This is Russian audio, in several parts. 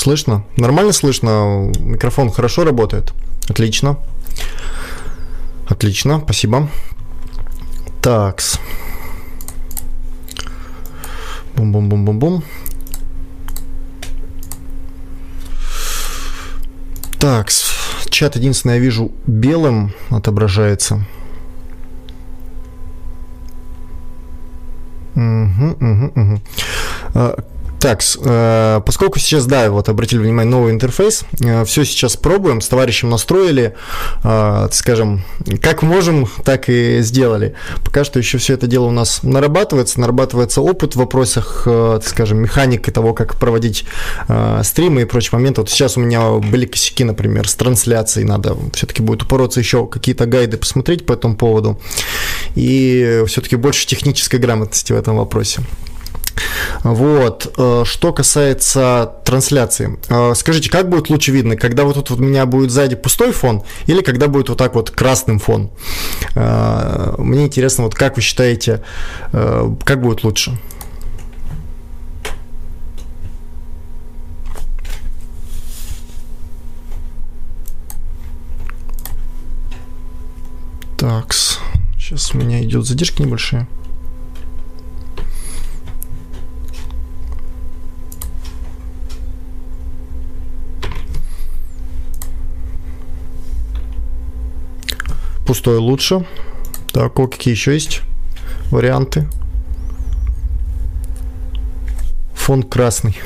Слышно? Нормально слышно? Микрофон хорошо работает? Отлично. Отлично, спасибо. Такс. Бум-бум-бум-бум-бум. Так, чат единственное я вижу белым отображается. Угу, угу, угу. Так, э, поскольку сейчас, да, вот обратили внимание, новый интерфейс, э, все сейчас пробуем, с товарищем настроили, э, скажем, как можем, так и сделали. Пока что еще все это дело у нас нарабатывается, нарабатывается опыт в вопросах, скажем, механики того, как проводить стримы и прочие моменты. Вот сейчас у меня были косяки, например, с трансляцией, надо все-таки будет упороться еще какие-то гайды посмотреть по этому поводу, и все-таки больше технической грамотности в этом вопросе. Вот. Э, что касается трансляции. Э, скажите, как будет лучше видно? Когда вот тут у меня будет сзади пустой фон или когда будет вот так вот красным фон? Э, мне интересно, вот как вы считаете, как будет лучше? Такс. Сейчас у меня идет задержки небольшие. Пустой лучше. Так, о, какие еще есть варианты? Фон красный.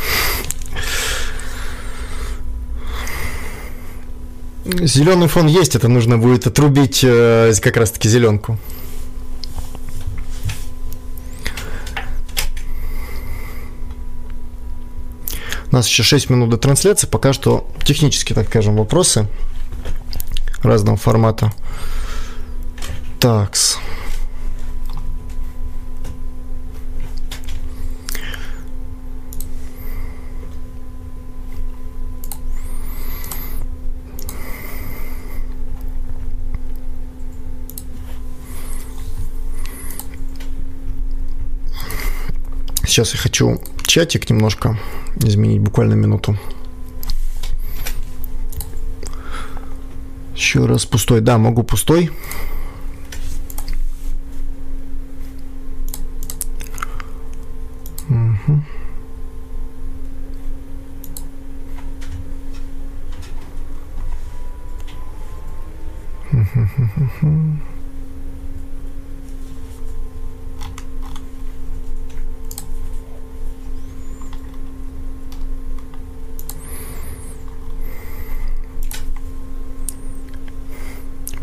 Зеленый фон есть, это нужно будет отрубить э, как раз таки зеленку. У нас еще 6 минут до трансляции, пока что технические, так скажем, вопросы разного формата. Такс. Сейчас я хочу чатик немножко изменить, буквально минуту. Еще раз пустой. Да, могу пустой.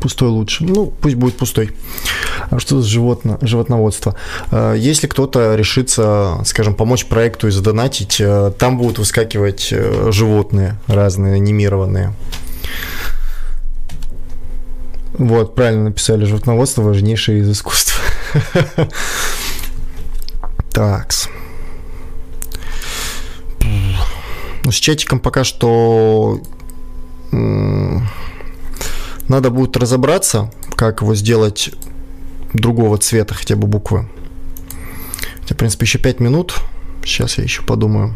Пустой лучше. Ну, пусть будет пустой. А что с животно, животноводство? Э, если кто-то решится, скажем, помочь проекту и задонатить, э, там будут выскакивать э, животные разные, анимированные. Вот, правильно написали, животноводство важнейшее из искусств. Такс. Ну, с чатиком пока что надо будет разобраться, как его сделать другого цвета хотя бы буквы. Хотя, в принципе, еще 5 минут. Сейчас я еще подумаю.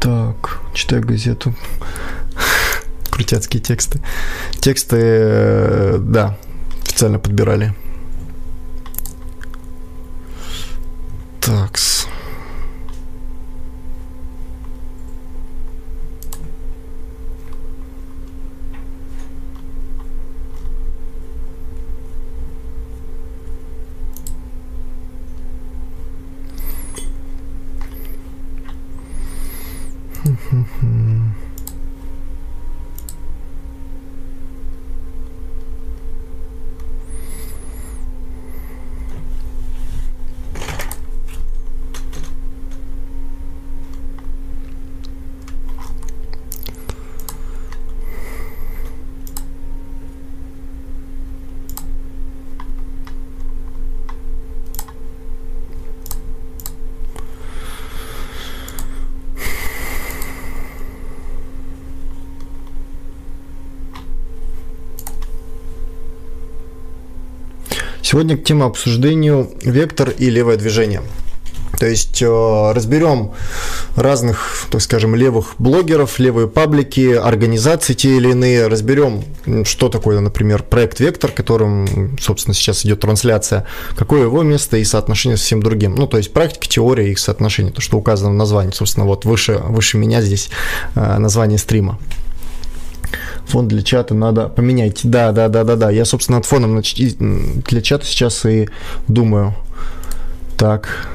Так, читаю газету крутяцкие тексты. Тексты, э, да, официально подбирали. Такс. Mm-hmm. Сегодня к теме обсуждению вектор и левое движение. То есть э, разберем разных, так скажем, левых блогеров, левые паблики, организации те или иные, разберем, что такое, например, проект Вектор, которым, собственно, сейчас идет трансляция, какое его место и соотношение с всем другим. Ну, то есть практика, теория их соотношение, то, что указано в названии, собственно, вот выше, выше меня здесь э, название стрима фон для чата надо поменять. Да, да, да, да, да. Я, собственно, над фоном для чата сейчас и думаю. Так.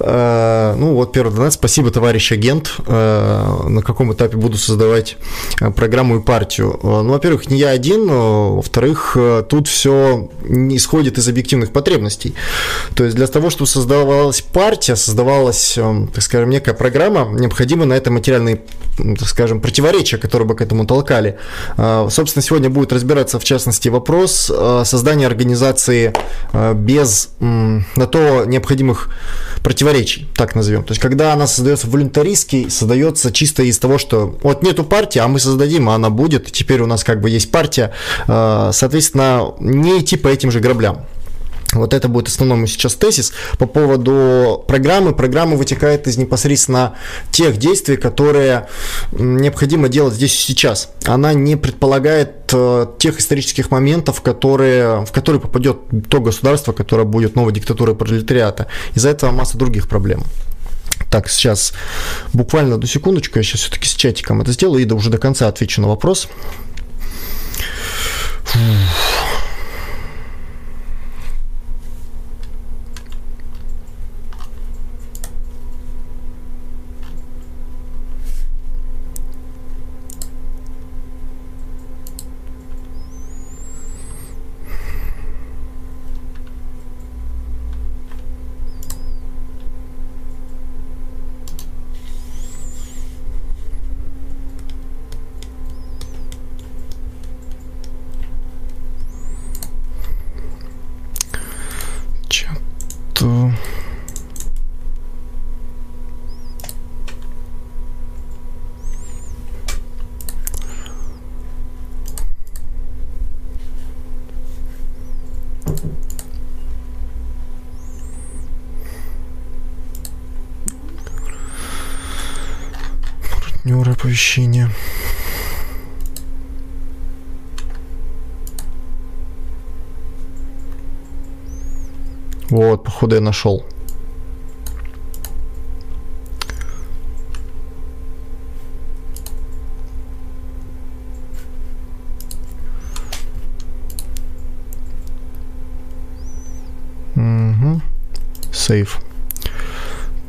Ну, вот первый донат. Спасибо, товарищ агент. Э, на каком этапе буду создавать э, программу и партию? Ну, во-первых, не я один. Во-вторых, тут все исходит из объективных потребностей. То есть для того, чтобы создавалась партия, создавалась, так скажем, некая программа, необходимо на это материальные так скажем, противоречия, которые бы к этому толкали. Собственно, сегодня будет разбираться, в частности, вопрос создания организации без на то необходимых противоречий, так назовем. То есть, когда она создается волюнтаристски, создается чисто из того, что вот нету партии, а мы создадим, а она будет, теперь у нас как бы есть партия, э, соответственно, не идти по этим же граблям. Вот это будет основной сейчас тезис по поводу программы. Программа вытекает из непосредственно тех действий, которые необходимо делать здесь и сейчас. Она не предполагает э, тех исторических моментов, которые, в которые попадет то государство, которое будет новой диктатурой пролетариата. Из-за этого масса других проблем. Так, сейчас буквально до секундочку, я сейчас все-таки с чатиком это сделаю и да уже до конца отвечу на вопрос. Фух. Партнер оповещения. Вот, походу я нашел. Угу. Сейф.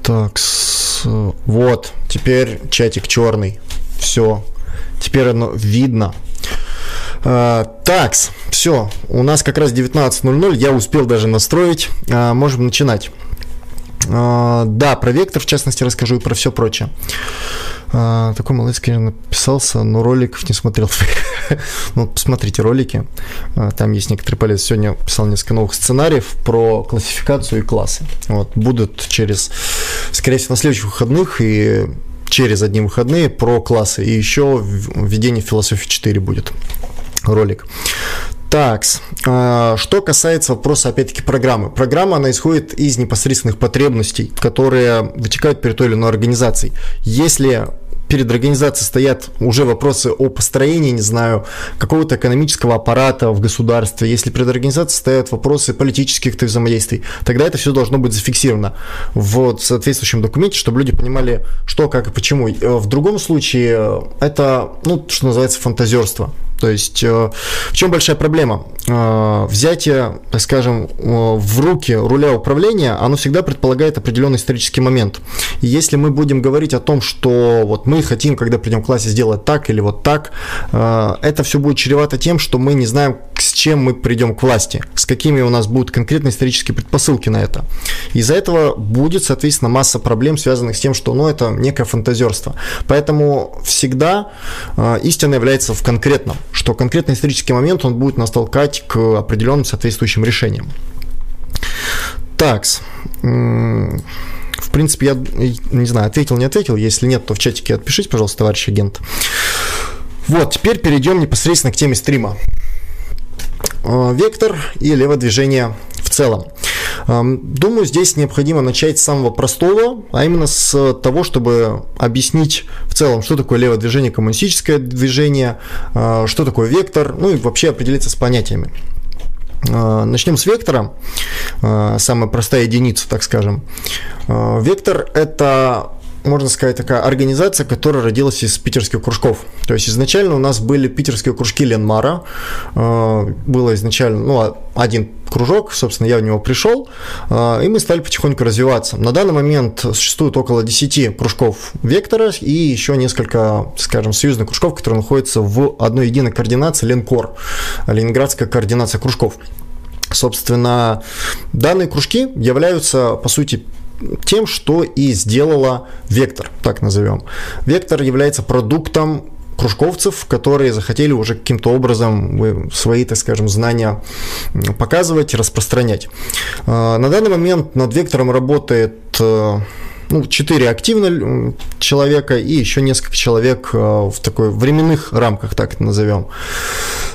Так, вот, теперь чатик черный. Все. Теперь оно видно. Uh, такс, все, у нас как раз 19.00, я успел даже настроить, uh, можем начинать. Uh, да, про вектор, в частности, расскажу и про все прочее. А, такой молодец, конечно, написался, но роликов не смотрел. ну, посмотрите ролики, а, там есть некоторые полезные. Сегодня писал несколько новых сценариев про классификацию и классы. Вот, будут через, скорее всего, на следующих выходных и через одни выходные про классы. И еще введение философии 4 будет ролик. Так, а, что касается вопроса, опять-таки, программы. Программа, она исходит из непосредственных потребностей, которые вытекают перед той или иной организацией. Если перед организацией стоят уже вопросы о построении, не знаю, какого-то экономического аппарата в государстве, если перед организацией стоят вопросы политических взаимодействий, тогда это все должно быть зафиксировано в соответствующем документе, чтобы люди понимали, что, как и почему. В другом случае это, ну, что называется, фантазерство. То есть э, в чем большая проблема? Э, взятие, так скажем, э, в руки руля управления, оно всегда предполагает определенный исторический момент. И если мы будем говорить о том, что вот мы хотим, когда придем в классе, сделать так или вот так, это все будет чревато тем, что мы не знаем, с чем мы придем к власти, с какими у нас будут конкретные исторические предпосылки на это. Из-за этого будет, соответственно, масса проблем, связанных с тем, что ну, это некое фантазерство. Поэтому всегда истина является в конкретном что конкретный исторический момент он будет нас толкать к определенным соответствующим решениям. Так, в принципе, я не знаю, ответил, не ответил. Если нет, то в чатике отпишите, пожалуйста, товарищ агент. Вот, теперь перейдем непосредственно к теме стрима. Э, вектор и леводвижение целом. Думаю, здесь необходимо начать с самого простого, а именно с того, чтобы объяснить в целом, что такое левое движение, коммунистическое движение, э, что такое вектор, ну и вообще определиться с понятиями. Э, начнем с вектора, самая простая единица, так скажем. Вектор – это можно сказать, такая организация, которая родилась из питерских кружков. То есть изначально у нас были питерские кружки Ленмара. Э, было изначально ну, один кружок, собственно, я в него пришел, э, и мы стали потихоньку развиваться. На данный момент существует около 10 кружков Вектора и еще несколько, скажем, союзных кружков, которые находятся в одной единой координации Ленкор, Ленинградская координация кружков. Собственно, данные кружки являются, по сути, тем, что и сделала Вектор, так назовем. Вектор является продуктом кружковцев, которые захотели уже каким-то образом свои, так скажем, знания показывать, распространять. А, на данный момент над Вектором работает э, ну, 4 активно человека и еще несколько человек э, в такой временных рамках, так это назовем.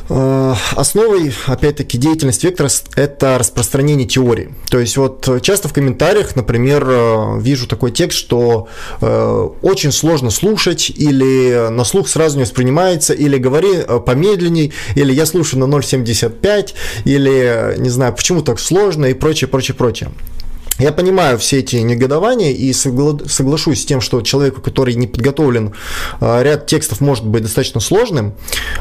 Э, основой, опять-таки, деятельности вектора – это распространение теории. То есть вот часто в комментариях, например, э, вижу такой текст, что очень сложно слушать или на слух сразу не воспринимается, или говори помедленней, или я слушаю на 0,75, или, не знаю, почему так сложно и прочее, прочее, прочее. Я понимаю все эти негодования и согла- соглашусь с тем, что человеку, который не подготовлен, а, ряд текстов может быть достаточно сложным.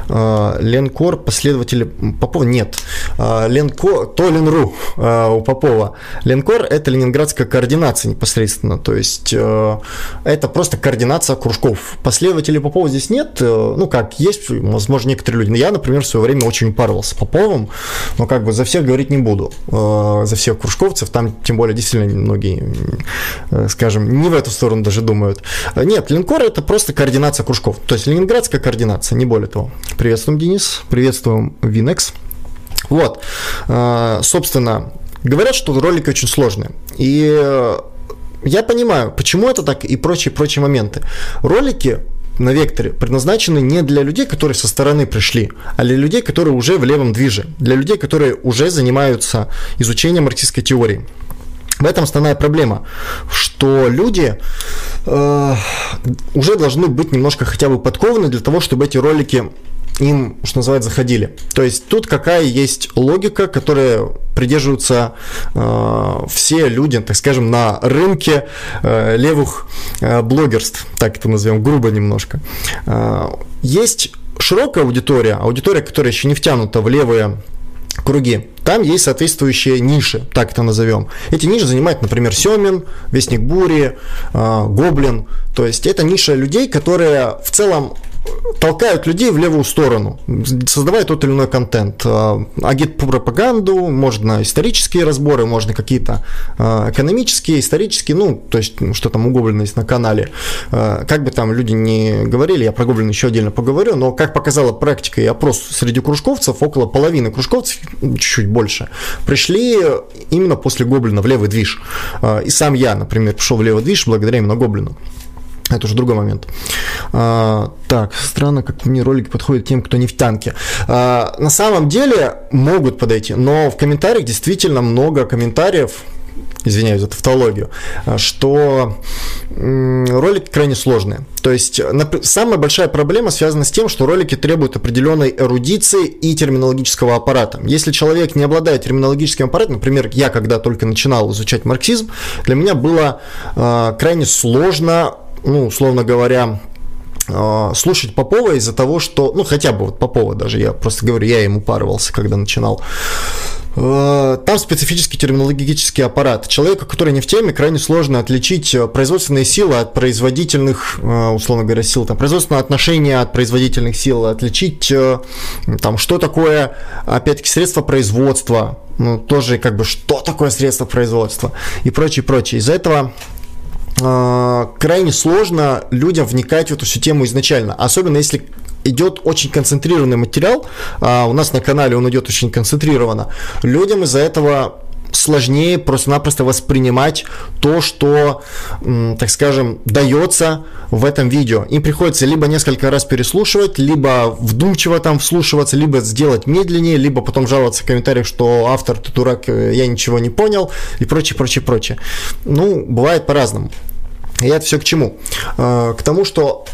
А, Ленкор, последователи Попова нет. А, Ленкор, то Ленру у Попова. Ленкор – это ленинградская координация непосредственно, то есть это просто координация кружков. Последователей Попова здесь нет, ну как, есть, возможно, некоторые люди. Я, например, в свое время очень упарывался Поповым, но как бы за всех говорить не буду, за всех кружковцев, там тем более действительно многие, э, скажем, не в эту сторону даже думают. Нет, линкор это просто координация кружков, то есть ленинградская координация, не более того. Приветствуем, Денис, приветствуем, Винекс. Вот, э, собственно, говорят, что ролики очень сложные. И э, я понимаю, почему это так и прочие-прочие моменты. Ролики на векторе предназначены не для людей, которые со стороны пришли, а для людей, которые уже в левом движе, для людей, которые уже занимаются изучением марксистской теории. В этом основная проблема, что люди э, уже должны быть немножко хотя бы подкованы для того, чтобы эти ролики им, что называется, заходили. То есть тут какая есть логика, которая придерживаются э, все люди, так скажем, на рынке э, левых э, блогерств, так это назовем, грубо немножко. Э, есть широкая аудитория, аудитория, которая еще не втянута в левые круги. Там есть соответствующие ниши, так это назовем. Эти ниши занимает, например, Семин, Вестник Бури, э, Гоблин. То есть это ниша людей, которые в целом толкают людей в левую сторону, создавая тот или иной контент. А, агит-пропаганду, можно исторические разборы, можно какие-то а, экономические, исторические, ну, то есть, ну, что там у Гоблина есть на канале. А, как бы там люди не говорили, я про Гоблина еще отдельно поговорю, но, как показала практика и опрос среди кружковцев, около половины кружковцев, чуть-чуть больше, пришли именно после Гоблина в левый движ. И сам я, например, пришел в левый движ благодаря именно Гоблину. Это уже другой момент. А, так, странно, как мне ролики подходят тем, кто не в танке. А, на самом деле могут подойти, но в комментариях действительно много комментариев, извиняюсь за тавтологию, что ролики крайне сложные. То есть самая большая проблема связана с тем, что ролики требуют определенной эрудиции и терминологического аппарата. Если человек не обладает терминологическим аппаратом, например, я когда только начинал изучать марксизм, для меня было а, крайне сложно ну, условно говоря, а, слушать Попова из-за того, что, ну, хотя бы вот Попова даже, я просто говорю, я ему паровался, когда начинал. А, там специфический терминологический аппарат. Человеку, который не в теме, крайне сложно отличить э, производственные силы от производительных, условно говоря, сил, там, производственное отношение от производительных сил, отличить, там, что такое, опять-таки, средство производства, ну, тоже, как бы, что такое средство производства и прочее, прочее. Из-за этого а, крайне сложно людям вникать в эту всю тему изначально, особенно если идет очень концентрированный материал, а у нас на канале он идет очень концентрированно, людям из-за этого сложнее просто-напросто воспринимать то, что, так скажем, дается в этом видео. Им приходится либо несколько раз переслушивать, либо вдумчиво там вслушиваться, либо сделать медленнее, либо потом жаловаться в комментариях, что автор, ты дурак, э, я ничего не понял, и прочее, прочее, прочее. Ну, бывает по-разному. И это все к чему? Э, к тому, что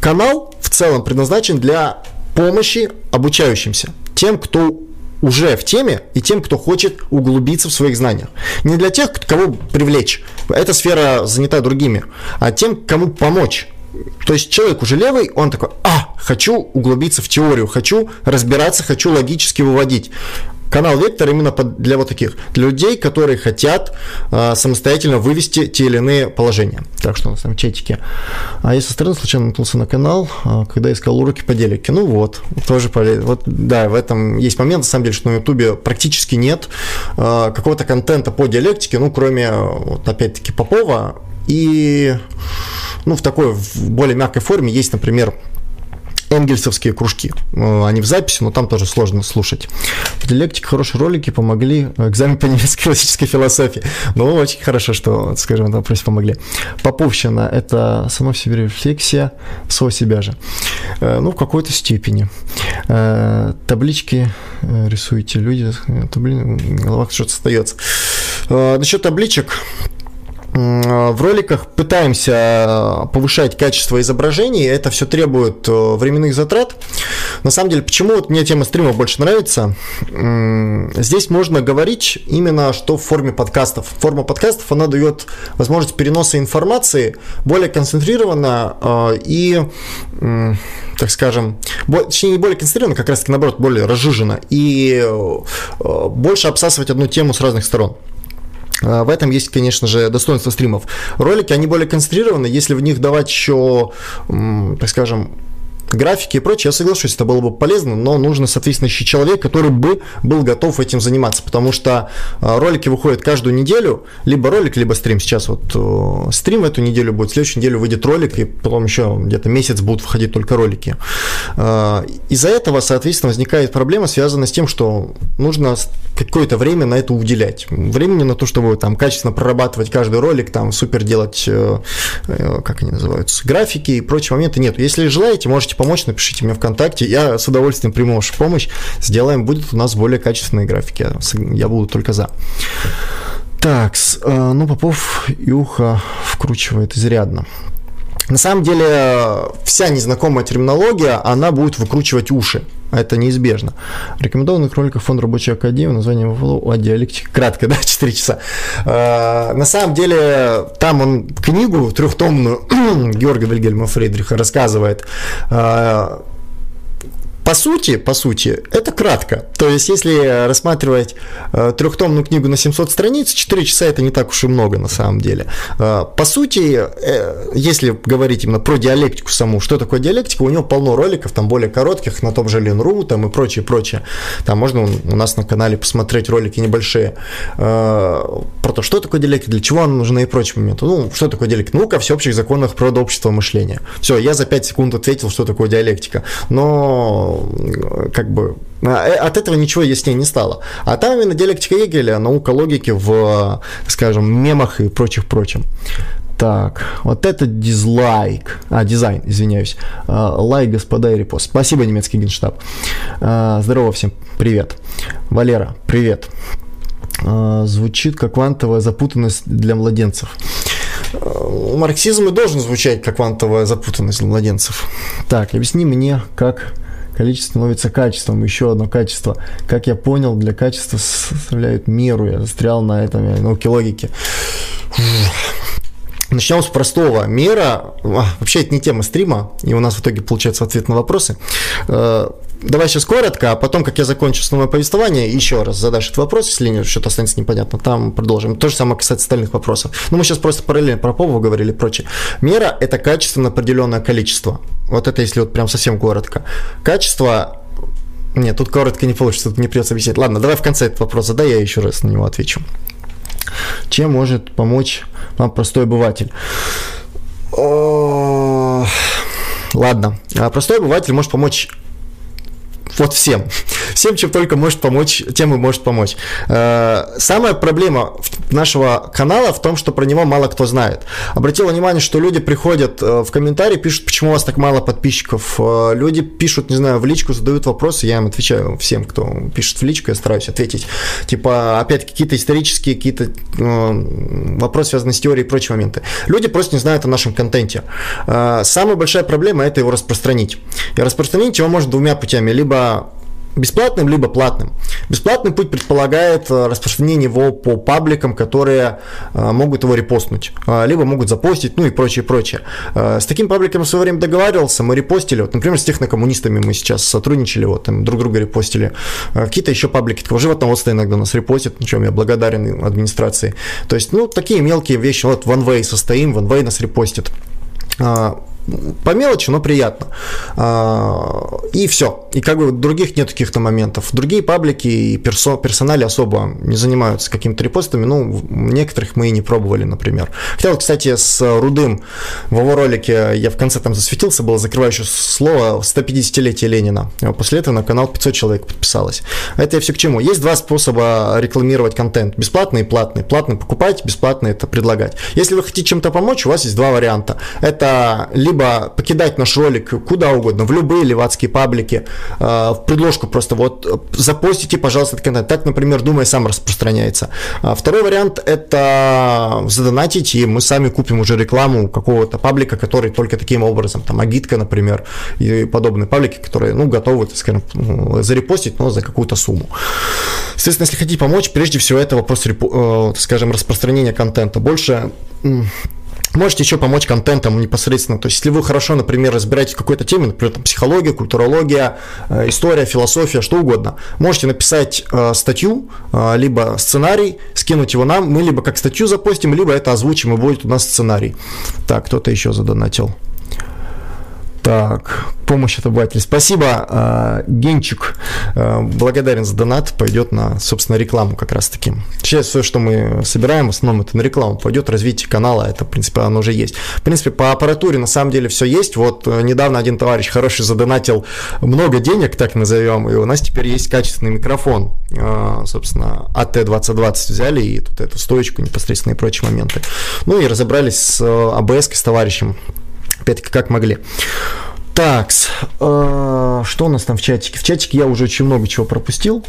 канал в целом предназначен для помощи обучающимся, тем, кто уже в теме и тем, кто хочет углубиться в своих знаниях. Не для тех, кого привлечь, эта сфера занята другими, а тем, кому помочь. То есть человек уже левый, он такой, а, хочу углубиться в теорию, хочу разбираться, хочу логически выводить. Канал Вектор именно для вот таких, для людей, которые хотят э, самостоятельно вывести те или иные положения. Так что у нас там чатики. А я со стороны случайно наткнулся на канал, э, когда искал уроки по делике. Ну вот, тоже полезно. Вот, да, в этом есть момент, на самом деле, что на Ютубе практически нет э, какого-то контента по диалектике, ну, кроме, вот, опять-таки, Попова и ну, в такой в более мягкой форме есть, например, энгельсовские кружки. Э, они в записи, но там тоже сложно слушать. В диалектике хорошие ролики помогли. Экзамен по немецкой классической философии. Ну, очень хорошо, что, скажем, этом вопросе помогли. Поповщина – это сама в себе рефлексия со себя же. Э, ну, в какой-то степени. Э, таблички рисуете люди, блин, в головах что-то остается. Насчет табличек, в роликах пытаемся э, повышать качество изображений, это все требует э, временных затрат. На самом деле, почему вот мне тема стрима больше нравится? Здесь можно говорить именно что в форме подкастов. Форма подкастов, она дает возможность переноса информации более концентрированно э, и так скажем, точнее не более концентрированно, как раз таки наоборот, более разжиженно и больше обсасывать одну тему с разных сторон. А, в этом есть, конечно же, достоинство стримов. Ролики, они более концентрированы, если в них давать еще, так скажем, графики и прочее, я соглашусь, это было бы полезно, но нужно, соответственно, еще человек, который бы был готов этим заниматься, потому что а, ролики выходят каждую неделю, либо ролик, либо стрим. Сейчас вот э, стрим эту неделю будет, в следующую неделю выйдет ролик, и потом еще где-то месяц будут выходить только ролики. А, из-за этого, соответственно, возникает проблема, связанная с тем, что нужно какое-то время на это уделять. Времени на то, чтобы там качественно прорабатывать каждый ролик, там супер делать, э, э, как они называются, графики и прочие моменты нет. Если желаете, можете помочь, напишите мне ВКонтакте. Я с удовольствием приму вашу помощь. Сделаем, будет у нас более качественные графики. Я буду только за. Так, э, ну, Попов ухо вкручивает изрядно. На самом деле, вся незнакомая терминология, она будет выкручивать уши. Это неизбежно. Рекомендованных роликов фонд рабочей академии, название о диалектике. Кратко, да, 4 часа. А, на самом деле, там он книгу трехтомную Георга Вильгельма Фридриха рассказывает а, по сути, по сути, это кратко. То есть, если рассматривать э, трехтомную книгу на 700 страниц, 4 часа это не так уж и много на самом деле. Э, по сути, э, если говорить именно про диалектику саму, что такое диалектика, у него полно роликов, там более коротких, на том же Ленру, там и прочее, прочее. Там можно у нас на канале посмотреть ролики небольшие э, про то, что такое диалектика, для чего она нужна и прочие моменты. Ну, что такое диалектика? Наука о всеобщих законах природы общества мышления. Все, я за 5 секунд ответил, что такое диалектика. Но как бы а, э, от этого ничего яснее не стало. А там именно диалектика Егеля, наука логики в, скажем, мемах и прочих прочем. Так, вот это дизлайк. А, дизайн, извиняюсь. А, лайк, господа, и репост. Спасибо, немецкий генштаб. А, здорово всем, привет. Валера, привет. Звучит как квантовая запутанность для младенцев. Марксизм и должен звучать как квантовая запутанность для младенцев. Так, объясни мне, как количество становится качеством. Еще одно качество. Как я понял, для качества составляют меру. Я застрял на этом науке логики. Начнем с простого. Мера, а, вообще это не тема стрима, и у нас в итоге получается ответ на вопросы. Давай сейчас коротко, а потом, как я закончу основное повествование, еще раз задашь этот вопрос, если что-то останется непонятно, там продолжим. То же самое касается остальных вопросов. Но мы сейчас просто параллельно про Попова говорили и прочее. Мера – это качественно определенное количество. Вот это если вот прям совсем коротко. Качество нет, тут коротко не получится, тут не придется объяснять. Ладно, давай в конце этот вопрос задай, я еще раз на него отвечу. Чем может помочь вам простой обыватель? Ладно, а простой обыватель может помочь вот всем. всем, чем только может помочь, тем и может помочь. Э, самая проблема нашего канала в том, что про него мало кто знает. Обратил внимание, что люди приходят э, в комментарии, пишут, почему у вас так мало подписчиков. Э, люди пишут, не знаю, в личку задают вопросы, я им отвечаю всем, кто пишет в личку, я стараюсь ответить. Типа, опять какие-то исторические, какие-то вопросы, связанные с теорией и прочие моменты. Люди просто не знают о нашем контенте. Самая большая проблема – это его распространить. И распространить его можно двумя путями. Либо бесплатным, либо платным. Бесплатный путь предполагает э, распространение его по пабликам, которые э, могут его репостнуть, э, либо могут запостить, ну и прочее, прочее. С таким пабликом в свое время договаривался, мы репостили, вот, например, с технокоммунистами мы сейчас сотрудничали, вот, там, друг друга репостили. Какие-то еще паблики, такого животноводства иногда нас репостят, на чем я благодарен администрации. То есть, ну, такие мелкие вещи, вот OneWay состоим, OneWay нас репостит по мелочи, но приятно. А, и все. И как бы других нет каких-то моментов. Другие паблики и персо, персонали особо не занимаются какими-то репостами. Ну, некоторых мы и не пробовали, например. Хотя вот, кстати, с Рудым в его ролике я в конце там засветился, было закрывающее слово 150-летие Ленина. После этого на канал 500 человек подписалось. Это я все к чему? Есть два способа рекламировать контент. Бесплатный и платный. Платный покупать, бесплатный это предлагать. Если вы хотите чем-то помочь, у вас есть два варианта. Это либо покидать наш ролик куда угодно, в любые левацкие паблики, э, в предложку просто вот запостите, пожалуйста, этот контент. Так, например, Думай сам распространяется. А второй вариант – это задонатить, и мы сами купим уже рекламу какого-то паблика, который только таким образом, там, Агитка, например, и подобные паблики, которые, ну, готовы, так скажем, зарепостить, но за какую-то сумму. Естественно, если хотите помочь, прежде всего это вопрос, э, скажем, распространения контента. Больше Можете еще помочь контентом непосредственно. То есть, если вы хорошо, например, разбираетесь в какой-то теме, например, там, психология, культурология, э, история, философия, что угодно, можете написать э, статью, э, либо сценарий, скинуть его нам, мы либо как статью запостим, либо это озвучим, и будет у нас сценарий. Так, кто-то еще задонатил. Так, помощь от обывателей. Спасибо, э, Генчик. Э, благодарен за донат. Пойдет на, собственно, рекламу как раз-таки. Сейчас все, что мы собираем, в основном это на рекламу. Пойдет развитие канала. Это, в принципе, оно уже есть. В принципе, по аппаратуре на самом деле все есть. Вот э, недавно один товарищ хороший задонатил много денег, так назовем. И у нас теперь есть качественный микрофон. Собственно, AT2020 взяли и тут эту стоечку непосредственно и прочие моменты. Ну и разобрались с АБС с товарищем опять-таки, как могли. Так, э, что у нас там в чатике? В чатике я уже очень много чего пропустил.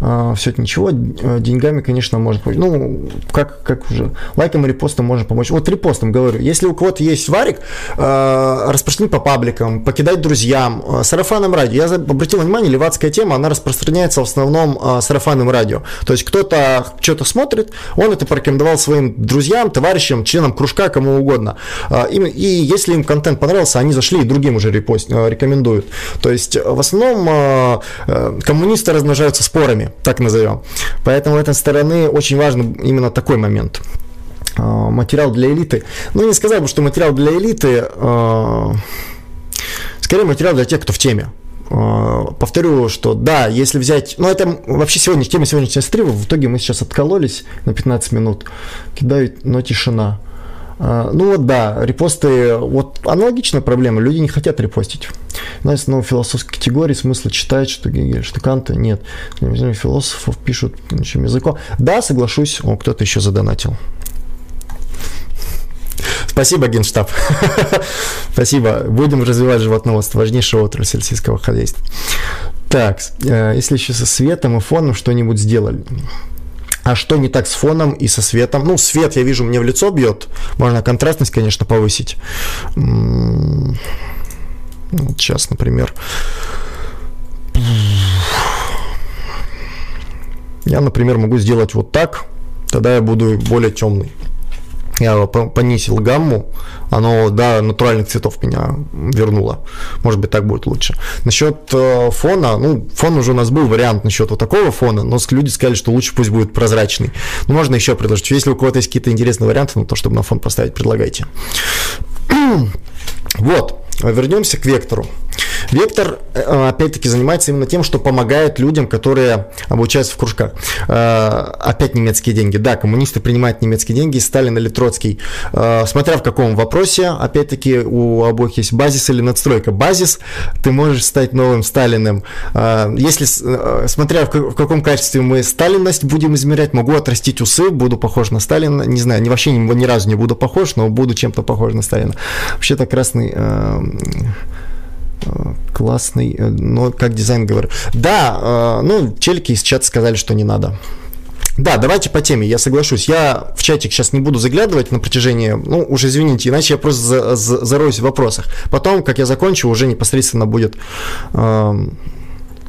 Э, все это ничего. Э, деньгами, конечно, можно помочь. Ну, как, как уже. Лайком и репостом можно помочь. Вот репостом говорю. Если у кого-то есть варик, э, распространить по пабликам, покидать друзьям, э, сарафанным радио. Я обратил внимание, левацкая тема, она распространяется в основном э, сарафанным радио. То есть кто-то что-то смотрит, он это порекомендовал своим друзьям, товарищам, членам кружка, кому угодно. Э, и, и если им контент понравился, они зашли и другим уже репостом репост, э, рекомендуют. То есть в основном э, э, коммунисты размножаются спорами, так назовем. Поэтому в этой стороны очень важен именно такой момент материал для элиты. Ну, не сказал бы, что материал для элиты, скорее материал для тех, кто в теме. Повторю, что да, если взять... Ну, это вообще сегодня, тема сегодняшнего стрима, в итоге мы сейчас откололись на 15 минут, кидают, но тишина. А, ну вот да, репосты, вот аналогичная проблема, люди не хотят репостить. Знаете, ну, философской категории смысла читать, что Гегель, что Канта, нет. Философов пишут ничем языком. Да, соглашусь, о, кто-то еще задонатил. Спасибо, Генштаб. Спасибо. Будем развивать животноводство, важнейшая отрасль сельского хозяйства. Так, э, если еще со светом и фоном что-нибудь сделали. А что не так с фоном и со светом? Ну, свет, я вижу, мне в лицо бьет. Можно контрастность, конечно, повысить. Сейчас, например. Я, например, могу сделать вот так. Тогда я буду более темный я понизил гамму, оно до натуральных цветов меня вернуло. Может быть, так будет лучше. Насчет э, фона, ну, фон уже у нас был вариант насчет вот такого фона, но люди сказали, что лучше пусть будет прозрачный. Ну, можно еще предложить. Если у кого-то есть какие-то интересные варианты, ну, то, чтобы на фон поставить, предлагайте. вот, вернемся к вектору. Вектор, э, опять-таки, занимается именно тем, что помогает людям, которые обучаются в кружках. Э, опять немецкие деньги. Да, коммунисты принимают немецкие деньги, Сталин или Троцкий. Э, смотря в каком вопросе, опять-таки, у обоих есть базис или надстройка. Базис, ты можешь стать новым Сталиным. Если, смотря в каком качестве мы Сталинность будем измерять, могу отрастить усы, буду похож на Сталина, не знаю, вообще ни, ни разу не буду похож, но буду чем-то похож на Сталина. Вообще-то красный классный, э, но как дизайн говорю. Да, э, ну, челики из чата сказали, что не надо. Да, давайте по теме, я соглашусь. Я в чатик сейчас не буду заглядывать на протяжении, ну, уже извините, иначе я просто за, за, зароюсь в вопросах. Потом, как я закончу, уже непосредственно будет э,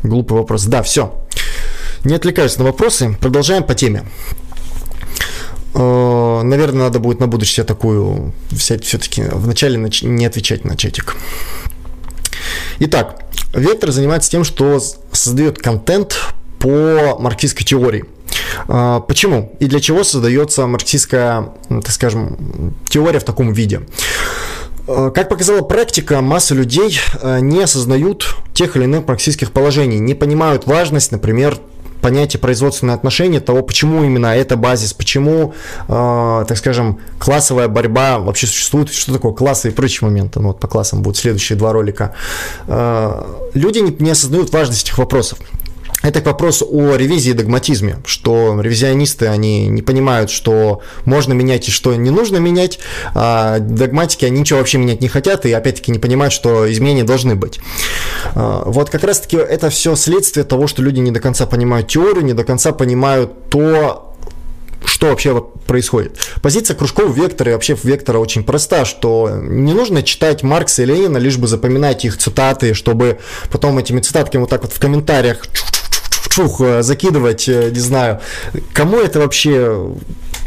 глупый вопрос. Да, все. Не отвлекаюсь на вопросы, продолжаем по теме. Э, наверное, надо будет на будущее такую взять все-таки вначале не отвечать на чатик. Итак, Вектор занимается тем, что создает контент по марксистской теории. А, почему и для чего создается марксистская, так скажем, теория в таком виде? А, как показала практика, масса людей а, не осознают тех или иных марксистских положений, не понимают важность, например, понятие производственные отношения, того, почему именно это базис, почему, э, так скажем, классовая борьба вообще существует, что такое классы и прочие моменты. Ну, вот по классам будут следующие два ролика. Э, люди не, не осознают важность этих вопросов. Это к вопросу о ревизии и догматизме, что ревизионисты, они не понимают, что можно менять и что не нужно менять, а догматики, они ничего вообще менять не хотят и опять-таки не понимают, что изменения должны быть. А, вот как раз-таки это все следствие того, что люди не до конца понимают теорию, не до конца понимают то, что вообще происходит. Позиция кружков вектора и вообще вектора очень проста, что не нужно читать Маркса и Ленина, лишь бы запоминать их цитаты, чтобы потом этими цитатками вот так вот в комментариях фух, э, закидывать, э, не знаю, кому это вообще,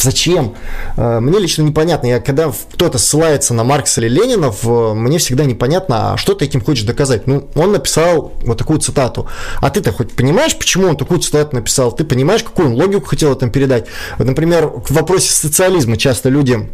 зачем? Э, мне лично непонятно, я когда кто-то ссылается на Маркса или Ленина, мне всегда непонятно, а что ты этим хочешь доказать? Ну, он написал вот такую цитату, а ты-то хоть понимаешь, почему он такую цитату написал? Ты понимаешь, какую он логику хотел там передать? Вот, например, в вопросе социализма часто люди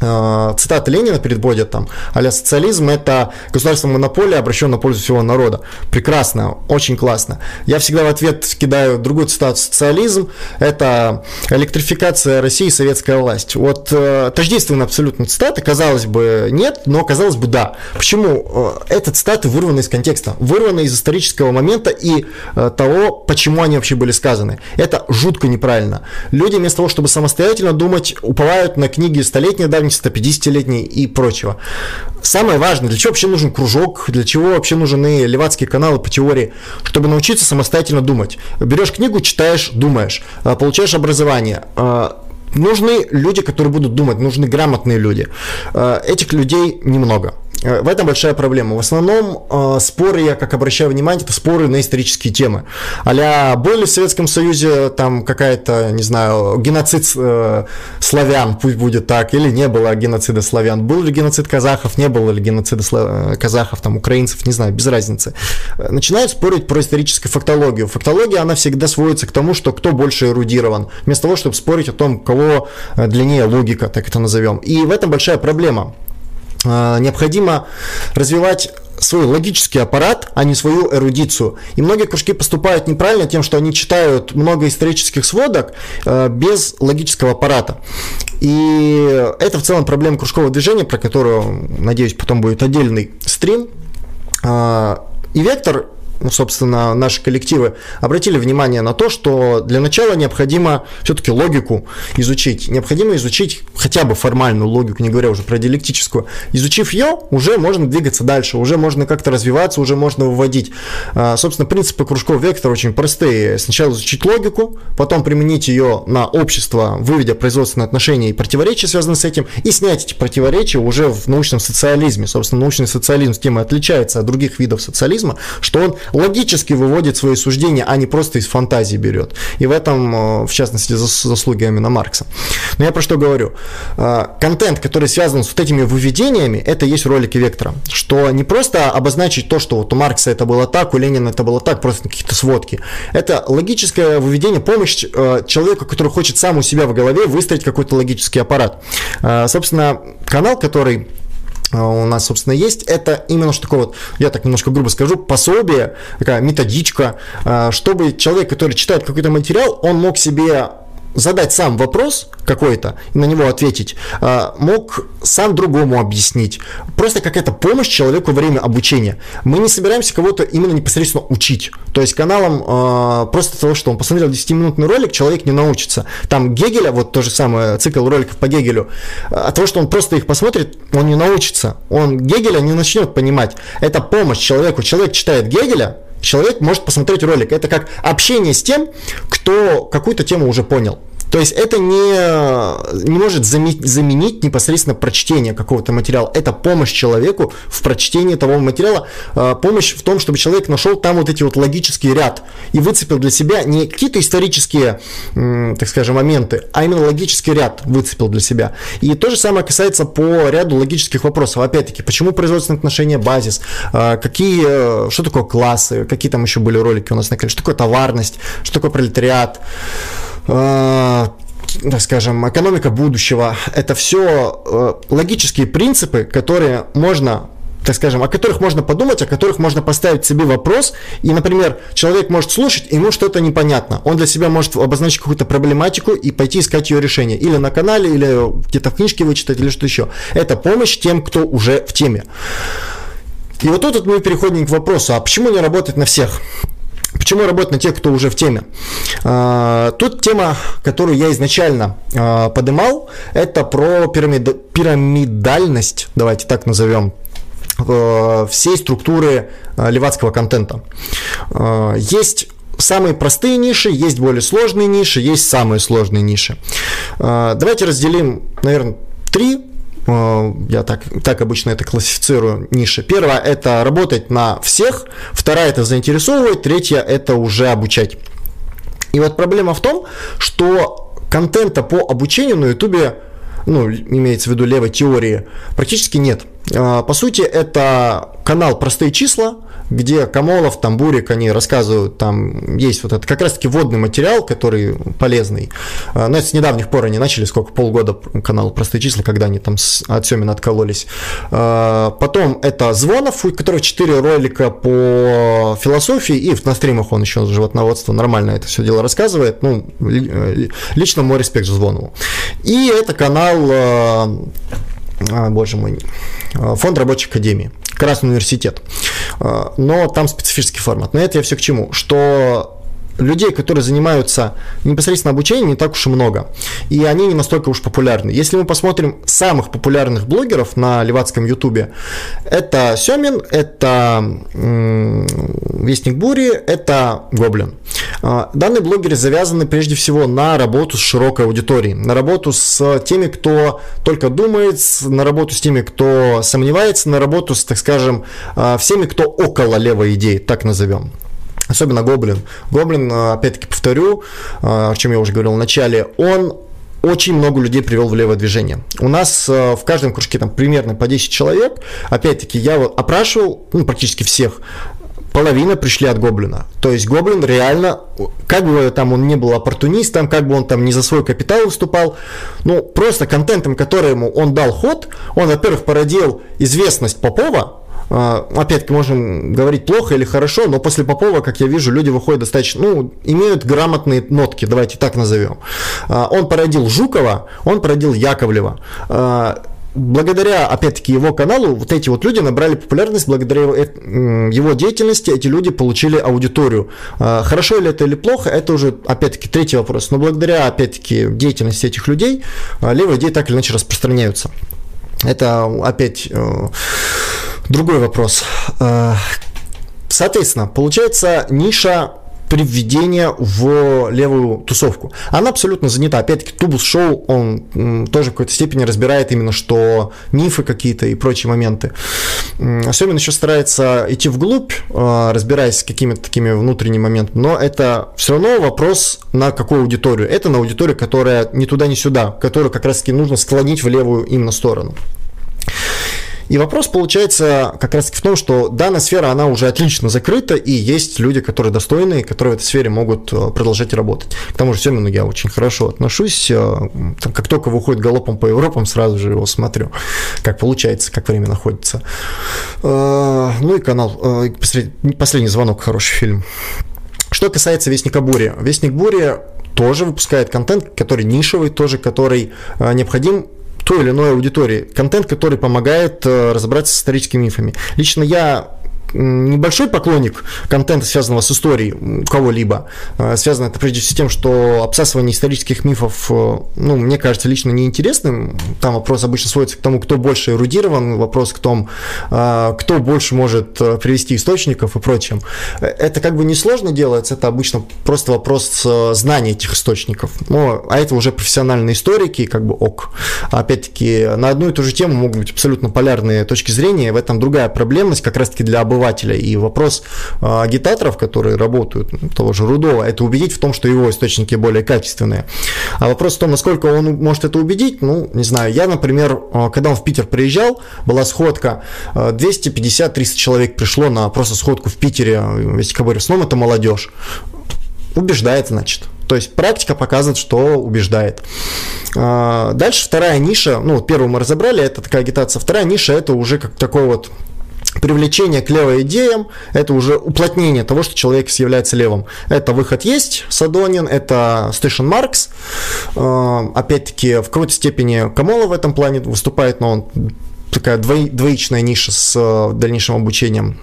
цитата Ленина переводят там, а социализм – это государственная монополия, обращенная на пользу всего народа. Прекрасно, очень классно. Я всегда в ответ кидаю другую цитату. Социализм – это электрификация России и советская власть. Вот э, тождественная абсолютно цитата, казалось бы, нет, но казалось бы, да. Почему? Э, эта цитаты вырваны из контекста, вырваны из исторического момента и э, того, почему они вообще были сказаны. Это жутко неправильно. Люди вместо того, чтобы самостоятельно думать, уповают на книги столетней давней 150-летней и прочего. Самое важное, для чего вообще нужен кружок, для чего вообще нужны левацкие каналы по теории, чтобы научиться самостоятельно думать. Берешь книгу, читаешь, думаешь, а, получаешь образование, а, нужны люди, которые будут думать, нужны грамотные люди. А, этих людей немного. Э, в этом большая проблема. В основном э, споры, я как обращаю внимание, это споры на исторические темы. Аля, был ли в Советском Союзе там какая-то, не знаю, геноцид э, славян, пусть будет так, или не было геноцида славян, был ли геноцид казахов, не было ли геноцида слав... казахов, там, украинцев, не знаю, без разницы. Начинают спорить про историческую фактологию. Фактология, она всегда сводится к тому, что кто больше эрудирован, вместо того, чтобы спорить о том, кого длиннее логика, так это назовем. И в этом большая проблема. А, необходимо развивать свой логический аппарат, а не свою эрудицию. И многие кружки поступают неправильно тем, что они читают много исторических сводок э, без логического аппарата. И это в целом проблема кружкового движения, про которую, надеюсь, потом будет отдельный стрим. Э, и вектор собственно, наши коллективы обратили внимание на то, что для начала необходимо все-таки логику изучить. Необходимо изучить хотя бы формальную логику, не говоря уже про диалектическую. Изучив ее, уже можно двигаться дальше, уже можно как-то развиваться, уже можно выводить. А, собственно, принципы кружков вектора очень простые. Сначала изучить логику, потом применить ее на общество, выведя производственные отношения и противоречия, связанные с этим, и снять эти противоречия уже в научном социализме. Собственно, научный социализм с и отличается от других видов социализма, что он логически выводит свои суждения, а не просто из фантазии берет. И в этом, э, в частности, заслуги именно Маркса. Но я про что говорю? Э, контент, который связан с вот этими выведениями, это есть ролики вектора. Что не просто обозначить то, что вот у Маркса это было так, у Ленина это было так, просто какие-то сводки. Это логическое выведение, помощь э, человеку, который хочет сам у себя в голове выстроить какой-то логический аппарат. Собственно, канал, который у нас, собственно, есть, это именно что такое вот, я так немножко грубо скажу, пособие, такая методичка, чтобы человек, который читает какой-то материал, он мог себе задать сам вопрос какой-то на него ответить, а, мог сам другому объяснить. Просто какая-то помощь человеку во время обучения. Мы не собираемся кого-то именно непосредственно учить. То есть каналом а, просто того, что он посмотрел 10-минутный ролик, человек не научится. Там Гегеля, вот то же самое, цикл роликов по Гегелю, а, от того, что он просто их посмотрит, он не научится. Он Гегеля не начнет понимать. Это помощь человеку. Человек читает Гегеля, человек может посмотреть ролик. Это как общение с тем, кто какую-то тему уже понял. То есть это не, не может заменить непосредственно прочтение какого-то материала. Это помощь человеку в прочтении того материала, а, помощь в том, чтобы человек нашел там вот эти вот логический ряд и выцепил для себя не какие-то исторические, так скажем, моменты, а именно логический ряд выцепил для себя. И то же самое касается по ряду логических вопросов. Опять-таки, почему производственные отношения базис, а, какие, что такое классы, какие там еще были ролики у нас на канале, что такое товарность, что такое пролетариат, Э, так скажем, экономика будущего, это все э, логические принципы, которые можно так скажем, о которых можно подумать, о которых можно поставить себе вопрос. И, например, человек может слушать, ему что-то непонятно. Он для себя может обозначить какую-то проблематику и пойти искать ее решение. Или на канале, или где-то в книжке вычитать, или что еще. Это помощь тем, кто уже в теме. И вот тут мы переходим к вопросу, а почему не работает на всех? Почему работать на тех, кто уже в теме? А, тут тема, которую я изначально а, подымал, это про пирамид, пирамидальность, давайте так назовем, а, всей структуры левацкого контента. Есть самые простые ниши, есть более сложные ниши, есть самые сложные ниши. Давайте разделим, наверное, три я так, так обычно это классифицирую, ниши. Первая – это работать на всех, вторая – это заинтересовывать, третья – это уже обучать. И вот проблема в том, что контента по обучению на YouTube, ну, имеется в виду левой теории, практически нет. Э, по сути, это канал «Простые числа», где Камолов, там Бурик, они рассказывают, там есть вот это как раз-таки водный материал, который полезный. А, но с недавних пор они начали, сколько, полгода канал «Простые числа», когда они там от Семина откололись. А, потом это Звонов, у которого 4 ролика по философии, и на стримах он еще животноводство нормально это все дело рассказывает. Ну, лично мой респект Звонову. И это канал а, боже мой, фонд рабочей академии. Красный университет. А, но там специфический формат. Но это я все к чему? Что людей, которые занимаются непосредственно обучением, не так уж и много. И они не настолько уж популярны. Если мы посмотрим самых популярных блогеров на левацком ютубе, это Семин, это Вестник Бури, это Гоблин. А, данные блогеры завязаны прежде всего на работу с широкой аудиторией, на работу с теми, кто только думает, на работу с теми, кто сомневается, на работу с, так скажем, а, всеми, кто около левой идеи, так назовем. Особенно Гоблин. Гоблин, а, опять-таки повторю, о чем я уже говорил в начале, он очень много людей привел в левое движение. У нас в каждом кружке там примерно по 10 человек. Опять-таки, я вот опрашивал, ну, практически всех, половина пришли от Гоблина. То есть Гоблин реально, как бы там он не был оппортунистом, как бы он там не за свой капитал выступал, ну, просто контентом, которому он дал ход, он, во-первых, породил известность Попова, а, опять-таки можем говорить плохо или хорошо, но после Попова, как я вижу, люди выходят достаточно, ну, имеют грамотные нотки, давайте так назовем. А, он породил Жукова, он породил Яковлева а, благодаря, опять-таки, его каналу, вот эти вот люди набрали популярность, благодаря его деятельности эти люди получили аудиторию. А, хорошо ли это или плохо, это уже, опять-таки, третий вопрос. Но благодаря, опять-таки, деятельности этих людей, а, левые идеи так или иначе распространяются. Это, опять, э, другой вопрос. А, соответственно, получается ниша при введении в левую тусовку. Она абсолютно занята. Опять-таки, Тубус Шоу, он тоже в какой-то степени разбирает именно, что мифы какие-то и прочие моменты. Особенно еще старается идти вглубь, а, разбираясь с какими-то такими внутренними моментами, но это все равно вопрос на какую аудиторию. Это на аудиторию, которая ни туда, ни сюда, которую как раз-таки нужно склонить в левую именно сторону. И вопрос получается как раз в том, что данная сфера, она уже отлично закрыта, и есть люди, которые достойные, которые в этой сфере могут э, продолжать работать. К тому же Семену я очень хорошо отношусь. Э, как только выходит галопом по Европам, сразу же его смотрю, как получается, как время находится. Э, ну и канал. Последний звонок, хороший фильм. Что касается Вестника Бури. Вестник Бури тоже выпускает контент, который нишевый, тоже который необходим той или иной аудитории. Контент, который помогает э, разобраться с историческими мифами. Лично я небольшой поклонник контента, связанного с историей кого-либо. Э, связано это прежде всего с тем, что обсасывание исторических мифов, э, ну, мне кажется, лично неинтересным. Там вопрос обычно сводится к тому, кто больше эрудирован, вопрос к тому, э, кто больше может привести источников и прочим. Это как бы несложно делается, это обычно просто вопрос знания этих источников. Ну, а это уже профессиональные историки, как бы ок. Опять-таки, на одну и ту же тему могут быть абсолютно полярные точки зрения, в этом другая проблемность, как раз-таки для обывателя обывателя. И вопрос а, агитаторов, которые работают, ну, того же Рудова, это убедить в том, что его источники более качественные. А вопрос в том, насколько он может это убедить, ну, не знаю. Я, например, а, когда он в Питер приезжал, была сходка, 250-300 а, человек пришло на просто сходку в Питере, весь Кабаре, в основном это молодежь. Убеждает, значит. То есть практика показывает, что убеждает. Дальше вторая ниша, ну, первую мы разобрали, это такая агитация. Вторая ниша это уже как такой вот привлечение к левым идеям, это уже уплотнение того, что человек является левым. Это выход есть, Садонин, это Station Маркс. Э, опять-таки, в какой-то степени Камола в этом плане выступает, но он такая двоичная ниша с э, дальнейшим обучением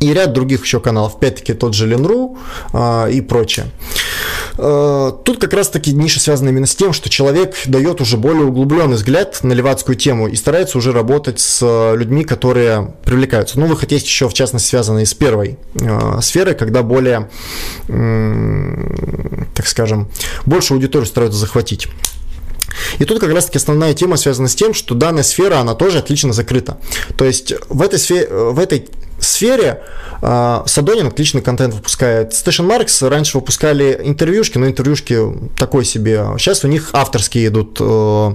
и ряд других еще каналов, опять-таки тот же Ленру э, и прочее. Э, тут как раз-таки ниша связана именно с тем, что человек дает уже более углубленный взгляд на левацкую тему и старается уже работать с э, людьми, которые привлекаются. Ну, выход есть еще, в частности, связанный с первой э, сферой, когда более, э, так скажем, больше аудиторию стараются захватить. И тут как раз-таки основная тема связана с тем, что данная сфера, она тоже отлично закрыта. То есть в этой, сфере, в этой сфере э, Садонин отличный контент выпускает. Station Marks раньше выпускали интервьюшки, но интервьюшки такой себе. Сейчас у них авторские идут э,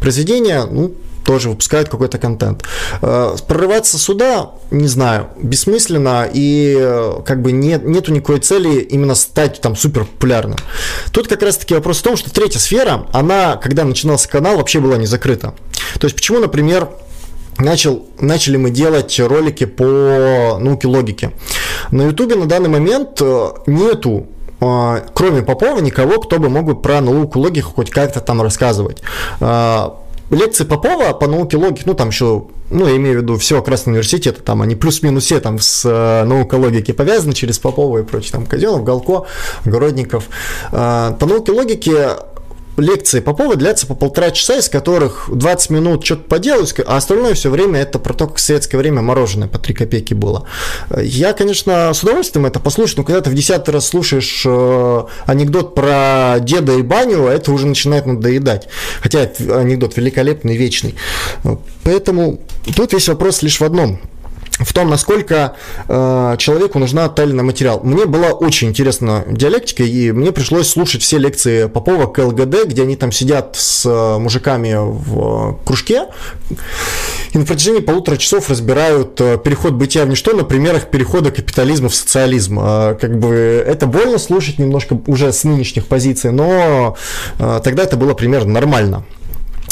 произведения, ну, тоже выпускают какой-то контент. Э, прорываться сюда, не знаю, бессмысленно и э, как бы нет, нету никакой цели именно стать там супер популярным. Тут как раз таки вопрос в том, что третья сфера, она, когда начинался канал, вообще была не закрыта. То есть почему, например, начал, начали мы делать ролики по науке логики. На Ютубе на данный момент э, нету э, кроме Попова, никого, кто бы мог бы про науку логики хоть как-то там рассказывать. Э, лекции Попова по науке логики, ну там еще, ну я имею в виду все Красный университет, там они плюс-минус все там с э, наукой логики повязаны через Попова и прочее, там Казенов, Галко, Городников. По науке логики лекции Попова длятся по полтора часа, из которых 20 минут что-то поделать, а остальное все время это про то, как в советское время мороженое по 3 копейки было. Я, конечно, с удовольствием это послушаю, но когда ты в десятый раз слушаешь э, анекдот про деда и баню, это уже начинает надоедать. Хотя анекдот великолепный, вечный. Поэтому тут весь вопрос лишь в одном – в том, насколько э, человеку нужна тайный материал. Мне была очень интересна диалектика, и мне пришлось слушать все лекции Попова к ЛГД, где они там сидят с э, мужиками в э, кружке, и на протяжении полутора часов разбирают э, переход бытия в ничто на примерах перехода капитализма в социализм. Э, как бы это больно слушать немножко уже с нынешних позиций, но э, тогда это было примерно нормально.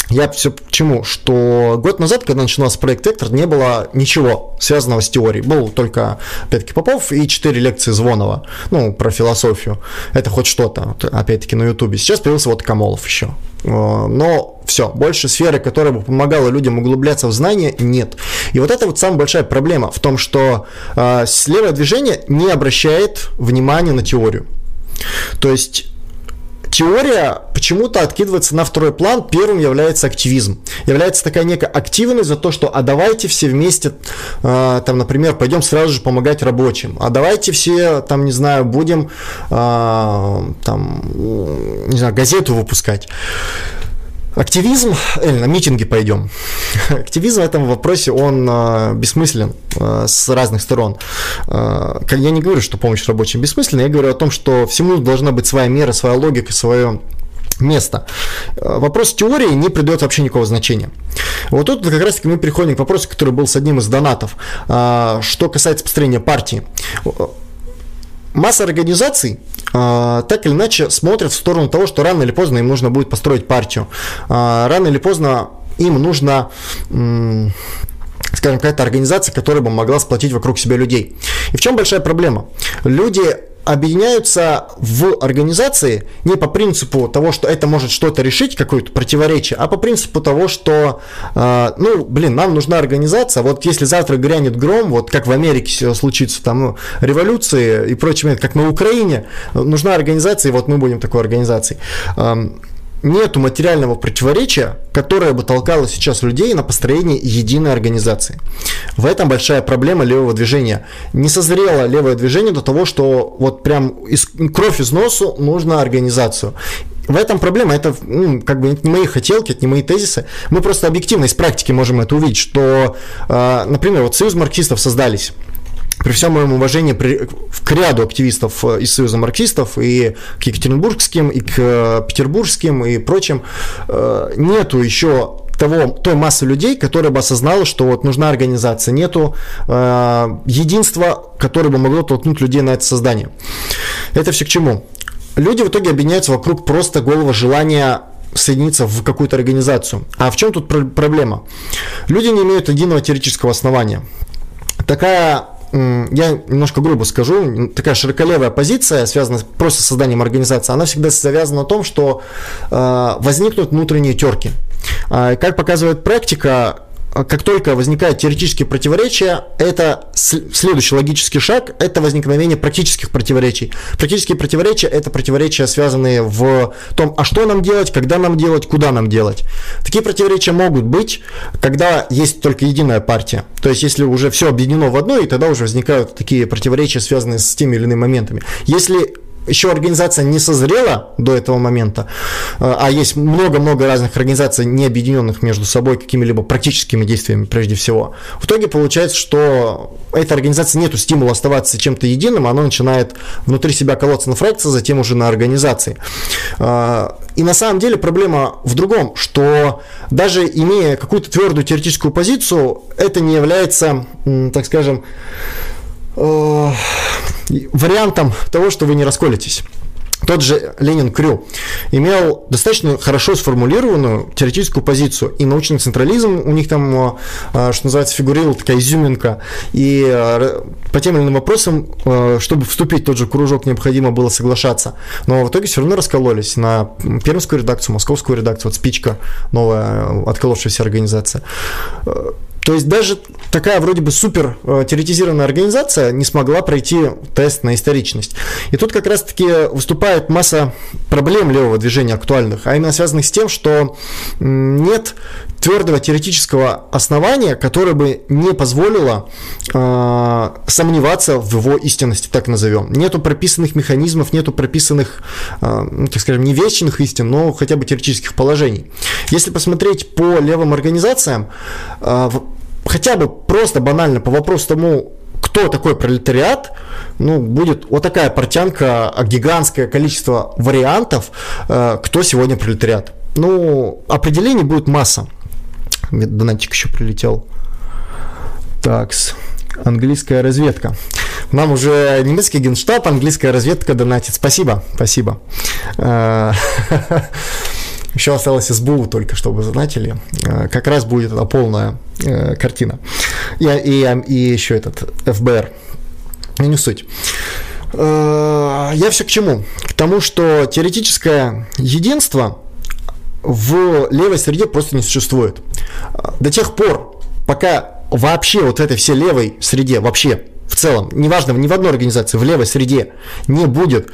Я все к чему? Что год назад, когда начинался проект Эктор, не было ничего связанного с теорией. Был только, опять-таки, Попов и четыре лекции Звонова, ну, про философию. Это хоть что-то, опять-таки, на Ютубе. Сейчас появился вот Камолов еще. Э, но все, больше сферы, которая бы помогала людям углубляться в знания, нет. И вот это вот самая большая проблема в том, что э, левое движение не обращает внимания на теорию. То есть теория почему-то откидывается на второй план. Первым является активизм. Является такая некая активность за то, что а давайте все вместе, э, там, например, пойдем сразу же помогать рабочим. А давайте все, там, не знаю, будем, э, там, не знаю, газету выпускать. Активизм, Эль, на митинги пойдем. Активизм в этом вопросе, он э, бессмыслен э, с разных сторон. Э, я не говорю, что помощь рабочим бессмысленна, я говорю о том, что всему должна быть своя мера, своя логика, свое место. Вопрос теории не придает вообще никакого значения. Вот тут как раз таки мы переходим к вопросу, который был с одним из донатов. Что касается построения партии. Масса организаций так или иначе смотрят в сторону того, что рано или поздно им нужно будет построить партию. Рано или поздно им нужно скажем, какая-то организация, которая бы могла сплотить вокруг себя людей. И в чем большая проблема? Люди объединяются в организации не по принципу того, что это может что-то решить, какое-то противоречие, а по принципу того, что, э, ну, блин, нам нужна организация, вот если завтра грянет гром, вот как в Америке случится там ну, революции и прочее, как на Украине, нужна организация, и вот мы будем такой организацией. Нету материального противоречия, которое бы толкало сейчас людей на построение единой организации. В этом большая проблема левого движения. Не созрело левое движение до того, что вот прям из, кровь из носу нужно организацию. В этом проблема, это ну, как бы не мои хотелки, это не мои тезисы. Мы просто объективно из практики можем это увидеть, что, э, например, вот союз марксистов создались при всем моем уважении при, к ряду активистов э, из Союза марксистов и к екатеринбургским, и к э, петербургским, и прочим, э, нету еще того, той массы людей, которая бы осознала, что вот нужна организация, нету э, единства, которое бы могло толкнуть людей на это создание. Это все к чему? Люди в итоге объединяются вокруг просто голого желания соединиться в какую-то организацию. А в чем тут проблема? Люди не имеют единого теоретического основания. Такая я немножко грубо скажу, такая широколевая позиция, связанная просто с созданием организации, она всегда связана на том, что э, возникнут внутренние терки. Э, как показывает практика, а как только возникает теоретические противоречия, это следующий логический шаг, это возникновение практических противоречий. Практические противоречия – это противоречия, связанные в том, а что нам делать, когда нам делать, куда нам делать. Такие противоречия могут быть, когда есть только единая партия. То есть, если уже все объединено в одно, и тогда уже возникают такие противоречия, связанные с теми или иными моментами. Если еще организация не созрела до этого момента, э, а есть много-много разных организаций, не объединенных между собой какими-либо практическими действиями прежде всего, в итоге получается, что эта организация нету стимула оставаться чем-то единым, она начинает внутри себя колоться на фракции, затем уже на организации. Э, и на самом деле проблема в другом, что даже имея какую-то твердую теоретическую позицию, это не является, так скажем, э, вариантом того, что вы не расколетесь. Тот же Ленин Крю имел достаточно хорошо сформулированную теоретическую позицию, и научный централизм у них там, э, что называется, фигурировал такая изюминка, и э, по тем или иным вопросам, э, чтобы вступить в тот же кружок, необходимо было соглашаться. Но в итоге все равно раскололись на пермскую редакцию, московскую редакцию, вот спичка новая, отколовшаяся организация. То есть даже такая вроде бы супер э, теоретизированная организация не смогла пройти тест на историчность. И тут как раз-таки выступает масса проблем левого движения актуальных, а именно связанных с тем, что нет твердого теоретического основания, которое бы не позволило э, сомневаться в его истинности, так назовем. Нету прописанных механизмов, нету прописанных, э, ну, так скажем, не вечных истин, но хотя бы теоретических положений. Если посмотреть по левым организациям, э, хотя бы просто банально по вопросу тому, кто такой пролетариат, ну, будет вот такая портянка, а гигантское количество вариантов, э, кто сегодня пролетариат. Ну, определений будет масса. Донатик еще прилетел. Такс. Английская разведка. Нам уже немецкий генштаб, английская разведка донатит. Спасибо, спасибо. Еще осталось СБУ только, чтобы задонатили. Э, как раз будет эта полная э, картина. И, и, и еще этот ФБР. Ну, не суть. Э, я все к чему? К тому, что теоретическое единство в левой среде просто не существует. До тех пор, пока вообще вот в этой всей левой среде, вообще в целом, неважно, ни в одной организации, в левой среде не будет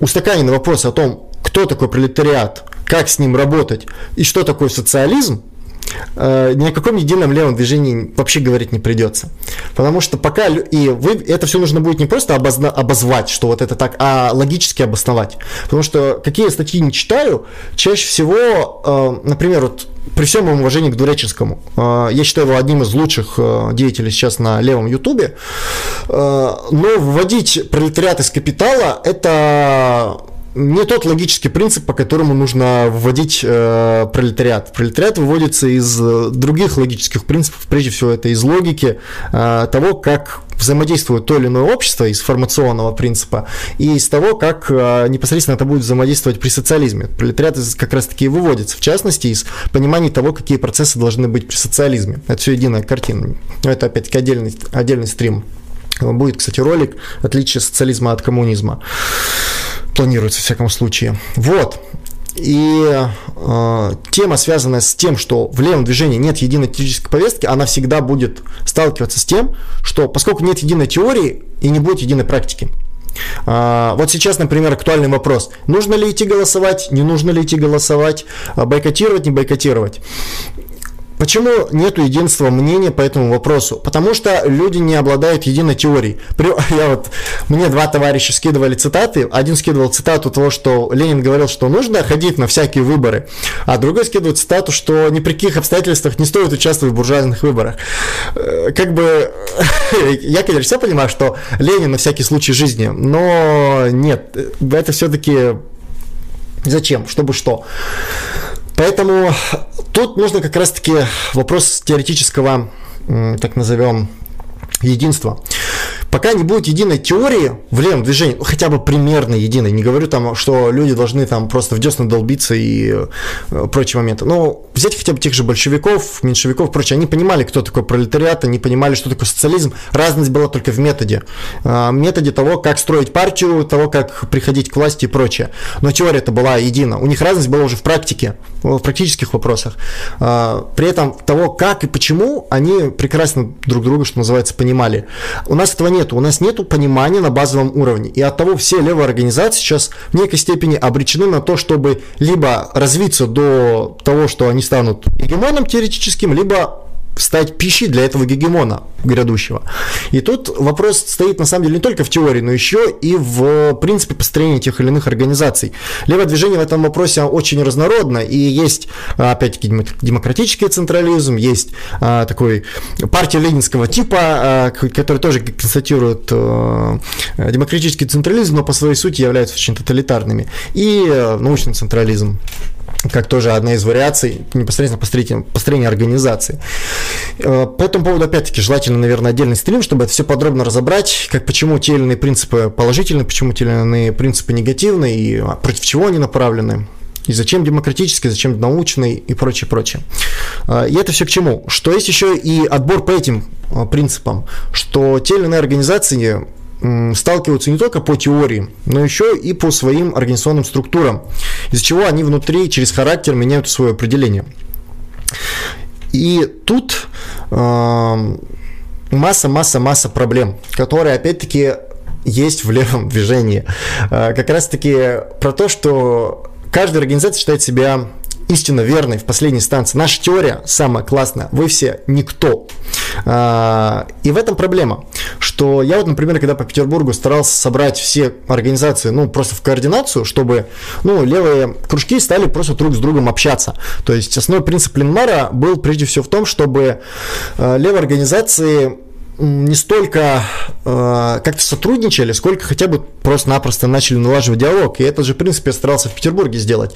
устаканенный вопрос о том, кто такой пролетариат, как с ним работать и что такое социализм, э, ни о каком едином левом движении вообще говорить не придется. Потому что пока и вы это все нужно будет не просто обозна, обозвать, что вот это так, а логически обосновать. Потому что какие статьи не читаю, чаще всего, э, например, вот при всем моем уважении к Дуреченскому, э, я считаю его одним из лучших деятелей сейчас на левом ютубе, но вводить пролетариат из капитала – это не тот логический принцип, по которому нужно вводить э, пролетариат. Пролетариат выводится из э, других логических принципов, прежде всего это из логики э, того, как взаимодействует то или иное общество из формационного принципа и из того, как э, непосредственно это будет взаимодействовать при социализме. Пролетариат как раз-таки и выводится, в частности, из понимания того, какие процессы должны быть при социализме. Это все единая картина. Но это, опять-таки, отдельный, отдельный стрим. Будет, кстати, ролик «Отличие социализма от коммунизма». Планируется, в всяком случае. Вот. И э, тема, связанная с тем, что в левом движении нет единой теоретической повестки, она всегда будет сталкиваться с тем, что поскольку нет единой теории и не будет единой практики. Э, вот сейчас, например, актуальный вопрос. Нужно ли идти голосовать, не нужно ли идти голосовать, бойкотировать, не бойкотировать. Почему нет единства мнения по этому вопросу? Потому что люди не обладают единой теорией. Я вот, мне два товарища скидывали цитаты. Один скидывал цитату того, что Ленин говорил, что нужно ходить на всякие выборы, а другой скидывает цитату, что ни при каких обстоятельствах не стоит участвовать в буржуазных выборах. Э, как бы, я, конечно, все понимаю, что Ленин на всякий случай жизни, но нет, это все-таки зачем, чтобы что. Поэтому тут нужно как раз-таки вопрос теоретического, так назовем, единства. Пока не будет единой теории в левом движении, ну, хотя бы примерно единой, не говорю там, что люди должны там просто в десны долбиться и э, прочие моменты, но взять хотя бы тех же большевиков, меньшевиков, прочее, они понимали, кто такой пролетариат, они понимали, что такое социализм, разность была только в методе, э, методе того, как строить партию, того, как приходить к власти и прочее, но теория это была едина, у них разность была уже в практике, в практических вопросах, э, при этом того, как и почему, они прекрасно друг друга, что называется, понимали. У нас этого нет, у нас нет понимания на базовом уровне. И от того все левые организации сейчас в некой степени обречены на то, чтобы либо развиться до того, что они станут гегемоном теоретическим, либо стать пищей для этого гегемона грядущего. И тут вопрос стоит на самом деле не только в теории, но еще и в принципе построения тех или иных организаций. Левое движение в этом вопросе очень разнородно, и есть, опять-таки, демократический централизм, есть а, такой партия ленинского типа, а, который тоже констатирует а, демократический централизм, но по своей сути являются очень тоталитарными, и научный централизм как тоже одна из вариаций непосредственно построения, построения организации. Э, по этому поводу, опять-таки, желательно, наверное, отдельный стрим, чтобы это все подробно разобрать, как почему те или иные принципы положительны, почему те или иные принципы негативны, и а, против чего они направлены, и зачем демократический, зачем научный и прочее, прочее. Э, и это все к чему? Что есть еще и отбор по этим э, принципам, что те или иные организации сталкиваются не только по теории, но еще и по своим организационным структурам, из-за чего они внутри через характер меняют свое определение. И тут масса-масса-масса проблем, которые опять-таки есть в левом движении. Э, как раз-таки про то, что каждая организация считает себя истинно верной в последней инстанции. Наша теория самая классная. Вы все никто. А, и в этом проблема, что я вот, например, когда по Петербургу старался собрать все организации, ну, просто в координацию, чтобы, ну, левые кружки стали просто друг с другом общаться. То есть основной принцип Ленмара был прежде всего в том, чтобы а, левые организации не столько э, как-то сотрудничали, сколько хотя бы просто-напросто начали налаживать диалог. И это же, в принципе, я старался в Петербурге сделать.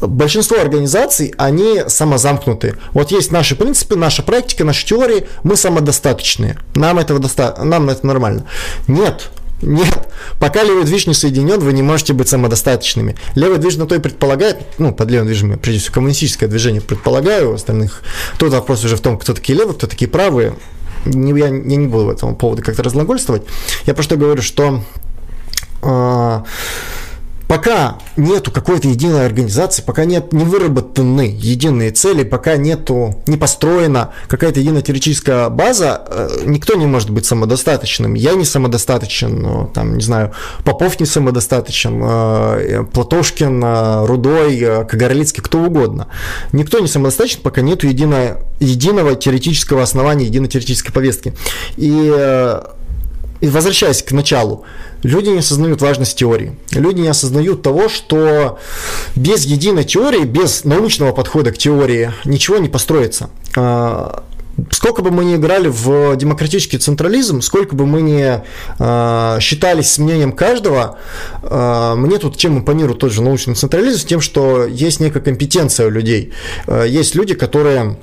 Большинство организаций, они самозамкнуты. Вот есть наши принципы, наша практика, наши теории, мы самодостаточные. Нам этого доста... нам это нормально. Нет, нет, пока левый движ не соединен, вы не можете быть самодостаточными. Левый движ на то и предполагает, ну, под левым движением, прежде всего, коммунистическое движение, предполагаю, у остальных. Тут вопрос уже в том, кто такие левые, кто такие правые не, я, я не буду в этом поводу как-то разглагольствовать. Я просто говорю, что э, пока нету какой-то единой организации, пока нет, не выработаны единые цели, пока нету, не построена какая-то единая теоретическая база, э, никто не может быть самодостаточным. Я не самодостаточен, там, не знаю, Попов не самодостаточен, э, Платошкин, Рудой, Кагарлицкий, кто угодно. Никто не самодостаточен, пока нету единого, единого теоретического основания, единой теоретической повестки. И э, и возвращаясь к началу, люди не осознают важность теории. Люди не осознают того, что без единой теории, без научного подхода к теории ничего не построится. А, сколько бы мы ни играли в демократический централизм, сколько бы мы ни э, считались с мнением каждого, э, мне тут чем импонирует тот же научный централизм, тем, что есть некая компетенция у людей. Э, есть люди, которые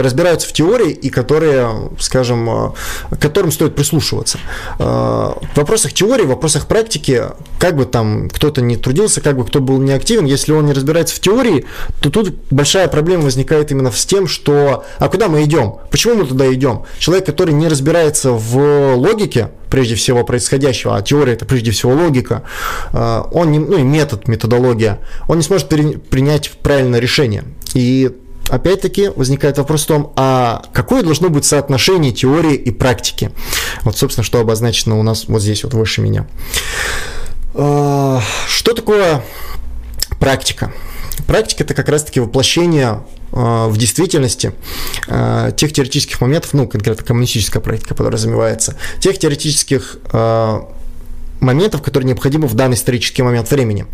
разбираются в теории и которые, скажем, э, которым стоит прислушиваться. Э, в вопросах теории, в вопросах практики, как бы там кто-то не трудился, как бы кто был не активен, если он не разбирается в теории, то тут большая проблема возникает именно с тем, что а куда мы идем? Почему мы туда идем? Человек, который не разбирается в логике, прежде всего происходящего, а теория это прежде всего логика, э, он не, ну и метод, методология, он не сможет принять правильное решение. И опять-таки возникает вопрос в том, а какое должно быть соотношение теории и практики? Вот, собственно, что обозначено у нас вот здесь, вот выше меня. А, что такое практика? Практика – это как раз-таки воплощение а, в действительности а, тех теоретических моментов, ну, конкретно коммунистическая практика подразумевается, тех теоретических моментов, которые необходимы в данный исторический момент времени.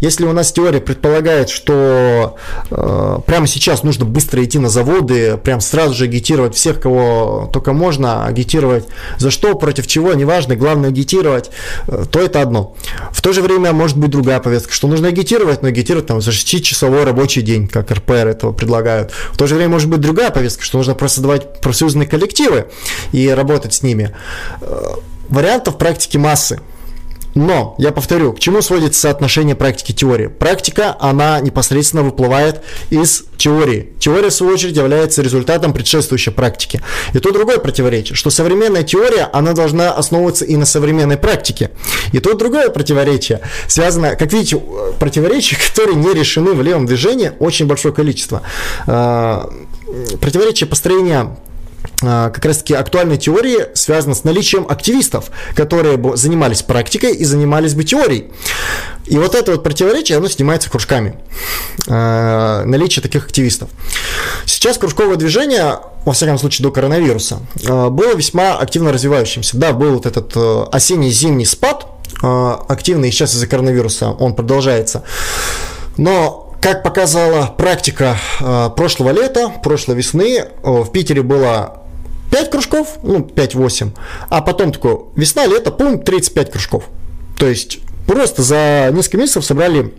Если у нас теория предполагает, что э, прямо сейчас нужно быстро идти на заводы, прям сразу же агитировать всех, кого только можно, агитировать за что, против чего, неважно, главное агитировать, э, то это одно. В то же время может быть другая повестка, что нужно агитировать, но агитировать там за 6-часовой рабочий день, как РПР этого предлагают. В то же время может быть другая повестка, что нужно просто создавать профсоюзные коллективы и работать с ними. Э, вариантов практики массы. Но, я повторю, к чему сводится соотношение практики и теории? Практика, она непосредственно выплывает из теории. Теория, в свою очередь, является результатом предшествующей практики. И то другое противоречие, что современная теория, она должна основываться и на современной практике. И то другое противоречие связано, как видите, противоречия, которые не решены в левом движении, очень большое количество. А, противоречие построения как раз-таки актуальной теории связана с наличием активистов, которые бы занимались практикой и занимались бы теорией. И вот это вот противоречие, оно снимается кружками. Э, наличие таких активистов. Сейчас кружковое движение, во всяком случае до коронавируса, э, было весьма активно развивающимся. Да, был вот этот э, осенний-зимний спад, активный, сейчас из-за коронавируса он продолжается. Но как показала практика э, прошлого лета, прошлой весны, э, в Питере было 5 кружков, ну, 5-8, а потом такое, весна, лето, пум, 35 кружков. То есть просто за несколько месяцев собрали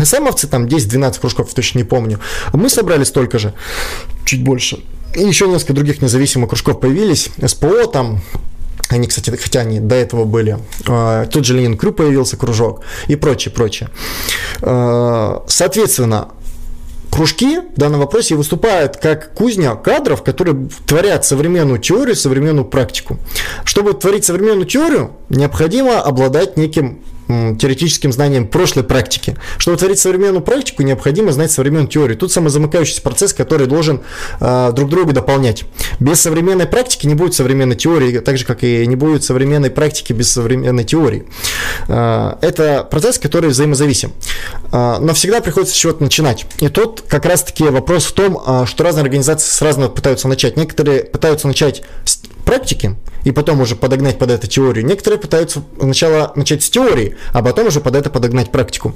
СМовцы, там 10-12 кружков, точно не помню. Мы собрали столько же, чуть больше. И еще несколько других независимых кружков появились. СПО там, они, кстати, хотя они до этого были. А, тут же Ленин Крю появился кружок и прочее, прочее. А, соответственно, кружки в данном вопросе выступают как кузня кадров, которые творят современную теорию, современную практику. Чтобы творить современную теорию, необходимо обладать неким теоретическим знанием прошлой практики. Чтобы творить современную практику, необходимо знать современную теорию. Тут самозамыкающийся процесс, который должен э, друг друга дополнять. Без современной практики не будет современной теории, так же, как и не будет современной практики без современной теории. Э, это процесс, который взаимозависим. Э, но всегда приходится с чего-то начинать. И тут как раз-таки вопрос в том, э, что разные организации с разного пытаются начать. Некоторые пытаются начать с практики и потом уже подогнать под это теорию. Некоторые пытаются сначала начать с теории, а потом уже под это подогнать практику.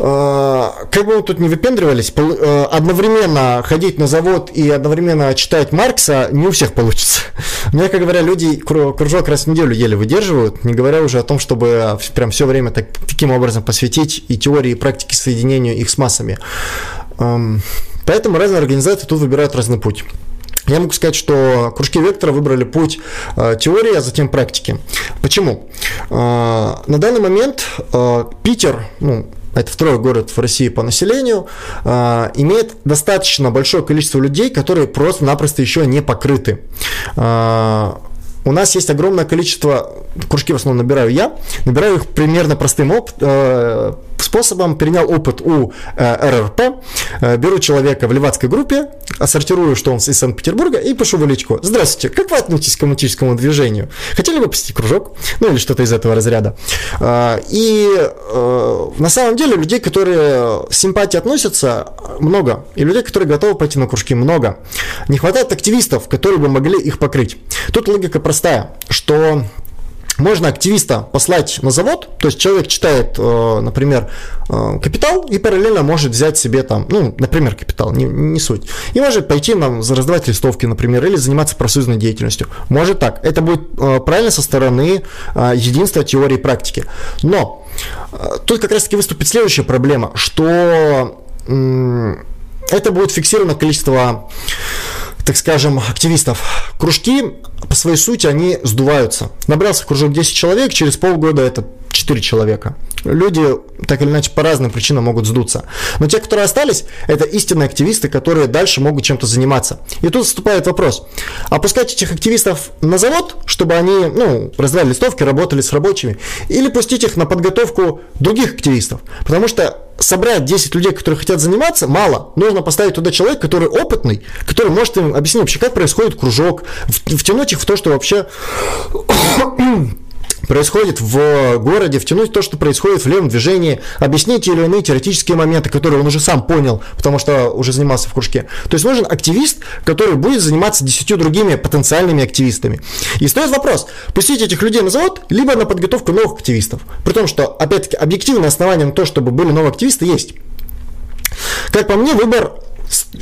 А, как бы мы тут не выпендривались, э, одновременно ходить на завод и одновременно читать Маркса не у всех получится. Мне, как говоря, люди кружок раз в неделю еле выдерживают, не говоря уже о том, чтобы прям все время так, таким образом посвятить и теории, и практике соединению их с массами. Поэтому разные организации тут выбирают разный путь. Я могу сказать, что кружки Вектора выбрали путь э, теории, а затем практики. Почему? Э, на данный момент э, Питер, ну, это второй город в России по населению, имеет достаточно большое количество людей, которые просто-напросто еще не покрыты. У нас есть огромное количество, кружки в основном набираю я, набираю их примерно простым опытом, э, способом, перенял опыт у э, РРП, э, беру человека в левацкой группе, сортирую, что он из Санкт-Петербурга, и пишу в личку. Здравствуйте, как вы относитесь к коммунистическому движению? Хотели бы посетить кружок? Ну, или что-то из этого разряда. Э, и э, на самом деле людей, которые с симпатией относятся, много. И людей, которые готовы пойти на кружки, много. Не хватает активистов, которые бы могли их покрыть. Тут логика простая, что можно активиста послать на завод, то есть человек читает, э, например, э, капитал и параллельно может взять себе там, ну, например, капитал, не, не суть, и может пойти нам раздавать листовки, например, или заниматься профсоюзной деятельностью. Может так. Это будет э, правильно со стороны единства теории и практики. Но тут как раз-таки выступит следующая проблема, что это будет фиксировано количество так скажем, активистов. Кружки, по своей сути, они сдуваются. Набрался кружок 10 человек, через полгода это 4 человека. Люди, так или иначе, по разным причинам могут сдуться. Но те, которые остались, это истинные активисты, которые дальше могут чем-то заниматься. И тут вступает вопрос. Опускать этих активистов на завод, чтобы они, ну, раздавали листовки, работали с рабочими, или пустить их на подготовку других активистов. Потому что собрать 10 людей, которые хотят заниматься, мало. Нужно поставить туда человека, который опытный, который может им объяснить вообще, как происходит кружок, втянуть их в то, что вообще происходит в городе, втянуть то, что происходит в левом движении, объяснить те или иные теоретические моменты, которые он уже сам понял, потому что уже занимался в кружке. То есть нужен активист, который будет заниматься десятью другими потенциальными активистами. И стоит вопрос, пустить этих людей на завод, либо на подготовку новых активистов. При том, что, опять-таки, объективное основание на то, чтобы были новые активисты, есть. Как по мне, выбор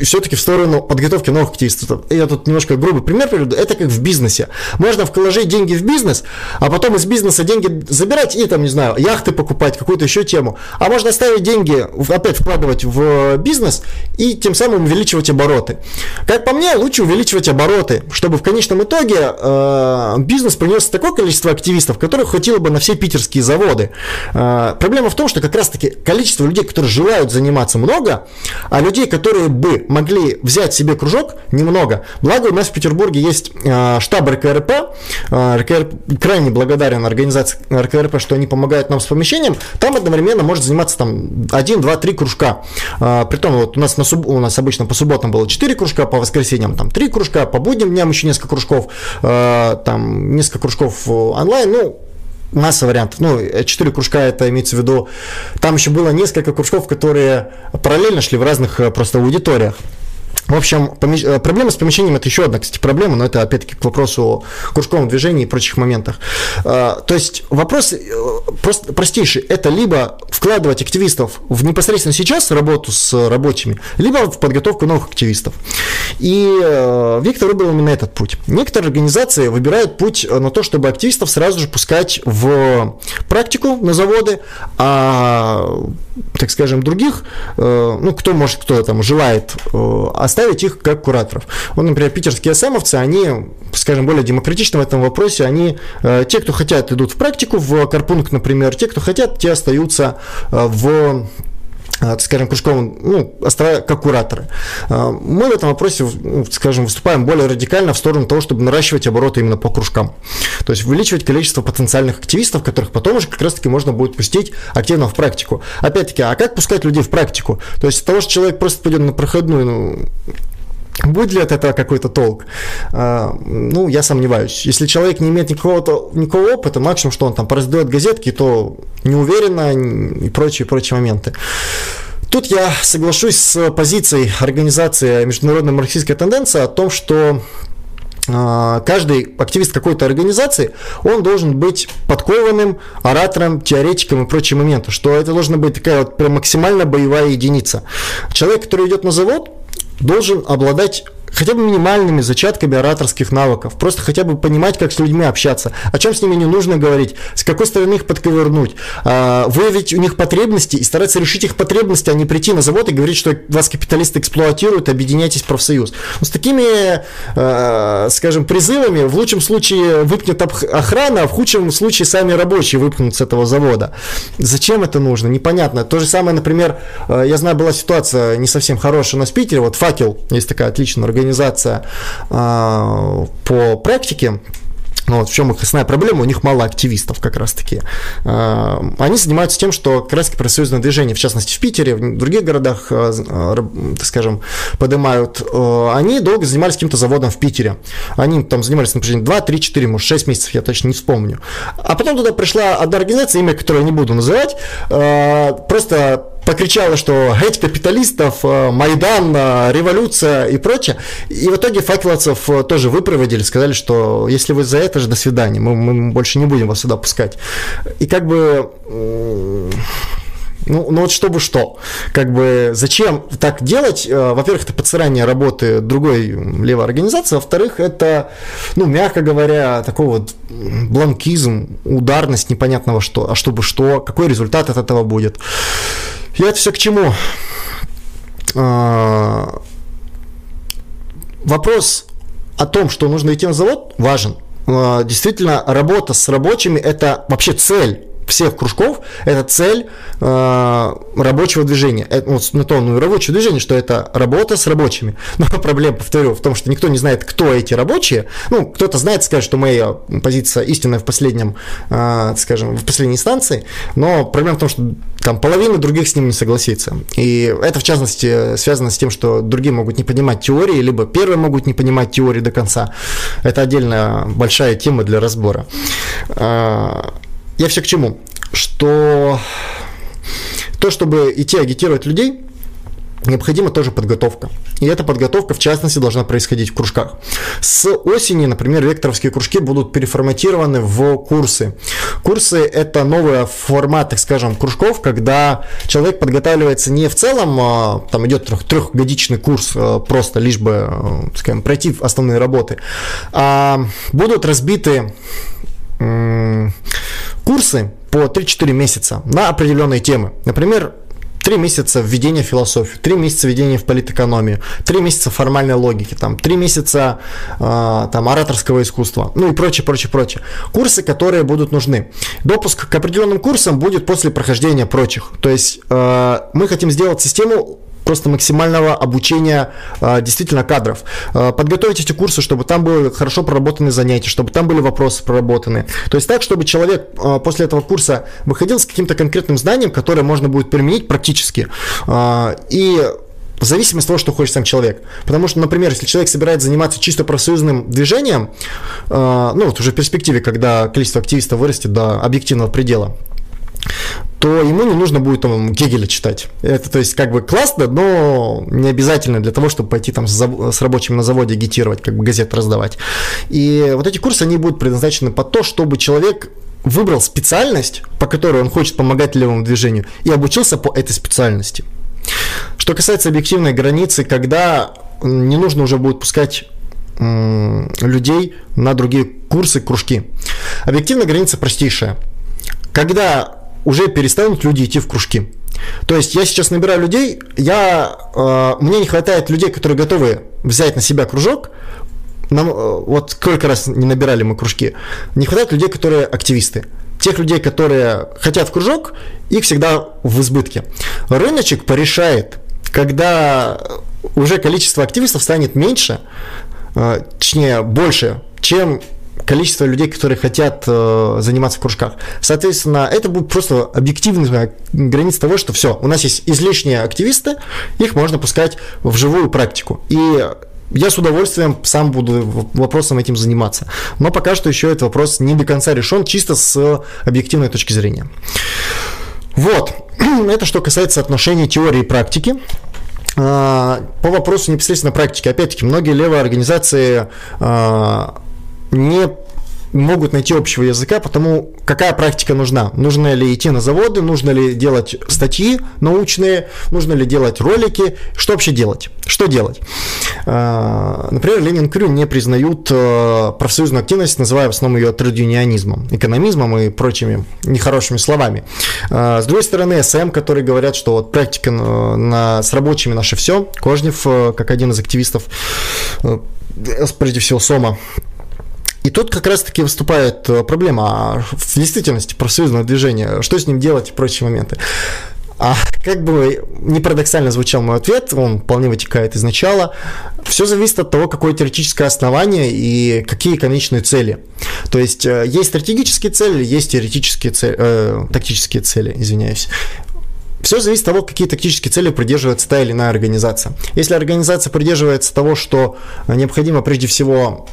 все-таки в сторону подготовки новых активистов. Я тут немножко грубый пример приведу. Это как в бизнесе. Можно вложить деньги в бизнес, а потом из бизнеса деньги забирать и там, не знаю, яхты покупать, какую-то еще тему. А можно оставить деньги, опять вкладывать в бизнес и тем самым увеличивать обороты. Как по мне, лучше увеличивать обороты, чтобы в конечном итоге э, бизнес принес такое количество активистов, которых хватило бы на все питерские заводы. Э, проблема в том, что как раз-таки количество людей, которые желают заниматься много, а людей, которые бы могли взять себе кружок, немного. Благо у нас в Петербурге есть э, штаб РКРП. Э, РКРП крайне благодарен организации РКРП, что они помогают нам с помещением. Там одновременно может заниматься там 1, 2, 3 кружка. Э, притом вот у нас, на суб... у нас обычно по субботам было 4 кружка, по воскресеньям там 3 кружка, по будним дням еще несколько кружков, там несколько кружков онлайн. Ну, масса вариантов. Ну, 4 кружка это имеется в виду. Там еще было несколько кружков, которые параллельно шли в разных э, просто аудиториях. В общем, помещ... Э, проблема с помещением это еще одна, кстати, проблема, но это опять-таки к вопросу о кружковом движении и прочих моментах. А, то есть вопрос э, простейший. Это либо вкладывать активистов в непосредственно сейчас работу с рабочими, либо в подготовку новых активистов. И э, Виктор выбрал именно этот путь. Некоторые организации выбирают путь на то, чтобы активистов сразу же пускать в практику на заводы, а, так скажем, других, ну, кто может, кто там желает оставить их как кураторов. Вот, например, питерские СМовцы, они, скажем, более демократичны в этом вопросе. Они, э, те, кто хотят, идут в практику, в Карпунг, например, те, кто хотят, те остаются э, в скажем, кружковым, ну, как кураторы. Э, мы в этом вопросе, ну, скажем, выступаем более радикально в сторону того, чтобы наращивать обороты именно по кружкам. То есть увеличивать количество потенциальных активистов, которых потом уже как раз-таки можно будет пустить активно в практику. Опять-таки, а как пускать людей в практику? То есть того, что человек просто пойдет на проходную, ну, Будет ли от этого какой-то толк? А, ну, я сомневаюсь. Если человек не имеет никакого, никакого опыта, максимум, что он там пораздает газетки, то неуверенно и прочие, прочие моменты. Тут я соглашусь с позицией организации Международная марксистская тенденция о том, что а, каждый активист какой-то организации, он должен быть подкованным оратором, теоретиком и прочие моменты, что это должна быть такая вот прям максимально боевая единица. Человек, который идет на завод, должен обладать хотя бы минимальными зачатками ораторских навыков, просто хотя бы понимать, как с людьми общаться, о чем с ними не нужно говорить, с какой стороны их подковырнуть, а, выявить у них потребности и стараться решить их потребности, а не прийти на завод и говорить, что вас капиталисты эксплуатируют, объединяйтесь в профсоюз. Но с такими, а, скажем, призывами в лучшем случае выпнет охрана, а в худшем случае сами рабочие выпнут с этого завода. Зачем это нужно? Непонятно. То же самое, например, а, я знаю, была ситуация не совсем хорошая у нас в Питере, вот «Факел», есть такая отличная организация, организация а, по практике, ну, вот в чем их основная проблема, у них мало активистов как раз-таки. А, они занимаются тем, что как раз-таки профсоюзное движение, в частности в Питере, в других городах, а, так скажем, поднимают. Они долго занимались каким-то заводом в Питере. Они там занимались, например, 2, 3, 4, может, 6 месяцев, я точно не вспомню. А потом туда пришла одна организация, имя которой я не буду называть, просто покричала, что геть капиталистов, Майдан, революция и прочее. И в итоге факеловцев тоже выпроводили, сказали, что если вы за это же, до свидания, мы, мы больше не будем вас сюда пускать. И как бы ну, ну вот чтобы что. Как бы зачем так делать? Э, во-первых, это подсырание работы другой левой организации. Во-вторых, это, ну, мягко говоря, такой вот бланкизм, ударность непонятного что. А чтобы что? Какой результат от этого будет? И это все к чему? А, вопрос о том, что нужно идти на завод, важен. А, действительно, работа с рабочими – это вообще цель всех кружков это цель э, рабочего движения. Это, вот, на то, ну, рабочее движение, что это работа с рабочими. Но проблема, повторю, в том, что никто не знает, кто эти рабочие. Ну, кто-то знает, скажет, что моя позиция истинная в последнем, э, скажем, в последней инстанции, но проблема в том, что там половина других с ним не согласится. И это, в частности, связано с тем, что другие могут не понимать теории, либо первые могут не понимать теории до конца. Это отдельная большая тема для разбора. Э, я все к чему? Что то, чтобы идти агитировать людей, необходима тоже подготовка. И эта подготовка, в частности, должна происходить в кружках. С осени, например, векторовские кружки будут переформатированы в курсы. Курсы – это новый формат, так скажем, кружков, когда человек подготавливается не в целом, а, там идет трех, трехгодичный курс, а, просто лишь бы, а, скажем, пройти основные работы, а будут разбиты курсы по 3-4 месяца на определенные темы. Например, Три месяца введения в философию, три месяца введения в политэкономию, три месяца формальной логики, там, три месяца э, там, ораторского искусства, ну и прочее, прочее, прочее. Курсы, которые будут нужны. Допуск к определенным курсам будет после прохождения прочих. То есть э, мы хотим сделать систему просто максимального обучения э, действительно кадров. Э, подготовить эти курсы, чтобы там были хорошо проработаны занятия, чтобы там были вопросы проработаны. То есть так, чтобы человек э, после этого курса выходил с каким-то конкретным знанием, которое можно будет применить практически. И в зависимости от того, что хочет сам человек. Потому что, например, если человек собирается заниматься чисто профсоюзным движением, ну вот уже в перспективе, когда количество активистов вырастет до объективного предела, то ему не нужно будет там Гегеля читать. Это, то есть, как бы классно, но не обязательно для того, чтобы пойти там с, с рабочими на заводе агитировать, как бы газет раздавать. И вот эти курсы, они будут предназначены под то, чтобы человек выбрал специальность, по которой он хочет помогать левому движению, и обучился по этой специальности. Что касается объективной границы, когда не нужно уже будет пускать людей на другие курсы, кружки. Объективная граница простейшая. Когда уже перестанут люди идти в кружки. То есть я сейчас набираю людей, я, э, мне не хватает людей, которые готовы взять на себя кружок. Нам, э, вот сколько раз не набирали мы кружки. Не хватает людей, которые активисты. Тех людей, которые хотят в кружок, их всегда в избытке. Рыночек порешает, когда уже количество активистов станет меньше, э, точнее больше, чем количество людей, которые хотят э, заниматься в кружках. Соответственно, это будет просто объективная граница того, что все, у нас есть излишние активисты, их можно пускать в живую практику. И я с удовольствием сам буду вопросом этим заниматься. Но пока что еще этот вопрос не до конца решен, чисто с объективной точки зрения. Вот, это что касается отношений теории и практики. А, по вопросу непосредственно практики, опять-таки, многие левые организации а, не могут найти общего языка, потому какая практика нужна. Нужно ли идти на заводы, нужно ли делать статьи научные, нужно ли делать ролики, что вообще делать, что делать. А, например, Ленин Крю не признают э, профсоюзную активность, называя в основном ее традюнионизмом, экономизмом и прочими нехорошими словами. А, с другой стороны, СМ, которые говорят, что вот практика на, с рабочими наше все, Кожнев, э, как один из активистов, э, прежде всего Сома, и тут как раз-таки выступает э, проблема а в действительности профсоюзного движения, что с ним делать и прочие моменты. А как бы не парадоксально звучал мой ответ, он вполне вытекает из начала. Все зависит от того, какое теоретическое основание и какие конечные цели. То есть э, есть стратегические цели, есть теоретические цели, э, тактические цели, извиняюсь. Все зависит от того, какие тактические цели придерживается та или иная организация. Если организация придерживается того, что необходимо прежде всего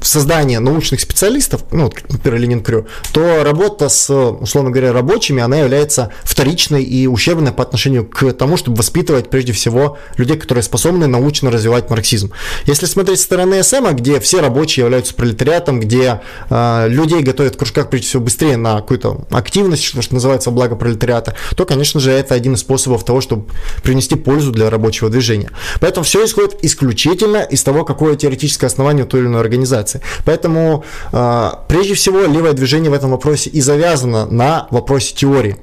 создание научных специалистов, ну, например, Ленин Крю, то работа с, условно говоря, рабочими, она является вторичной и ущербной по отношению к тому, чтобы воспитывать прежде всего людей, которые способны научно развивать марксизм. Если смотреть со стороны СМ, где все рабочие являются пролетариатом, где э, людей готовят в кружках прежде всего быстрее на какую-то активность, что, что называется благо пролетариата, то, конечно же, это один из способов того, чтобы принести пользу для рабочего движения. Поэтому все исходит исключительно из того, какое теоретическое основание у той или иной организации. Поэтому, э, прежде всего, левое движение в этом вопросе и завязано на вопросе теории.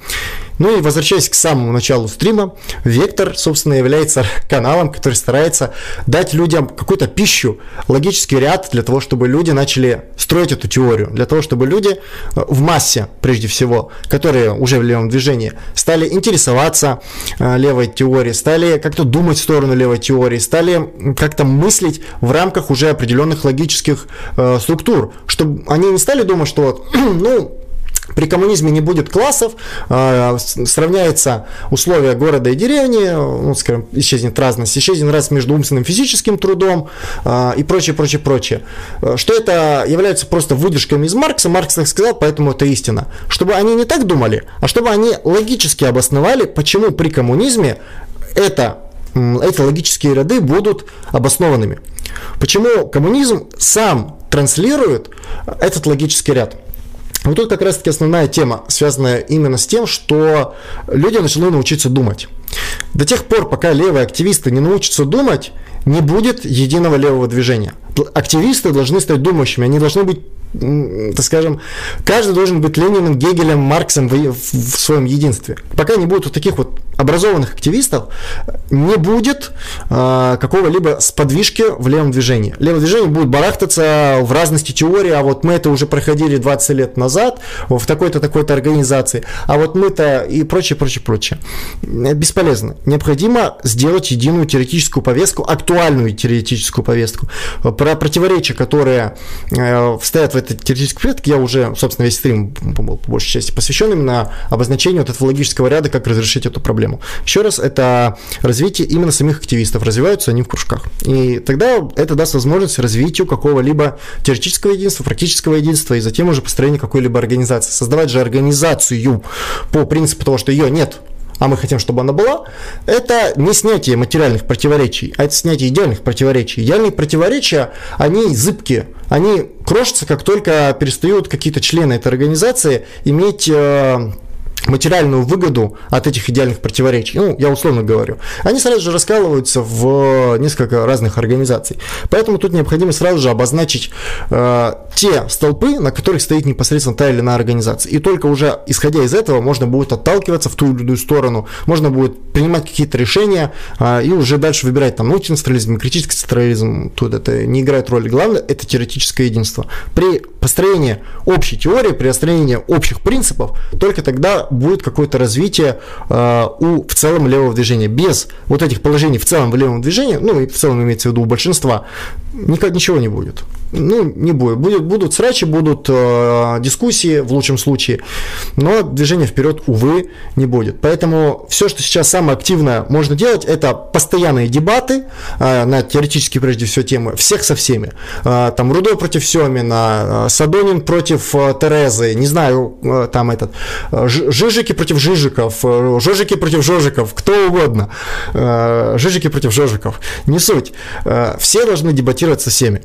Ну и возвращаясь к самому началу стрима, Вектор, собственно, является каналом, который старается дать людям какую-то пищу, логический ряд для того, чтобы люди начали строить эту теорию, для того, чтобы люди э, в массе, прежде всего, которые уже в левом движении, стали интересоваться э, левой теорией, стали как-то думать в сторону левой теории, стали как-то мыслить в рамках уже определенных логических э, структур, чтобы они не стали думать, что ну, при коммунизме не будет классов, э, сравняется условия города и деревни, ну, скажем, исчезнет разность, исчезнет разность между умственным и физическим трудом э, и прочее, прочее, прочее. Э, что это является просто выдержками из Маркса, Маркс так сказал, поэтому это истина. Чтобы они не так думали, а чтобы они логически обосновали, почему при коммунизме это, эти логические ряды будут обоснованными. Почему коммунизм сам транслирует этот логический ряд. Вот тут как раз-таки основная тема, связанная именно с тем, что люди начали научиться думать. До тех пор, пока левые активисты не научатся думать, не будет единого левого движения. Активисты должны стать думающими, они должны быть так скажем, каждый должен быть Лениным, Гегелем, Марксом в, в своем единстве. Пока не будет вот таких вот образованных активистов, не будет э, какого-либо сподвижки в левом движении. Левое движение будет барахтаться в разности теории, а вот мы это уже проходили 20 лет назад в такой-то, такой-то организации, а вот мы-то и прочее, прочее, прочее. Бесполезно. Необходимо сделать единую теоретическую повестку, актуальную теоретическую повестку. Про противоречия, которые э, стоят в этой теоретической повестке, я уже, собственно, весь стрим был по большей части посвящен именно обозначению вот этого логического ряда, как разрешить эту проблему. Еще раз, это развитие именно самих активистов, развиваются они в кружках. И тогда это даст возможность развитию какого-либо теоретического единства, практического единства, и затем уже построение какой-либо организации. Создавать же организацию по принципу того, что ее нет а мы хотим, чтобы она была, это не снятие материальных противоречий, а это снятие идеальных противоречий. Идеальные противоречия, они зыбкие, они крошатся, как только перестают какие-то члены этой организации иметь э, материальную выгоду от этих идеальных противоречий, ну, я условно говорю, они сразу же раскалываются в несколько разных организаций. Поэтому тут необходимо сразу же обозначить э, те столпы, на которых стоит непосредственно та или иная организация. И только уже исходя из этого можно будет отталкиваться в ту или иную сторону, можно будет принимать какие-то решения э, и уже дальше выбирать там научный централизм, критический централизм, тут это не играет роли. Главное, это теоретическое единство. При построении общей теории, при построении общих принципов, только тогда будет какое-то развитие э, у в целом левого движения. Без вот этих положений в целом в левом движении, ну и в целом имеется в виду у большинства, никак ничего не будет. Ну, не будет. будет будут срачи, будут э, дискуссии в лучшем случае, но движение вперед, увы, не будет. Поэтому все, что сейчас самое активное можно делать, это постоянные дебаты э, на теоретические, прежде всего, темы, всех со всеми. Э, там Рудой против Семина, э, Садонин против э, Терезы, не знаю, э, там этот, э, Жижики против Жижиков, э, Жожики против Жожиков, кто угодно. Э, Жижики против Жожиков. Не суть. Э, все должны дебатировать со всеми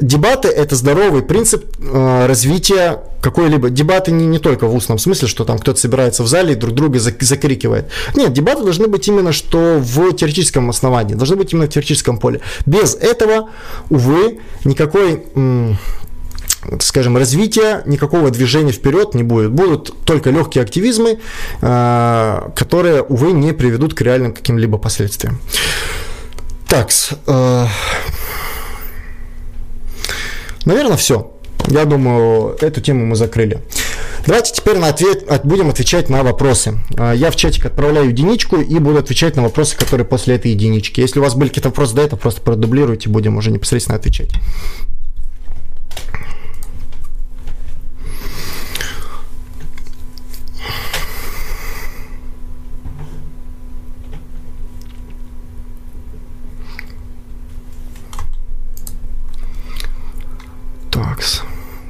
дебаты – это здоровый принцип э, развития какой-либо... Дебаты не, не только в устном смысле, что там кто-то собирается в зале и друг друга закрикивает. Нет, дебаты должны быть именно что в теоретическом основании, должны быть именно в теоретическом поле. Без этого, увы, никакой... М- скажем, развития, никакого движения вперед не будет. Будут только легкие активизмы, э, которые, увы, не приведут к реальным каким-либо последствиям. Так, э, Наверное, все. Я думаю, эту тему мы закрыли. Давайте теперь на ответ, будем отвечать на вопросы. А, я в чатик отправляю единичку и буду отвечать на вопросы, которые после этой единички. Если у вас были какие-то вопросы до этого, просто продублируйте, будем уже непосредственно отвечать.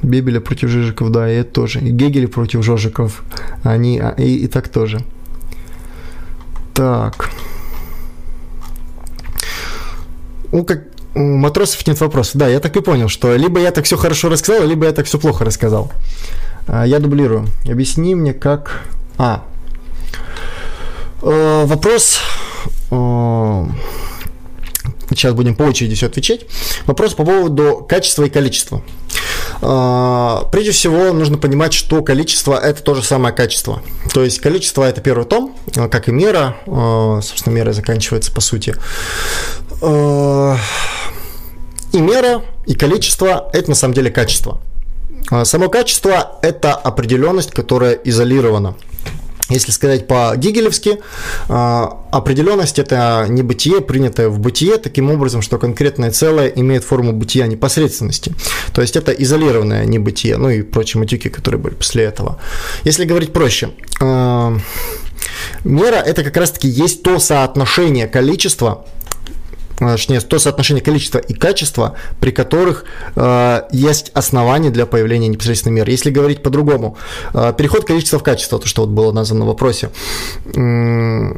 Бебеля против Жижиков, да, и это тоже. И Гегеля против Жожиков. Они, а, и, и так тоже. Так. Ну, как у матросов нет вопросов. Да, я так и понял, что либо я так все хорошо рассказал, либо я так все плохо рассказал. А, я дублирую. Объясни мне, как... А. Э, вопрос... Сейчас будем по очереди все отвечать. Вопрос по поводу качества и количества. А, прежде всего, нужно понимать, что количество – это то же самое качество. То есть, количество – это первый том, а, как и мера. А, собственно, мера заканчивается по сути. И мера, и количество – это на самом деле качество. Само качество – это определенность, которая изолирована – если сказать по-гигелевски, а, определенность – это не бытие, принятое в бытие, таким образом, что конкретное целое имеет форму бытия непосредственности. То есть это изолированное небытие, ну и прочие матюки, которые были после этого. Если говорить проще, а, мера – это как раз-таки есть то соотношение количества точнее, то соотношение количества и качества, при которых э, есть основания для появления непосредственно меры. Если говорить по-другому, э, переход количества в качество, то, что вот было названо в вопросе, э,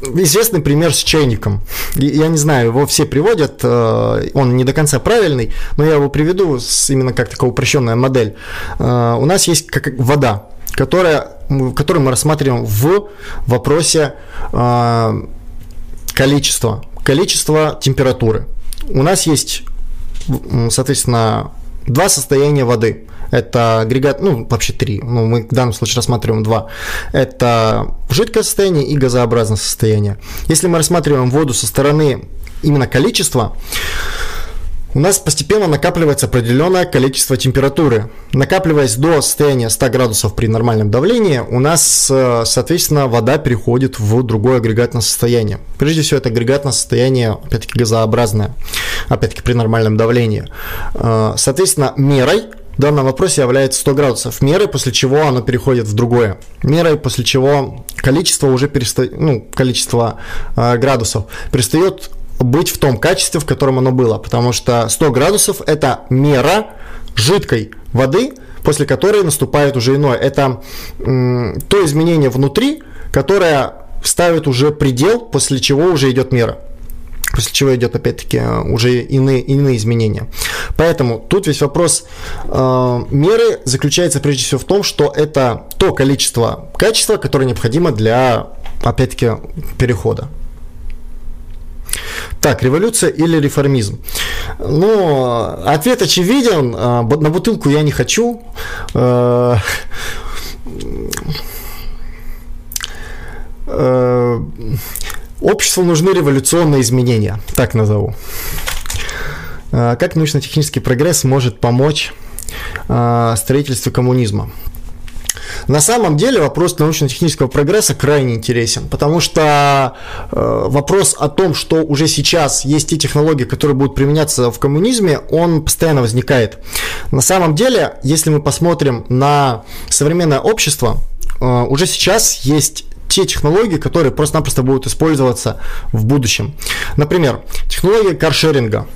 Известный пример с чайником. Я не знаю, его все приводят, э, он не до конца правильный, но я его приведу именно как такая упрощенная модель. Э, у нас есть как вода, которая, которую мы рассматриваем в вопросе количества количество температуры. У нас есть, соответственно, два состояния воды. Это агрегат, ну, вообще три, ну, мы в данном случае рассматриваем два. Это жидкое состояние и газообразное состояние. Если мы рассматриваем воду со стороны именно количества, у нас постепенно накапливается определенное количество температуры. Накапливаясь до состояния 100 градусов при нормальном давлении, у нас, э, соответственно, вода переходит в другое агрегатное состояние. Прежде всего, это агрегатное состояние, опять-таки, газообразное, опять-таки, при нормальном давлении. Э, соответственно, мерой в данном вопросе является 100 градусов. Мерой, после чего оно переходит в другое. Мерой, после чего количество уже перестает, ну, количество э, градусов перестает быть в том качестве, в котором оно было, потому что 100 градусов – это мера жидкой воды, после которой наступает уже иное. Это м, то изменение внутри, которое ставит уже предел, после чего уже идет мера. После чего идет, опять-таки, уже иные, иные изменения. Поэтому тут весь вопрос э, меры заключается прежде всего в том, что это то количество качества, которое необходимо для, опять-таки, перехода. Так, революция или реформизм? Ну, ответ очевиден. А, на бутылку я не хочу. А, а, обществу нужны революционные изменения, так назову. Как научно-технический прогресс может помочь строительству коммунизма? На самом деле вопрос научно-технического прогресса крайне интересен, потому что э, вопрос о том, что уже сейчас есть те технологии, которые будут применяться в коммунизме, он постоянно возникает. На самом деле, если мы посмотрим на современное общество, э, уже сейчас есть те технологии, которые просто-напросто будут использоваться в будущем. Например, технология каршеринга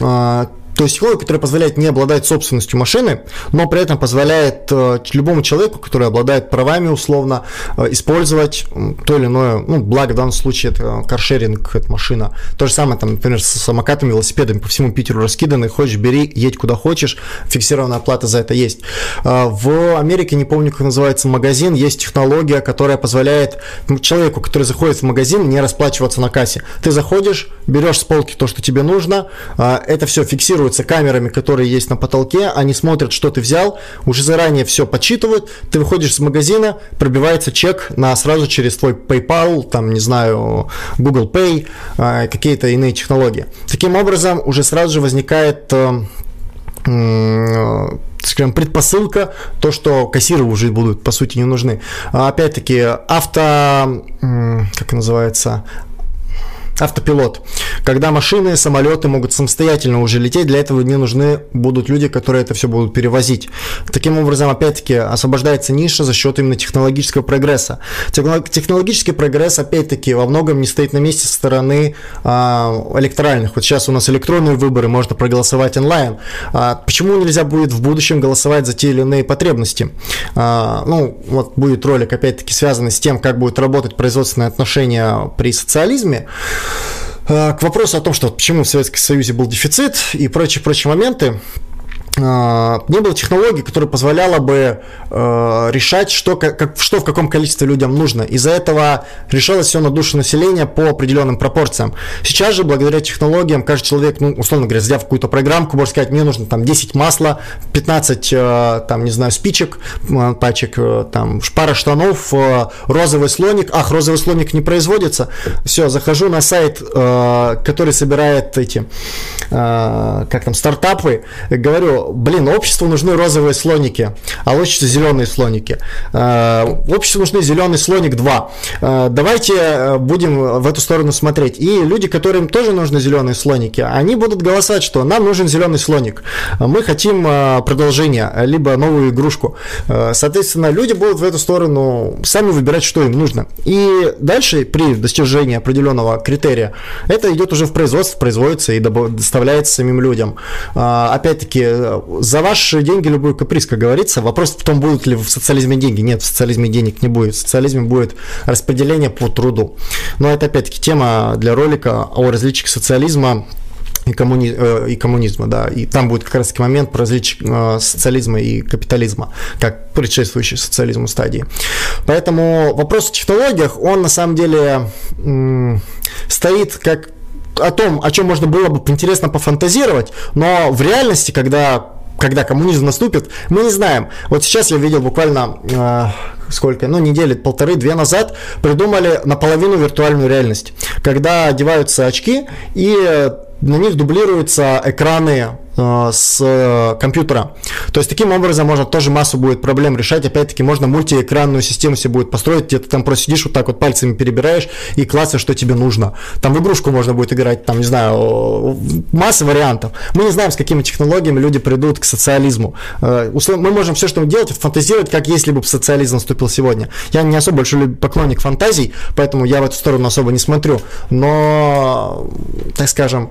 э, то есть технология, которая позволяет не обладать собственностью машины, но при этом позволяет э, любому человеку, который обладает правами условно, э, использовать то или иное, ну, благо в данном случае это каршеринг, это машина. То же самое, там, например, с самокатами, велосипедами по всему Питеру раскиданы, хочешь, бери, едь куда хочешь, фиксированная оплата за это есть. Э, в Америке, не помню, как называется магазин, есть технология, которая позволяет человеку, который заходит в магазин, не расплачиваться на кассе. Ты заходишь, берешь с полки то, что тебе нужно, это все фиксируется фиксируются камерами, которые есть на потолке, они смотрят, что ты взял, уже заранее все подсчитывают, ты выходишь из магазина, пробивается чек на сразу через твой PayPal, там, не знаю, Google Pay, а, какие-то иные технологии. Таким образом, уже сразу же возникает э, скажем, предпосылка, то, что кассиры уже будут, по сути, не нужны. А опять-таки, авто, как называется, автопилот. Когда машины, самолеты могут самостоятельно уже лететь, для этого не нужны будут люди, которые это все будут перевозить. Таким образом, опять-таки, освобождается ниша за счет именно технологического прогресса. Технологический прогресс, опять-таки, во многом не стоит на месте со стороны а, электоральных. Вот сейчас у нас электронные выборы, можно проголосовать онлайн. А, почему нельзя будет в будущем голосовать за те или иные потребности? А, ну, вот будет ролик, опять-таки, связанный с тем, как будет работать производственные отношения при социализме. А, к вопросу о том, что почему в Советском Союзе был дефицит и прочие-прочие моменты, не было технологии, которая позволяла бы э, решать, что, как, что в каком количестве людям нужно. Из-за этого решалось все на душу населения по определенным пропорциям. Сейчас же, благодаря технологиям, каждый человек, ну, условно говоря, взяв какую-то программку, может сказать, мне нужно там 10 масла, 15, э, там, не знаю, спичек, пачек, э, там, пара штанов, розовый слоник. Ах, розовый слоник не производится. Все, захожу на сайт, который собирает эти, как там, стартапы, говорю, блин, обществу нужны розовые слоники, а лучше зеленые слоники. Э, обществу нужны зеленый слоник 2. Э, давайте э, будем в эту сторону смотреть. И люди, которым тоже нужны зеленые слоники, они будут голосовать, что нам нужен зеленый слоник. Мы хотим продолжение, либо новую игрушку. Соответственно, люди будут в эту сторону сами выбирать, что им нужно. И дальше, при достижении определенного критерия, это идет уже в производство, производится и доставляется самим людям. Опять-таки, за ваши деньги любой каприз, как говорится. Вопрос в том, будут ли в социализме деньги. Нет, в социализме денег не будет. В социализме будет распределение по труду. Но это опять-таки тема для ролика о различиях социализма и, коммуни... Э, и коммунизма, да, и там будет как раз таки момент про различие э, социализма и капитализма, как предшествующий социализму стадии. Поэтому вопрос о технологиях, он на самом деле стоит как о том, о чем можно было бы интересно пофантазировать, но в реальности, когда когда коммунизм наступит, мы не знаем. Вот сейчас я видел буквально э, сколько, ну, недели полторы-две назад придумали наполовину виртуальную реальность, когда одеваются очки и на них дублируются экраны Э, с э, компьютера. То есть таким образом можно тоже массу будет проблем решать. Опять-таки можно мультиэкранную систему себе будет построить, где ты там просто сидишь вот так вот пальцами перебираешь и классишь, что тебе нужно. Там в игрушку можно будет играть, там, не знаю, масса вариантов. Мы не знаем, с какими технологиями люди придут к социализму. Э, мы можем все, что мы делать, фантазировать, как если бы социализм наступил сегодня. Я не особо большой поклонник фантазий, поэтому я в эту сторону особо не смотрю. Но, так скажем,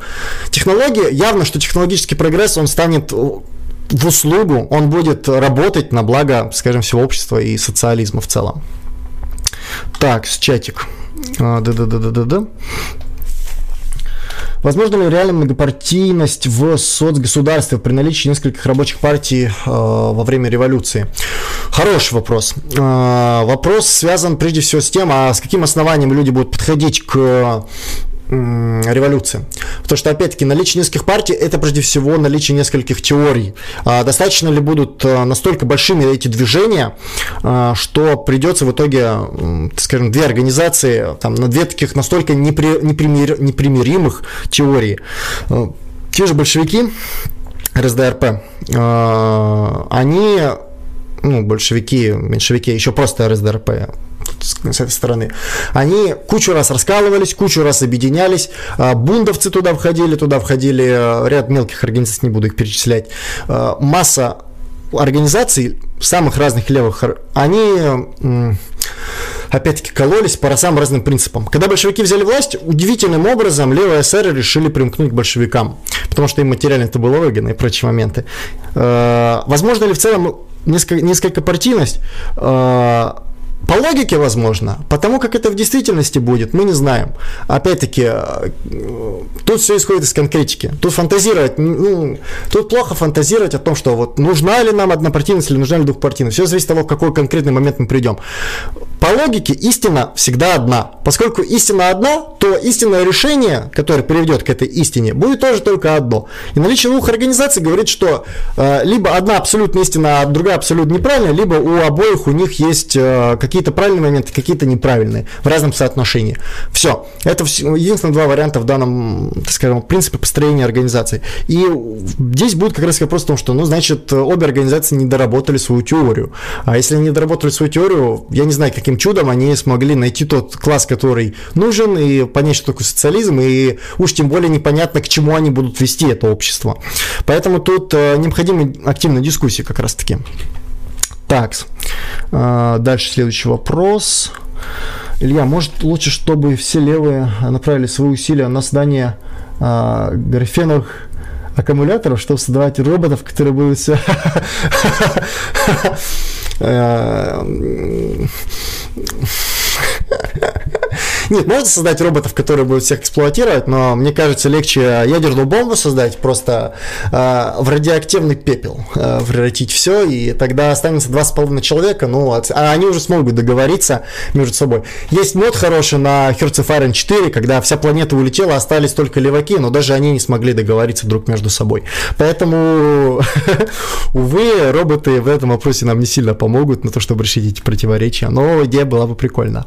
технологии, явно, что технологический прогресс прогресс, он станет в услугу, он будет работать на благо, скажем, всего общества и социализма в целом. Так, с чатик. Да-да-да-да-да. Возможно ли реальная многопартийность в соцгосударстве при наличии нескольких рабочих партий э, во время революции? Хороший вопрос. Э, вопрос связан прежде всего с тем, а с каким основанием люди будут подходить к революции. Потому что, опять-таки, наличие нескольких партий – это, прежде всего, наличие нескольких теорий. А достаточно ли будут э, настолько большими эти движения, э, что придется в итоге, скажем, две организации, там, на две таких настолько непри, непримир, непримиримых теории. Э, те же большевики, РСДРП, они, ну, большевики, меньшевики, еще просто РСДРП, с этой стороны, они кучу раз раскалывались, кучу раз объединялись, а, бундовцы туда входили, туда входили а, ряд мелких организаций, не буду их перечислять, а, масса организаций самых разных левых, они опять-таки кололись по самым разным принципам. Когда большевики взяли власть, удивительным образом левые эсеры решили примкнуть к большевикам, потому что им материально это было выгодно и прочие моменты. Возможно ли в целом несколько, несколько партийность? По логике, возможно, потому как это в действительности будет, мы не знаем. Опять-таки, э, тут все исходит из конкретики. Тут фантазировать, ну, тут плохо фантазировать о том, что вот нужна ли нам однопартийность или нужна ли двухпартийность. Все зависит от того, в какой конкретный момент мы придем. По логике истина всегда одна. Поскольку истина одна, то истинное решение, которое приведет к этой истине, будет тоже только одно. И наличие двух организаций говорит, что э, либо одна абсолютно истина, а другая абсолютно неправильная, либо у обоих у них есть э, какие-то правильные моменты, какие-то неправильные в разном соотношении. Все. Это единственные два варианта в данном, так скажем, принципе построения организации. И здесь будет как раз вопрос в том, что, ну, значит, обе организации не доработали свою теорию. А если они не доработали свою теорию, я не знаю, каким чудом они смогли найти тот класс, который нужен, и понять, что такое социализм, и уж тем более непонятно, к чему они будут вести это общество. Поэтому тут э, необходима активная дискуссия как раз-таки. Так, э, дальше следующий вопрос. Илья, может лучше, чтобы все левые направили свои усилия на создание э, графеновых аккумуляторов, чтобы создавать роботов, которые будут все Нет, можно создать роботов, которые будут всех эксплуатировать, но мне кажется, легче ядерную бомбу создать, просто э, в радиоактивный пепел э, превратить все, и тогда останется два с половиной человека, ну, а они уже смогут договориться между собой. Есть мод хороший на Hearts of Iron 4, когда вся планета улетела, остались только леваки, но даже они не смогли договориться друг между собой. Поэтому, увы, роботы в этом вопросе нам не сильно помогут на то, чтобы решить эти противоречия, но идея была бы прикольна.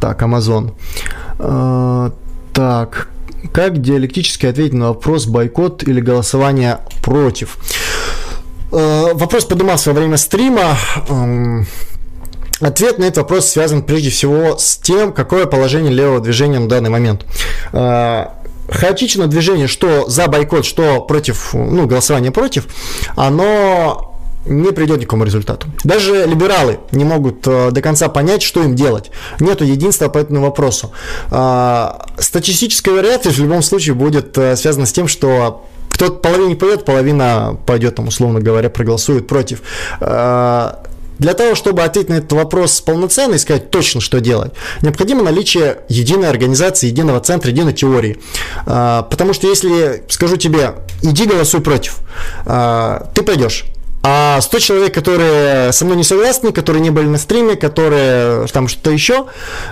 Так, Amazon. Э, так, как диалектически ответить на вопрос бойкот или голосование против? Э, вопрос поднимался во время стрима. Ответ на этот вопрос связан прежде всего с тем, какое положение левого движения на данный момент. Э, хаотичное движение, что за бойкот, что против, ну, голосование против, оно не придет к какому результату. Даже либералы не могут э, до конца понять, что им делать. Нету единства по этому вопросу. Э, статистическая вероятность в любом случае будет э, связана с тем, что кто-то половина не пойдет, половина пойдет, там, условно говоря, проголосует против. Э, для того, чтобы ответить на этот вопрос полноценно и сказать точно, что делать, необходимо наличие единой организации, единого центра, единой теории. Э, потому что если скажу тебе, иди голосуй против, ты пойдешь а 100 человек, которые со мной не согласны, которые не были на стриме, которые там что-то еще,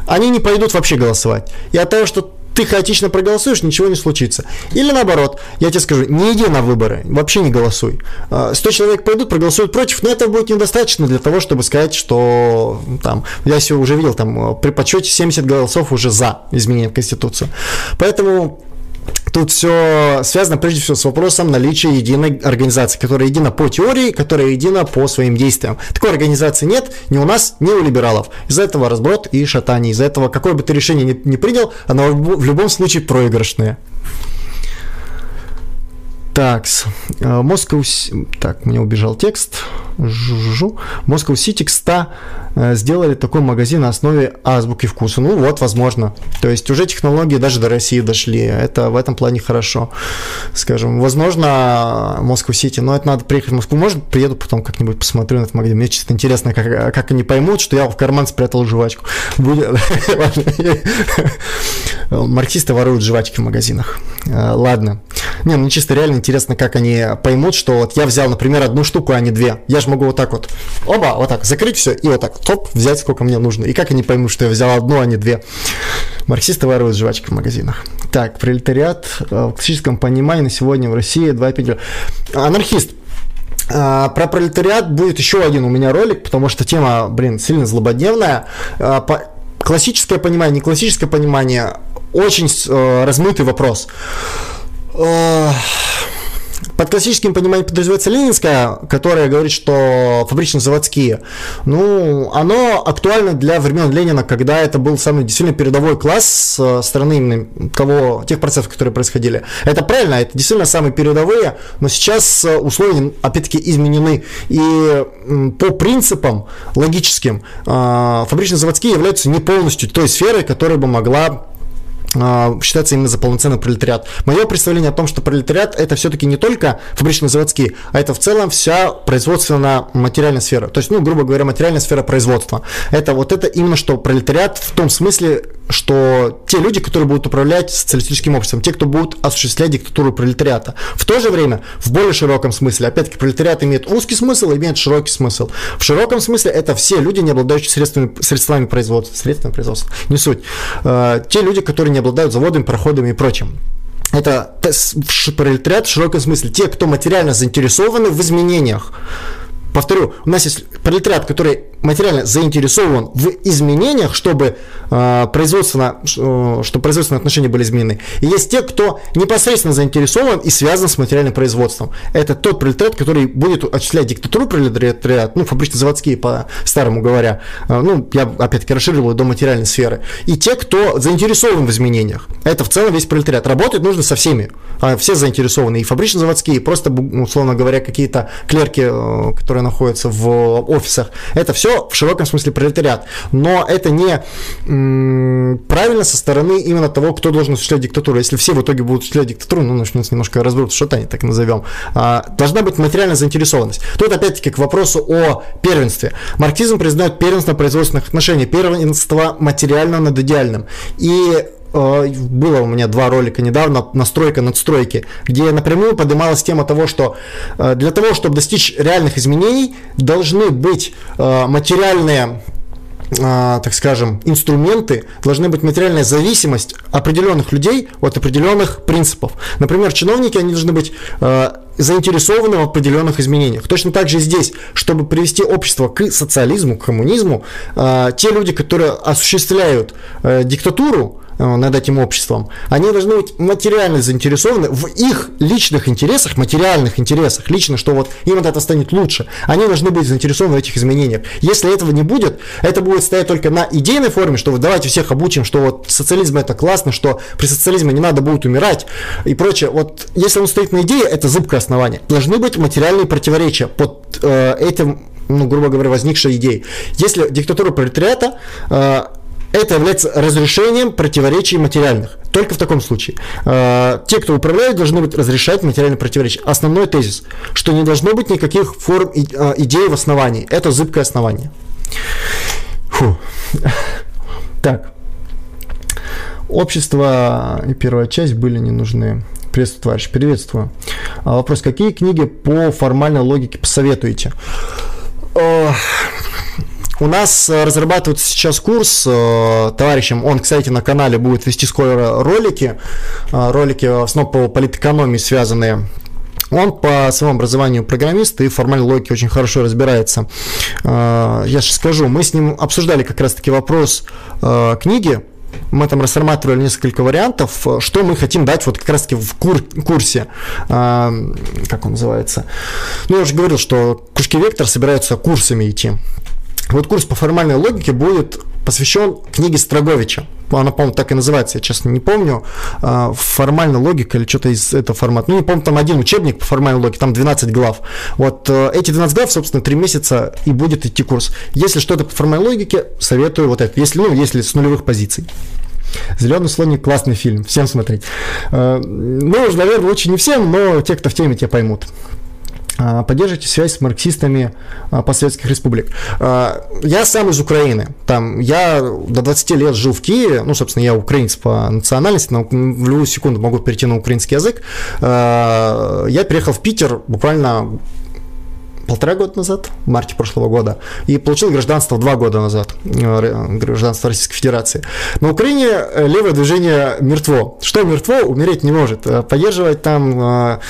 они не пойдут вообще голосовать. И от того, что ты хаотично проголосуешь, ничего не случится. Или наоборот, я тебе скажу, не иди на выборы, вообще не голосуй. 100 а, человек пойдут, проголосуют против, но этого будет недостаточно для того, чтобы сказать, что там, я сегодня уже видел, там при подсчете 70 голосов уже за изменение в Конституцию. Поэтому Тут все связано прежде всего с вопросом наличия единой организации, которая едина по теории, которая едина по своим действиям. Такой организации нет ни у нас, ни у либералов. Из-за этого разброд и шатание. Из-за этого какое бы ты решение ни, ни принял, оно в любом случае проигрышное. Так, Москва... Так, мне убежал текст. Жу-жу-жу. Moscow City 100 э, сделали такой магазин на основе азбуки вкуса. Ну вот, возможно. То есть уже технологии даже до России дошли. Это в этом плане хорошо. Скажем, возможно, City, но это надо приехать в Москву. Может, приеду потом как-нибудь посмотрю на этот магазин. Мне чисто интересно, как, как они поймут, что я в карман спрятал жвачку. Марксисты воруют жвачки в магазинах. Э, ладно. Не, ну чисто реально интересно, как они поймут, что вот я взял, например, одну штуку, а не две. Я же могу вот так вот, оба, вот так, закрыть все и вот так, топ, взять сколько мне нужно. И как они поймут, что я взял одну, а не две. Марксисты воруют жвачки в магазинах. Так, пролетариат э, в классическом понимании на сегодня в России 2,5. Анархист. А, про пролетариат будет еще один у меня ролик, потому что тема, блин, сильно злободневная. А, классическое понимание, не классическое понимание, очень э, размытый вопрос. Под классическим пониманием подразумевается ленинская, которая говорит, что фабрично-заводские. Ну, оно актуально для времен Ленина, когда это был самый действительно передовой класс со стороны именно того, тех процессов, которые происходили. Это правильно, это действительно самые передовые, но сейчас условия, опять-таки, изменены. И по принципам логическим а, фабрично-заводские являются не полностью той сферой, которая бы могла а, считается именно за полноценный пролетариат. Мое представление о том, что пролетариат это все-таки не только фабрично-заводские, а это в целом вся производственно-материальная сфера. То есть, ну, грубо говоря, материальная сфера производства. Это вот это именно что пролетариат в том смысле, что те люди, которые будут управлять социалистическим обществом, те, кто будут осуществлять диктатуру пролетариата. В то же время, в более широком смысле, опять-таки, пролетариат имеет узкий смысл и имеет широкий смысл. В широком смысле это все люди, не обладающие средствами, средствами производства, средствами производства, не суть. Э, те люди, которые не обладают заводами, проходами и прочим. Это пролетариат в широком смысле. Те, кто материально заинтересованы в изменениях. Повторю, у нас есть пролетариат, который материально заинтересован в изменениях, чтобы э, производственно, э, чтобы производственные отношения были изменены. И есть те, кто непосредственно заинтересован и связан с материальным производством. Это тот пролетариат, который будет осуществлять диктатуру пролетариат, ну, фабрично-заводские, по-старому говоря. Э, ну, я, опять-таки, расширил до материальной сферы. И те, кто заинтересован в изменениях. Это в целом весь пролетариат. Работать нужно со всеми. А все заинтересованы. И фабрично-заводские, и просто, условно говоря, какие-то клерки, э, которые находятся в офисах. Это все в широком смысле пролетариат. Но это не правильно со стороны именно того, кто должен осуществлять диктатуру. Если все в итоге будут осуществлять диктатуру, ну, начнется немножко разброд шатания, так назовем. А, должна быть материальная заинтересованность. Тут опять-таки к вопросу о первенстве. Марксизм признает первенство производственных отношений, первенство материального над идеальным. И было у меня два ролика недавно, настройка надстройки, где напрямую поднималась тема того, что э, для того, чтобы достичь реальных изменений, должны быть э, материальные так скажем, инструменты, должны быть материальная зависимость определенных людей от определенных принципов. Например, чиновники, они должны быть заинтересованы в определенных изменениях. Точно так же здесь, чтобы привести общество к социализму, к коммунизму, те люди, которые осуществляют диктатуру, Э, над этим обществом, они должны быть материально заинтересованы в их личных интересах, материальных интересах, лично, что вот им от этого станет лучше. Они должны быть заинтересованы в этих изменениях. Если этого не будет, это будет стоять только на идейной форме, что вот давайте всех обучим, что вот социализм это классно, что при социализме не надо будет умирать и прочее. Вот если он стоит на идее, это зыбкое основание. Должны быть материальные противоречия под э, этим, ну, грубо говоря, возникшей идеей. Если диктатура пролетариата э, это является разрешением противоречий материальных. Только в таком случае. Э, те, кто управляет, должны быть разрешать материальные противоречия. Основной тезис, что не должно быть никаких форм э, идей в основании. Это зыбкое основание. Фу. Так. Общество и первая часть были не нужны. Приветствую, товарищ, приветствую. А вопрос, какие книги по формальной логике посоветуете? У нас э, разрабатывается сейчас курс э, товарищем, он, кстати, на канале будет вести скоро ролики, э, ролики в основном по политэкономии связанные он по своему образованию программист и в формальной логике очень хорошо разбирается. Я сейчас скажу, мы с ним обсуждали как раз-таки вопрос книги, мы там рассматривали несколько вариантов, что мы хотим дать вот как раз-таки в кур курсе, как он называется. Ну, я уже говорил, что кружки Вектор собираются курсами идти. Вот курс по формальной логике будет посвящен книге Строговича. Она, по-моему, так и называется, я честно не помню. А, формальная логика или что-то из этого формата. Ну, не помню, там один учебник по формальной логике, там 12 глав. Вот э, эти 12 глав, собственно, 3 месяца и будет идти курс. Если что-то по формальной логике, советую вот это. Если, ну, если с нулевых позиций. Зеленый слоник классный фильм, всем смотреть. Э, ну, наверное, лучше не всем, но те, кто в теме, те поймут. А, поддерживайте связь с марксистами а, постсоветских республик. А, я сам из Украины. Там, я до 20 лет жил в Киеве. Ну, собственно, я украинец по национальности, но в любую секунду могу перейти на украинский язык. Я переехал в Питер буквально полтора года назад, в марте прошлого года, и получил гражданство два года назад, э, гражданство Российской Федерации. На Украине э, левое движение мертво. Что мертво, умереть не может. Э, поддерживать там,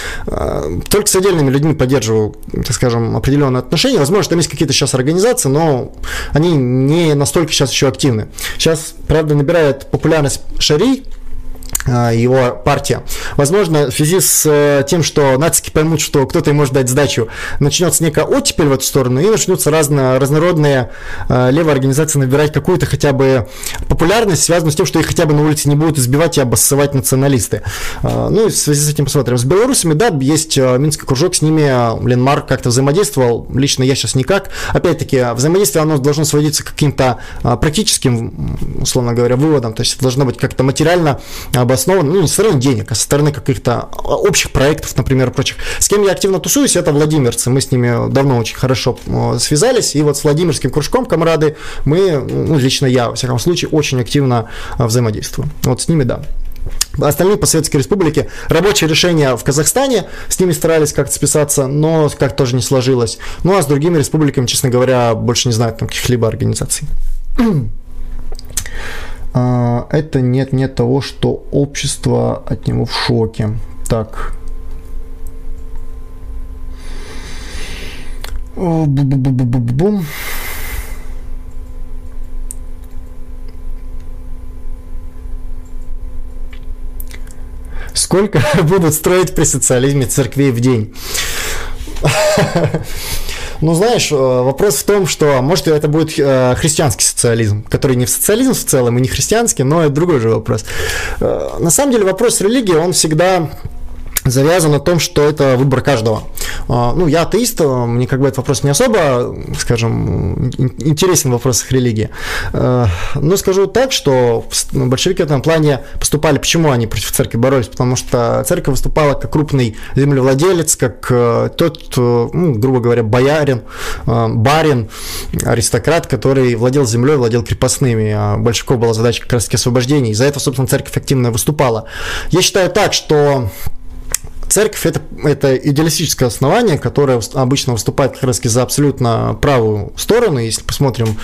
только с отдельными людьми поддерживаю, так скажем, определенные отношения. Возможно, там есть какие-то сейчас организации, но они не настолько сейчас еще активны. Сейчас, правда, набирает популярность Шарий, его партия. Возможно, в связи с э, тем, что нацики поймут, что кто-то им может дать сдачу, начнется некая оттепель в эту сторону, и начнутся разно, разнородные э, левые организации набирать какую-то хотя бы популярность, связанную с тем, что их хотя бы на улице не будут избивать и обоссывать националисты. А, ну и в связи с этим посмотрим. С белорусами, да, есть э, Минский кружок, с ними Ленмар как-то взаимодействовал, лично я сейчас никак. Опять-таки, взаимодействие, оно должно сводиться к каким-то практическим, условно говоря, выводам, то есть должно быть как-то материально обоснован, ну, не со стороны денег, а со стороны каких-то общих проектов, например, прочих. С кем я активно тусуюсь, это владимирцы. Мы с ними давно очень хорошо связались, и вот с Владимирским кружком комрады мы, ну, лично я, во всяком случае, очень активно а, взаимодействую. Вот с ними, да. Остальные по Советской Республике рабочие решения в Казахстане, с ними старались как-то списаться, но как тоже не сложилось. Ну а с другими республиками, честно говоря, больше не знаю там каких-либо организаций. А, это нет-нет того, что общество от него в шоке. Так, Бум. Сколько будут строить при социализме церквей в день? Ну, знаешь, э, вопрос в том, что, может, это будет э, христианский социализм, который не в социализм в целом и не христианский, но это другой же вопрос. Э, на самом деле вопрос религии, он всегда завязан на том, что это выбор каждого. А, ну, я атеист, а, мне как бы этот вопрос не особо, скажем, интересен в вопросах религии. А, но скажу так, что большевики в этом плане поступали, почему они против церкви боролись, потому что церковь выступала как крупный землевладелец, как тот, ну, грубо говоря, боярин, барин, аристократ, который владел землей, владел крепостными. А большевиков была задача как раз-таки освобождения, и за это, собственно, церковь активно выступала. Я считаю так, что Церковь это, это идеалистическое основание, которое обычно выступает как раз за абсолютно правую сторону. Если посмотрим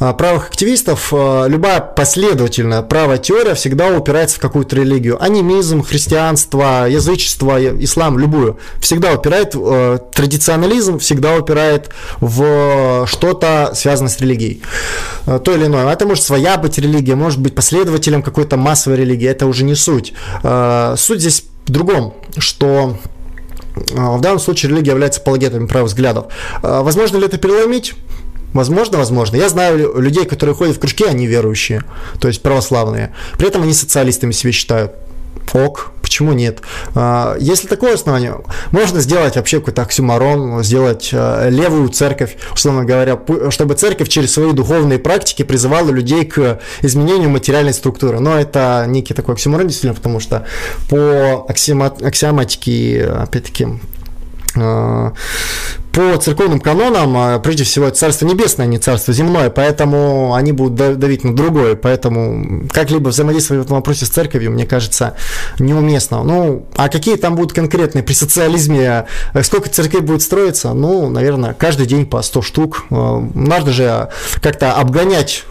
а, правых активистов, а, любая последовательная правая теория всегда упирается в какую-то религию. Анимизм, христианство, язычество, ислам, любую. Всегда упирает, а, традиционализм всегда упирает в что-то связанное с религией. То или иное. Это может своя быть религия, может быть последователем какой-то массовой религии. Это уже не суть. Суть здесь в другом, что а, в данном случае религия является апологетами правых взглядов. А, возможно ли это переломить? Возможно, возможно. Я знаю людей, которые ходят в кружки, они верующие, то есть православные. При этом они социалистами себя считают. Ок, почему нет? А, если такое основание, можно сделать вообще какой-то оксюмарон, сделать а, левую церковь, условно говоря, чтобы церковь через свои духовные практики призывала людей к изменению материальной структуры. Но это некий такой оксюмарон, действительно, потому что по аксиоматике, опять-таки, по церковным канонам, а, прежде всего, это Царство Небесное, а не Царство Земное, поэтому они будут давить на другое, поэтому как-либо взаимодействовать в этом вопросе с церковью, мне кажется, неуместно. Ну, а какие там будут конкретные при социализме, э, сколько церквей будет строиться? Ну, наверное, каждый день по 100 штук. Э, надо же как-то обгонять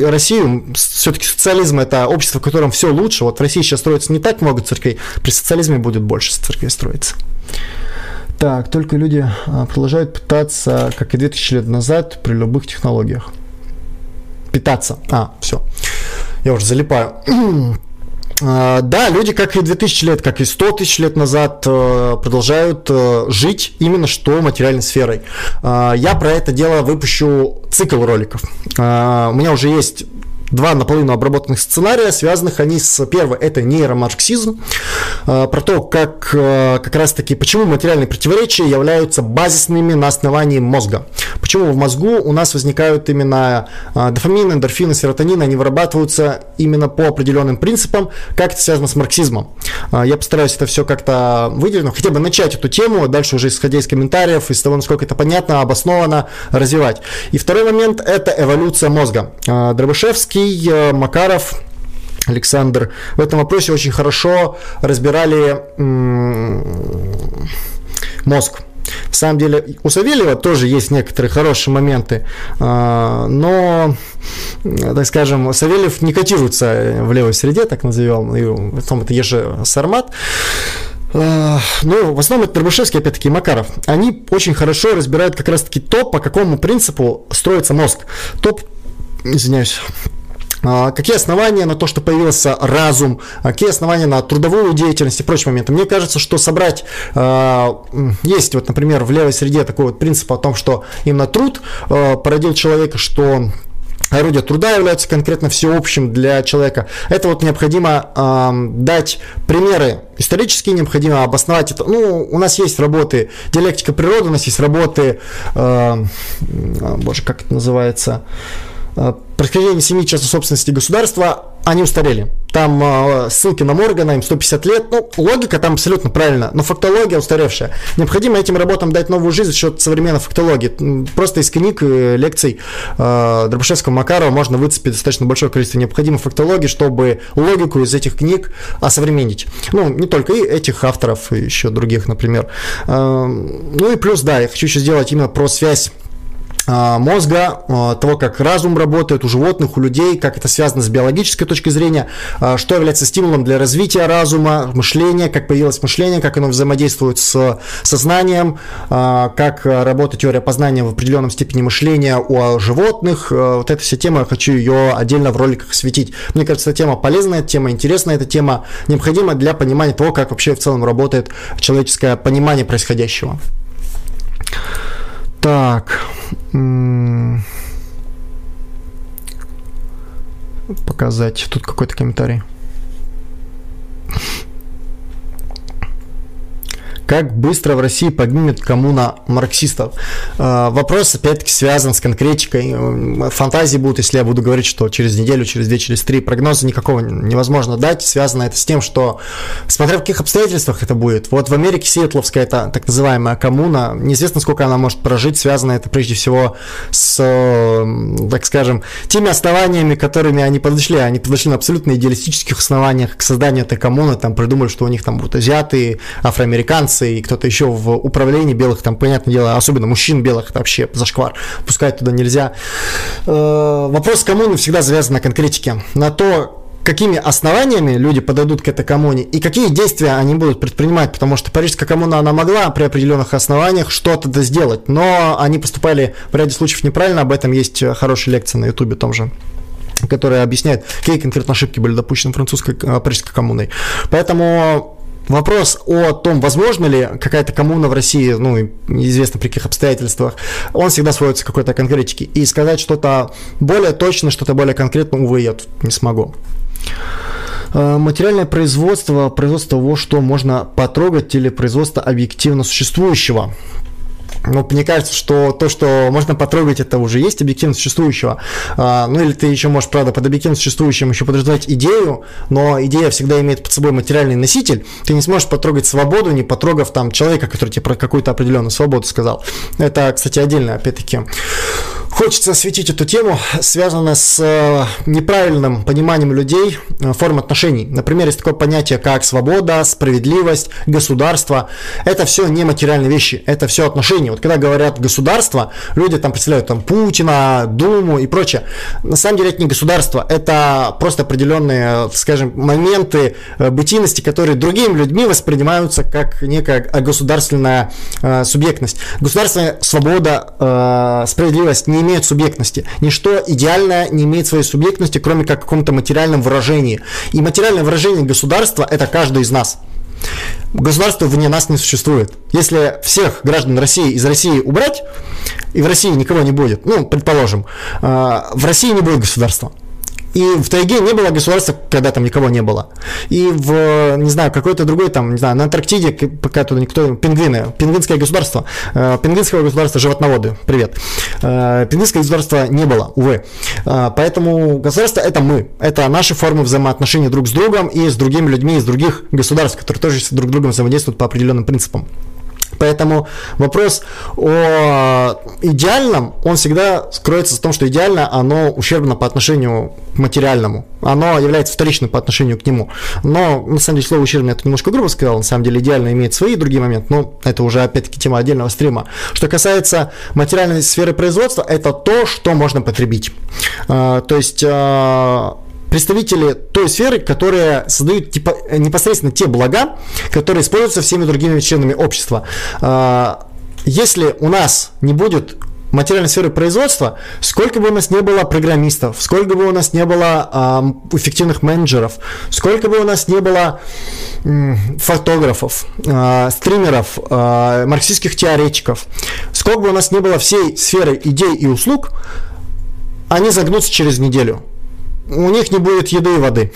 Россию, все-таки социализм это общество, в котором все лучше. Вот в России сейчас строится не так много церквей, при социализме будет больше церквей строиться. Так, только люди а, продолжают пытаться, как и 2000 лет назад, при любых технологиях. Питаться. А, все. Я уже залипаю. А, да, люди, как и 2000 лет, как и 100 тысяч лет назад, э, продолжают э, жить именно что материальной сферой. А, я про это дело выпущу цикл роликов. У меня уже есть два наполовину обработанных сценария, связанных они с... Первое, это нейромарксизм, э, про то, как э, как раз-таки, почему материальные противоречия являются базисными на основании мозга. Почему в мозгу у нас возникают именно э, дофамин, эндорфины, серотонин, они вырабатываются именно по определенным принципам, как это связано с марксизмом. Я постараюсь это все как-то выделить, но хотя бы начать эту тему, дальше уже исходя из комментариев, из того, насколько это понятно, обосновано, развивать. И второй момент – это эволюция мозга. Дробышевский Сергей э, Макаров, Александр в этом вопросе очень хорошо разбирали мозг. На самом деле, у Савельева тоже есть некоторые хорошие моменты, а, но, так скажем, Савельев не котируется в левой среде, так назовем, и потом это Еже Сармат. Ну, в основном это Дробышевский, опять-таки, и Макаров. Они очень хорошо разбирают как раз-таки то, по какому принципу строится мозг. Топ, извиняюсь, какие основания на то, что появился разум, а какие основания на трудовую деятельность и прочие моменты. Мне кажется, что собрать, а, есть вот, например, в левой среде такой вот принцип о том, что именно труд породил человека, что орудия труда являются конкретно всеобщим для человека. Это вот необходимо э, дать примеры исторические, необходимо обосновать это. Ну, у нас есть работы диалектика природы, у нас есть работы, э, боже, как это называется, э, происхождение семьи частной собственности государства, они устарели. Там э, ссылки на Моргана, им 150 лет. Ну, логика там абсолютно правильно, но фактология устаревшая. Необходимо этим работам дать новую жизнь за счет современной фактологии. Просто из книг, э, лекций э, Дробышевского Макарова можно выцепить достаточно большое количество необходимой фактологии, чтобы логику из этих книг осовременить. Ну, не только и этих авторов, и еще других, например. Э, ну и плюс, да, я хочу еще сделать именно про связь мозга, а, того, как разум работает у животных, у людей, как это связано с биологической точки зрения, а, что является стимулом для развития разума, мышления, как появилось мышление, как оно взаимодействует с сознанием, как работает теория познания в определенном степени мышления у животных. Вот эта вся тема, я хочу ее отдельно в роликах осветить. Мне кажется, эта тема полезная, тема интересная, эта тема необходима для понимания того, как вообще в целом работает человеческое понимание происходящего. Так. Показать. Тут какой-то комментарий. Как быстро в России погибнет коммуна марксистов? А, вопрос, опять-таки, связан с конкретикой. Фантазии будут, если я буду говорить, что через неделю, через две, через три. Прогноза никакого невозможно дать. Связано это с тем, что, смотря в каких обстоятельствах это будет. Вот в Америке Сиэтловская, это так называемая коммуна, неизвестно, сколько она может прожить. Связано это прежде всего с, так скажем, теми основаниями, которыми они подошли. Они подошли на абсолютно идеалистических основаниях к созданию этой коммуны. Там придумали, что у них там будут азиаты, афроамериканцы, и кто-то еще в управлении белых, там, понятное дело, особенно мужчин белых, это вообще зашквар, пускать туда нельзя. Э, вопрос коммуны всегда завязан на конкретике, на то, какими основаниями люди подойдут к этой коммуне и какие действия они будут предпринимать, потому что Парижская коммуна, она могла при определенных основаниях что-то сделать, но они поступали в ряде случаев неправильно, об этом есть хорошая лекция на ютубе том же которая объясняет, какие конкретно ошибки были допущены французской э, парижской коммуной. Поэтому Вопрос о том, возможно ли какая-то коммуна в России, ну, неизвестно при каких обстоятельствах, он всегда сводится к какой-то конкретике. И сказать что-то более точно, что-то более конкретно, увы, я тут не смогу. Э, материальное производство, производство того, что можно потрогать, или производство объективно существующего. Ну, мне кажется, что то, что можно потрогать, это уже есть объективно существующего. А, ну, или ты еще можешь, правда, под объективно существующим еще подразумевать идею, но идея всегда имеет под собой материальный носитель. Ты не сможешь потрогать свободу, не потрогав там человека, который тебе про какую-то определенную свободу сказал. Это, кстати, отдельно, опять-таки. Хочется осветить эту тему, связанную с э, неправильным пониманием людей э, форм отношений. Например, есть такое понятие, как свобода, справедливость, государство. Это все не материальные вещи, это все отношения. Вот когда говорят государство, люди там представляют там Путина, Думу и прочее. На самом деле это не государство, это просто определенные, скажем, моменты э, бытийности, которые другими людьми воспринимаются как некая государственная субъектность. Государственная свобода, справедливость не имеют субъектности. Ничто идеальное не имеет своей субъектности, кроме как в каком-то материальном выражении. И материальное выражение государства – это каждый из нас. Государство вне нас не существует. Если всех граждан России из России убрать, и в России никого не будет, ну, предположим, э, в России не будет государства. И в тайге не было государства, когда там никого не было. И в, не знаю, какой-то другой там, не знаю, на Антарктиде, пока туда никто, пингвины, пингвинское государство, э, пингвинского государства животноводы, привет. Э, пингвинское государство не было, увы. Э, поэтому государство это мы, это наши формы взаимоотношений друг с другом и с другими людьми из других государств, которые тоже друг с другом взаимодействуют по определенным принципам. Поэтому вопрос о идеальном, он всегда скроется в том, что идеально оно ущербно по отношению к материальному. Оно является вторичным по отношению к нему. Но, на самом деле, слово ущербно это немножко грубо сказал. На самом деле, идеально имеет свои другие моменты, но это уже, опять-таки, тема отдельного стрима. Что касается материальной сферы производства, это то, что можно потребить. А, то есть а, представители той сферы, которые создают типа, непосредственно те блага, которые используются всеми другими членами общества. А, если у нас не будет материальной сферы производства, сколько бы у нас не было программистов, сколько бы у нас не было э, эффективных менеджеров, сколько бы у нас не было э, фотографов, э, стримеров, э, марксистских теоретиков, сколько бы у нас не было всей сферы идей и услуг, они загнутся через неделю у них не будет еды и воды.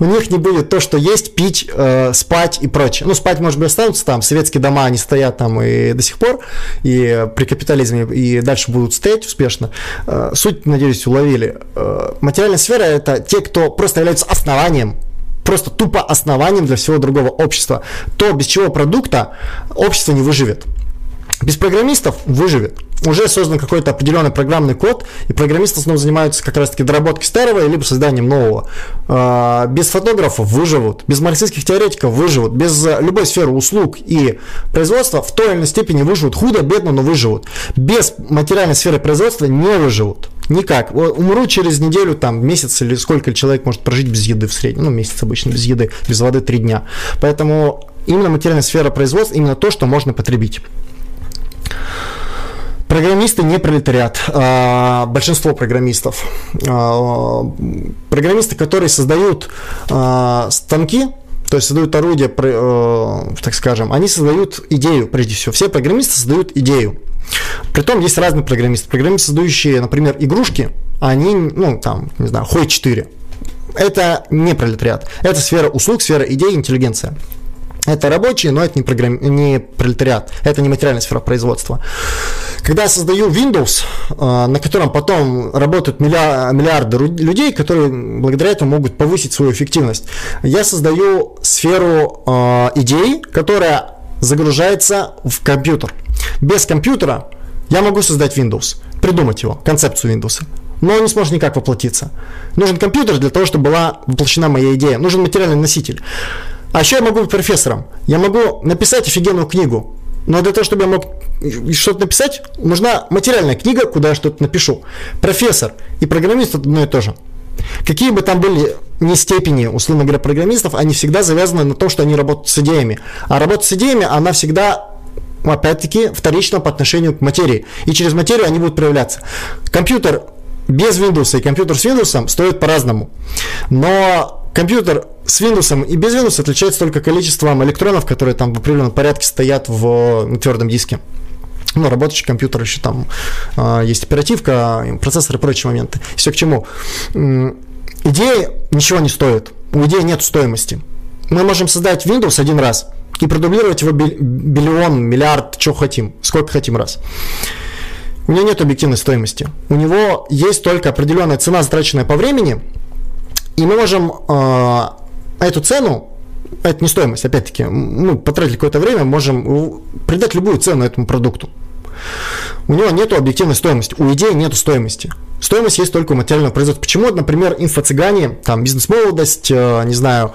У них не будет то, что есть, пить, э, спать и прочее. Ну, спать, может быть, останутся там. Советские дома, они стоят там и до сих пор, и при капитализме, и дальше будут стоять успешно. Э, суть, надеюсь, уловили. Э, материальная сфера – это те, кто просто являются основанием просто тупо основанием для всего другого общества. То, без чего продукта общество не выживет. Без программистов выживет. Уже создан какой-то определенный программный код, и программисты снова занимаются как раз-таки доработкой старого, либо созданием нового. А, без фотографов выживут, без марксистских теоретиков выживут, без любой сферы услуг и производства в той или иной степени выживут. Худо, бедно, но выживут. Без материальной сферы производства не выживут. Никак. Умру через неделю, там, месяц или сколько человек может прожить без еды в среднем. Ну, месяц обычно без еды, без воды три дня. Поэтому именно материальная сфера производства, именно то, что можно потребить. Программисты не пролетариат. А, большинство программистов. А, программисты, которые создают а, станки, то есть создают орудия, так скажем, они создают идею, прежде всего. Все программисты создают идею. Притом есть разные программисты. Программисты, создающие, например, игрушки, они, ну, там, не знаю, Хой 4. Это не пролетариат. Это сфера услуг, сфера идей, интеллигенция. Это рабочие, но это не, программ... не пролетариат, это не материальная сфера производства. Когда я создаю Windows, э, на котором потом работают миллиарды людей, которые благодаря этому могут повысить свою эффективность, я создаю сферу э, идей, которая загружается в компьютер. Без компьютера я могу создать Windows, придумать его, концепцию Windows, но он не сможет никак воплотиться. Нужен компьютер для того, чтобы была воплощена моя идея. Нужен материальный носитель. А еще я могу быть профессором. Я могу написать офигенную книгу. Но для того, чтобы я мог что-то написать, нужна материальная книга, куда я что-то напишу. Профессор и программист одно и то же. Какие бы там были не степени, условно говоря, программистов, они всегда завязаны на том, что они работают с идеями. А работа с идеями, она всегда опять-таки вторично по отношению к материи. И через материю они будут проявляться. Компьютер без Windows и компьютер с Windows стоит по-разному. Но компьютер с Windows и без Windows отличается только количеством электронов, которые там в определенном порядке стоят в твердом диске. Ну, работающий компьютер еще там э, есть оперативка, процессор и прочие моменты. Все к чему. Идея ничего не стоит. У идеи нет стоимости. Мы можем создать Windows один раз и продублировать его биллион, миллиард, что хотим, сколько хотим раз. У него нет объективной стоимости. У него есть только определенная цена, затраченная по времени, и мы можем э, эту цену, это не стоимость, опять-таки, мы потратили какое-то время, можем придать любую цену этому продукту. У него нет объективной стоимости, у идеи нет стоимости. Стоимость есть только у материального производства. Почему, например, инфо-цыгане, там, бизнес-молодость, э, не знаю,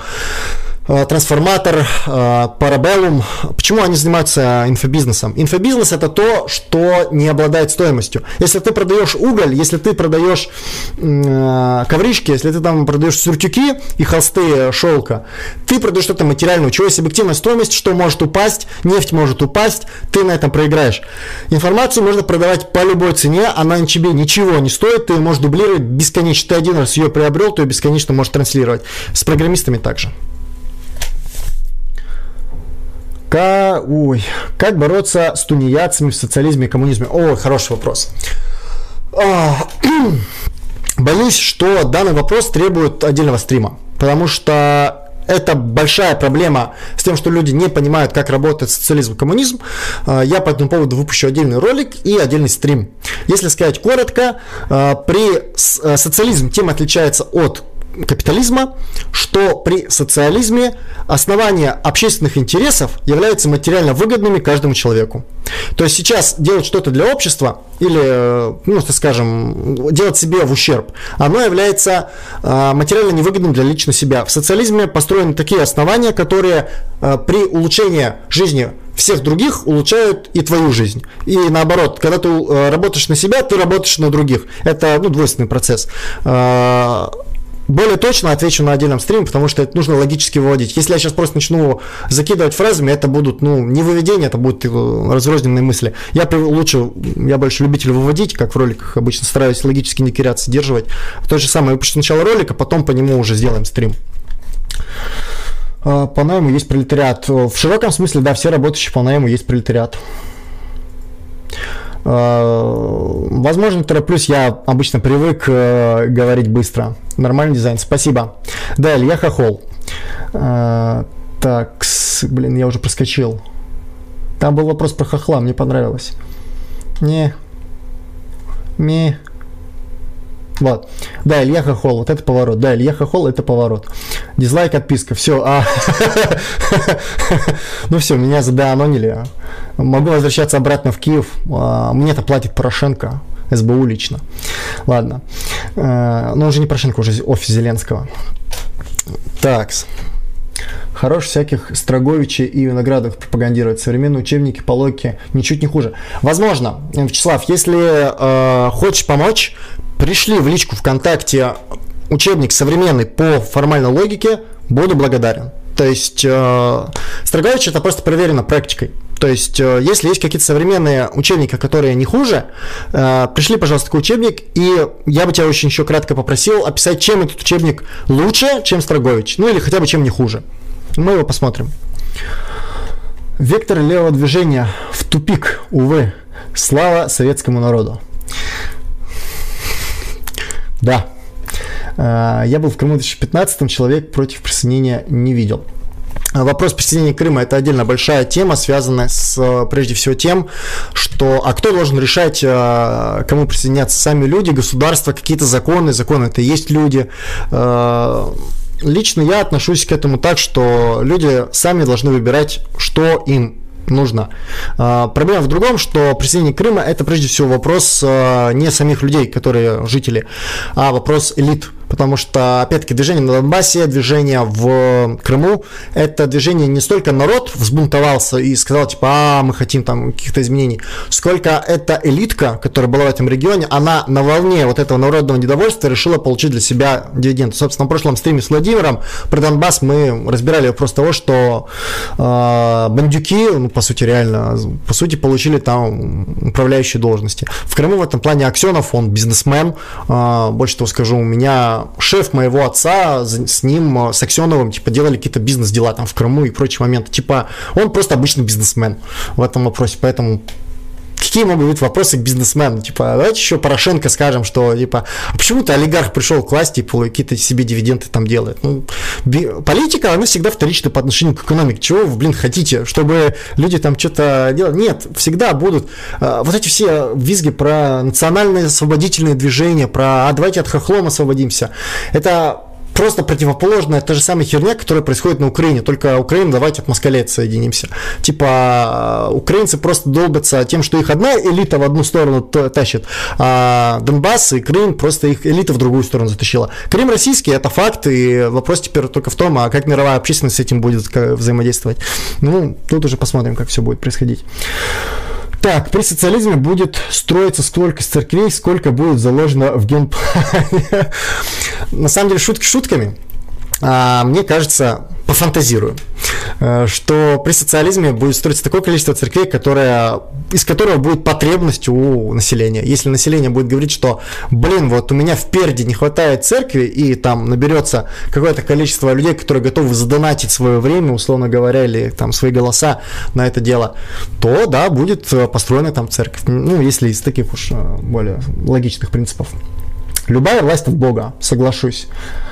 трансформатор, э, Parabellum. Почему они занимаются инфобизнесом? Инфобизнес это то, что не обладает стоимостью. Если ты продаешь уголь, если ты продаешь э, ковришки, если ты там продаешь сюртюки и холсты шелка, ты продаешь что-то материальное, у чего есть объективная стоимость, что может упасть, нефть может упасть, ты на этом проиграешь. Информацию можно продавать по любой цене, она тебе ничего не стоит, ты можешь дублировать бесконечно. Ты один раз ее приобрел, ты ее бесконечно можешь транслировать. С программистами также. Как, ой, как бороться с тунеядцами в социализме и коммунизме? О, хороший вопрос. А, боюсь, что данный вопрос требует отдельного стрима, потому что это большая проблема с тем, что люди не понимают, как работает социализм и коммунизм. А, я по этому поводу выпущу отдельный ролик и отдельный стрим. Если сказать коротко, а, при э, социализм тем отличается от капитализма, что при социализме основание общественных интересов является материально выгодными каждому человеку. То есть сейчас делать что-то для общества или, э, ну, так скажем, делать себе в ущерб, оно является э, материально невыгодным для лично себя. В социализме построены такие основания, которые э, при улучшении жизни всех других улучшают и твою жизнь. И наоборот, когда ты работаешь на себя, ты работаешь на других. Это ну, двойственный процесс более точно отвечу на отдельном стриме, потому что это нужно логически выводить. Если я сейчас просто начну закидывать фразами, это будут, ну, не выведения, это будут разрозненные мысли. Я лучше, я больше любитель выводить, как в роликах обычно стараюсь логически не киряться, сдерживать. То же самое, выпущу сначала ролика, потом по нему уже сделаем стрим. А, по найму есть пролетариат. В широком смысле, да, все работающие по найму есть пролетариат. А, возможно, тороплюсь, я обычно привык э, говорить быстро. Нормальный дизайн, спасибо. Далее, я хохол. А, так, блин, я уже проскочил. Там был вопрос про хохла, мне понравилось. Не. Не. Вот. Да, Илья Хохол, вот это поворот. Да, Илья Хохол, это поворот. Дизлайк, отписка. Все. А... ну все, меня заданонили. Могу возвращаться обратно в Киев. А, мне это платит Порошенко. СБУ лично. Ладно. А, но уже не Порошенко, уже офис Зеленского. Так. Хорош всяких Строговичей и Виноградов пропагандировать. Современные учебники по логике ничуть не хуже. Возможно, Вячеслав, если э, хочешь помочь, пришли в личку ВКонтакте учебник современный по формальной логике, буду благодарен. То есть э, Строгович это просто проверено практикой. То есть, э, если есть какие-то современные учебники, которые не хуже, э, пришли, пожалуйста, к учебник, и я бы тебя очень еще кратко попросил описать, чем этот учебник лучше, чем Строгович, ну или хотя бы чем не хуже. Мы его посмотрим. Вектор левого движения в тупик, увы. Слава советскому народу. Да. Э, я был в Крыму в 2015 человек против присоединения не видел. Вопрос присоединения Крыма – это отдельно большая тема, связанная с, прежде всего, тем, что, а кто должен решать, э, кому присоединяться? Сами люди, государство, какие-то законы, законы – это и есть люди. Лично я отношусь к этому так, что люди сами должны выбирать, что им нужно. А, проблема в другом, что присоединение Крыма это прежде всего вопрос а, не самих людей, которые жители, а вопрос элит потому что, опять-таки, движение на Донбассе, движение в Крыму, это движение не столько народ взбунтовался и сказал, типа, а, мы хотим там каких-то изменений, сколько эта элитка, которая была в этом регионе, она на волне вот этого народного недовольства решила получить для себя дивиденды. Собственно, в прошлом стриме с Владимиром про Донбасс мы разбирали вопрос того, что э, бандюки, ну, по сути, реально, по сути, получили там управляющие должности. В Крыму в этом плане Аксенов, он бизнесмен, э, больше того скажу, у меня шеф моего отца с ним, э, с Аксеновым, типа, делали какие-то бизнес-дела там в Крыму и прочие моменты. Типа, он просто обычный бизнесмен в этом вопросе, поэтому какие могут быть вопросы к бизнесмену? Типа, давайте еще Порошенко скажем, что, типа, а почему-то олигарх пришел к власти и какие-то себе дивиденды там делает. Ну, политика, она всегда вторична по отношению к экономике. Чего вы, блин, хотите? Чтобы люди там что-то делали? Нет, всегда будут э, вот эти все визги про национальные освободительные движения, про «а давайте от хохлом освободимся». Это просто противоположная та же самая херня, которая происходит на Украине, только Украина, давайте от москалей соединимся. Типа, украинцы просто долбятся тем, что их одна элита в одну сторону тащит, а Донбасс и Крым просто их элита в другую сторону затащила. Крым российский, это факт, и вопрос теперь только в том, а как мировая общественность с этим будет взаимодействовать. Ну, тут уже посмотрим, как все будет происходить. Так, при социализме будет строиться столько церквей, сколько будет заложено в генплане. На самом деле, шутки шутками. А, мне кажется, пофантазирую, э, что при социализме будет строиться такое количество церквей, которое, из которого будет потребность у населения. Если население будет говорить, что, блин, вот у меня в Перде не хватает церкви, и там наберется какое-то количество людей, которые готовы задонатить свое время, условно говоря, или там свои голоса на это дело, то, да, будет построена там церковь. Ну, если из таких уж э, более логичных принципов. Любая власть от Бога, соглашусь,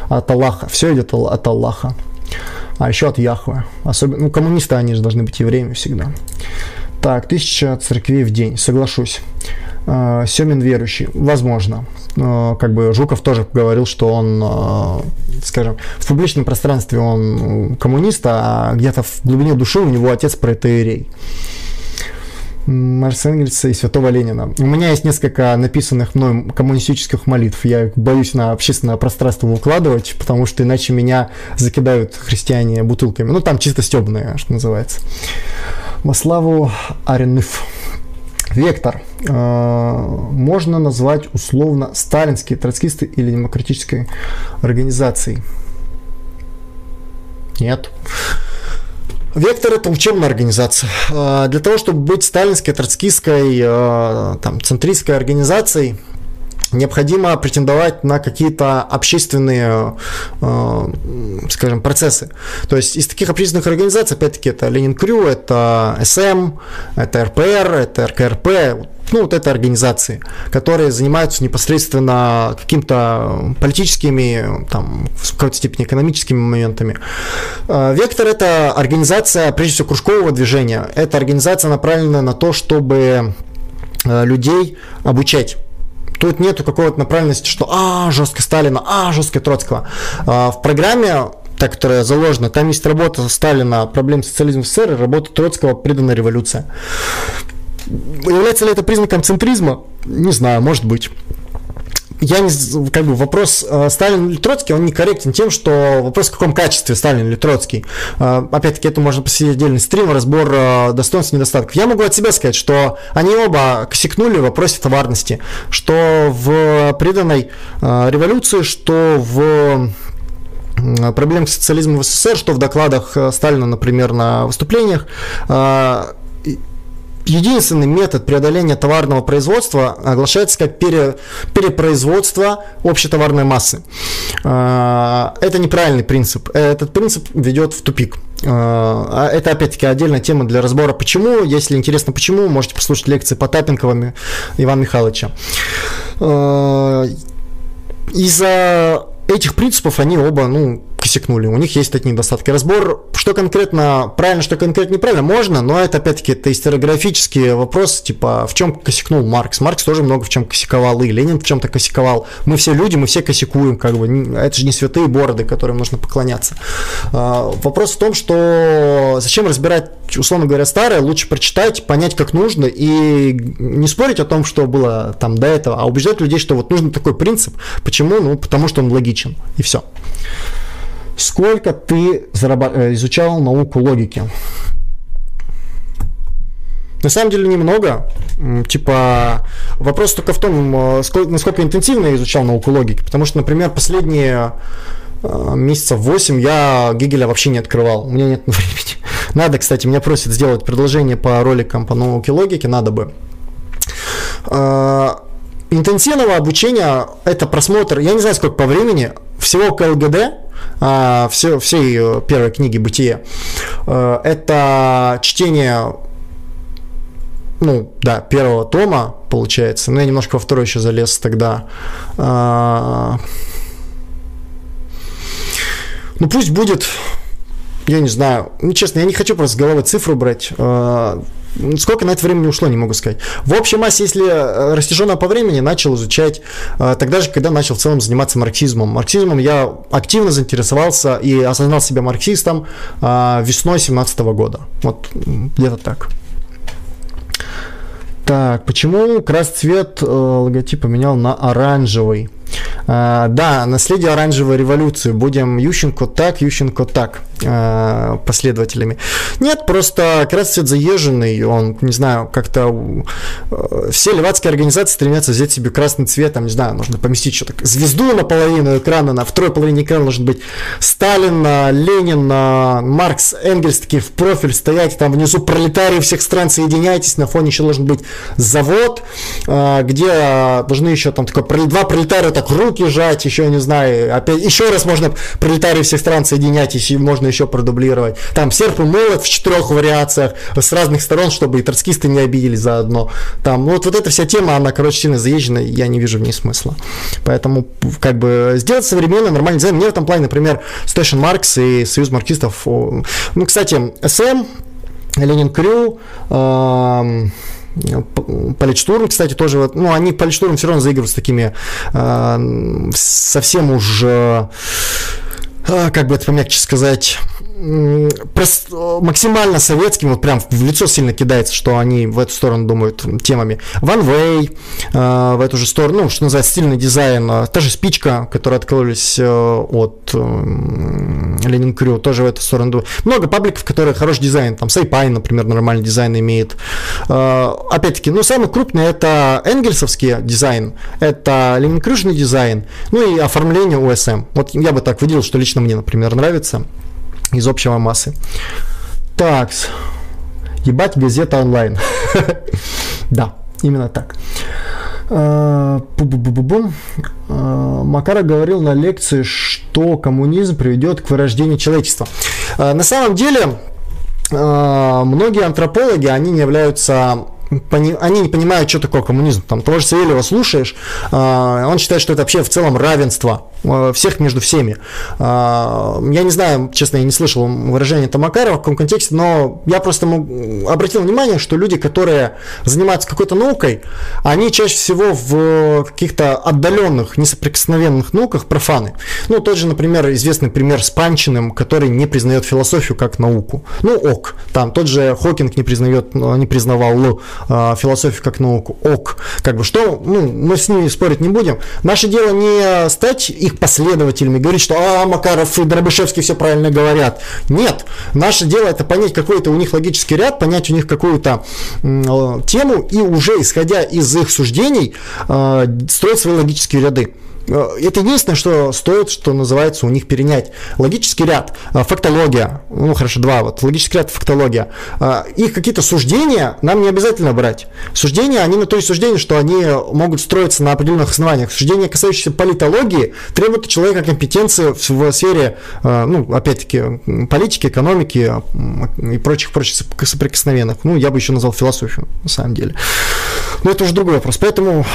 от Аллаха. Все идет от Аллаха а еще от Яхвы. Особенно, ну, коммунисты, они же должны быть евреями всегда. Так, тысяча церквей в день, соглашусь. А, Семин верующий, возможно. А, как бы Жуков тоже говорил, что он, а, скажем, в публичном пространстве он коммунист, а где-то в глубине души у него отец протеерей. Марса Энгельса и Святого Ленина. У меня есть несколько написанных мной коммунистических молитв. Я боюсь на общественное пространство выкладывать, потому что иначе меня закидают христиане бутылками. Ну, там чисто стебные, что называется. Во славу Ареныф. Вектор. Э, можно назвать условно сталинской, троцкистой или демократической организацией? Нет. Вектор – это учебная организация. А, для того, чтобы быть сталинской, троцкистской, а, там, центристской организацией, необходимо претендовать на какие-то общественные, а, скажем, процессы. То есть из таких общественных организаций, опять-таки, это Ленин Крю, это СМ, это РПР, это РКРП, ну, вот это организации, которые занимаются непосредственно каким-то политическими, там, в какой-то степени экономическими моментами. А, Вектор – это организация, прежде всего, кружкового движения. Это организация направлена на то, чтобы а, людей обучать тут нету какого-то направленности, что а, жестко Сталина, а, жестко Троцкого. А, в программе та, которая заложена, там есть работа Сталина «Проблемы социализма в СССР» и работа Троцкого «Преданная революция». Является ли это признаком центризма? Не знаю, может быть я не, как бы вопрос э, Сталин или Троцкий, он некорректен тем, что вопрос в каком качестве Сталин или Троцкий. Э, опять-таки, это можно посетить отдельный стрим, разбор э, достоинств и недостатков. Я могу от себя сказать, что они оба косякнули в вопросе товарности, что в преданной революции, что в проблем социализма в СССР, что в докладах Сталина, например, на выступлениях, единственный метод преодоления товарного производства оглашается как пере, перепроизводство общей товарной массы. А, это неправильный принцип. Этот принцип ведет в тупик. А, это, опять-таки, отдельная тема для разбора, почему. Если интересно, почему, можете послушать лекции Потапенкова Ивана Михайловича. А, из-за этих принципов они оба, ну, косякнули. У них есть такие недостатки. Разбор, что конкретно правильно, что конкретно неправильно, можно, но это опять-таки это историографический вопрос, типа, в чем косякнул Маркс. Маркс тоже много в чем косяковал, и Ленин в чем-то косяковал. Мы все люди, мы все косякуем, как бы. Это же не святые бороды, которым нужно поклоняться. А, вопрос в том, что зачем разбирать, условно говоря, старое, лучше прочитать, понять, как нужно, и не спорить о том, что было там до этого, а убеждать людей, что вот нужен такой принцип. Почему? Ну, потому что он логичен, и все. Сколько ты. Э, изучал науку логики? На самом деле немного. Типа, вопрос только в том, э, насколько интенсивно я изучал науку логики. Потому что, например, последние э, месяцев 8 я Гегеля вообще не открывал. У меня нет времени. Надо, кстати, меня просят сделать предложение по роликам по науке логики, надо бы. Интенсивного обучения – это просмотр, я не знаю, сколько по времени, всего КЛГД, а, все, всей э, первой книги «Бытие». Э, это чтение ну, да, первого тома, получается. Но я немножко во второй еще залез тогда. А, ну, пусть будет, я не знаю, ну, честно, я не хочу просто с головы цифру брать. Сколько на это времени ушло, не могу сказать. В общей массе, если э, растяженно по времени, начал изучать э, тогда же, когда начал в целом заниматься марксизмом. Марксизмом я активно заинтересовался и осознал себя марксистом э, весной 17 года. Вот где-то так. Так, почему красный цвет логотип поменял на оранжевый? А, да, наследие оранжевой революции. Будем Ющенко так, Ющенко так а, последователями. Нет, просто цвет заезженный, он, не знаю, как-то э, все левацкие организации стремятся взять себе красный цвет, там, не знаю, нужно поместить что-то, звезду на половину экрана, на второй половине экрана должен быть Сталин, Ленин, Маркс, Энгельс такие в профиль стоять, там внизу пролетарии всех стран соединяйтесь, на фоне еще должен быть завод, а, где должны еще там такой два пролетария так руки жать, еще не знаю, опять еще раз можно пролетарии всех стран соединять, и можно еще продублировать. Там серп и молот в четырех вариациях с разных сторон, чтобы и троцкисты не обидели заодно. Там, вот, вот эта вся тема, она, короче, сильно заезжена, я не вижу в ней смысла. Поэтому, как бы, сделать современный, нормальный дизайн. Мне в этом плане, например, Station Маркс и Союз марксистов, ну, кстати, СМ, Ленин Крю, эм, Политштурм, кстати, тоже, ну, они Политштурм все равно заигрывают с такими э, совсем уж, э, как бы это помягче сказать, максимально советским, вот прям в лицо сильно кидается, что они в эту сторону думают темами. Ван Вей э, в эту же сторону, ну, что называется, стильный дизайн. Э, та же спичка, которая открылась э, от э, Lenin Crew, тоже в эту сторону. Много пабликов, которые хороший дизайн, там Сайпай, например, нормальный дизайн имеет. Э, опять-таки, ну, самый крупный это энгельсовский дизайн, это Lenin Crew шный дизайн, ну и оформление USM. Вот я бы так выделил, что лично мне, например, нравится из общего массы. Так, ебать газета онлайн. Да, именно так. А, а, Макара говорил на лекции, что коммунизм приведет к вырождению человечества. А, на самом деле, многие антропологи, они не являются они не понимают, что такое коммунизм. Там того же Савельева слушаешь, он считает, что это вообще в целом равенство всех между всеми. Я не знаю, честно, я не слышал выражения Тамакарова в каком контексте, но я просто обратил внимание, что люди, которые занимаются какой-то наукой, они чаще всего в каких-то отдаленных, несоприкосновенных науках профаны. Ну, тот же, например, известный пример с Панчиным, который не признает философию как науку. Ну, ок. Там тот же Хокинг не признает, не признавал философию как науку. Ок. Как бы что, ну, мы с ними спорить не будем. Наше дело не стать их последователями, говорить, что а, Макаров и Дробышевский все правильно говорят. Нет. Наше дело это понять какой-то у них логический ряд, понять у них какую-то э, тему и уже исходя из их суждений э, строить свои логические ряды. Э, это единственное, что стоит, что называется, у них перенять. Логический ряд, э, фактология, ну хорошо, два, вот, логический ряд, фактология. Э, их какие-то суждения нам не обязательно брать. Суждения, они на то и суждения, что они могут строиться на определенных основаниях. Суждения, касающиеся политологии, требуют у человека компетенции в сфере, ну, опять-таки, политики, экономики и прочих, прочих соприкосновенных. Ну, я бы еще назвал философию, на самом деле. Но это уже другой вопрос. Поэтому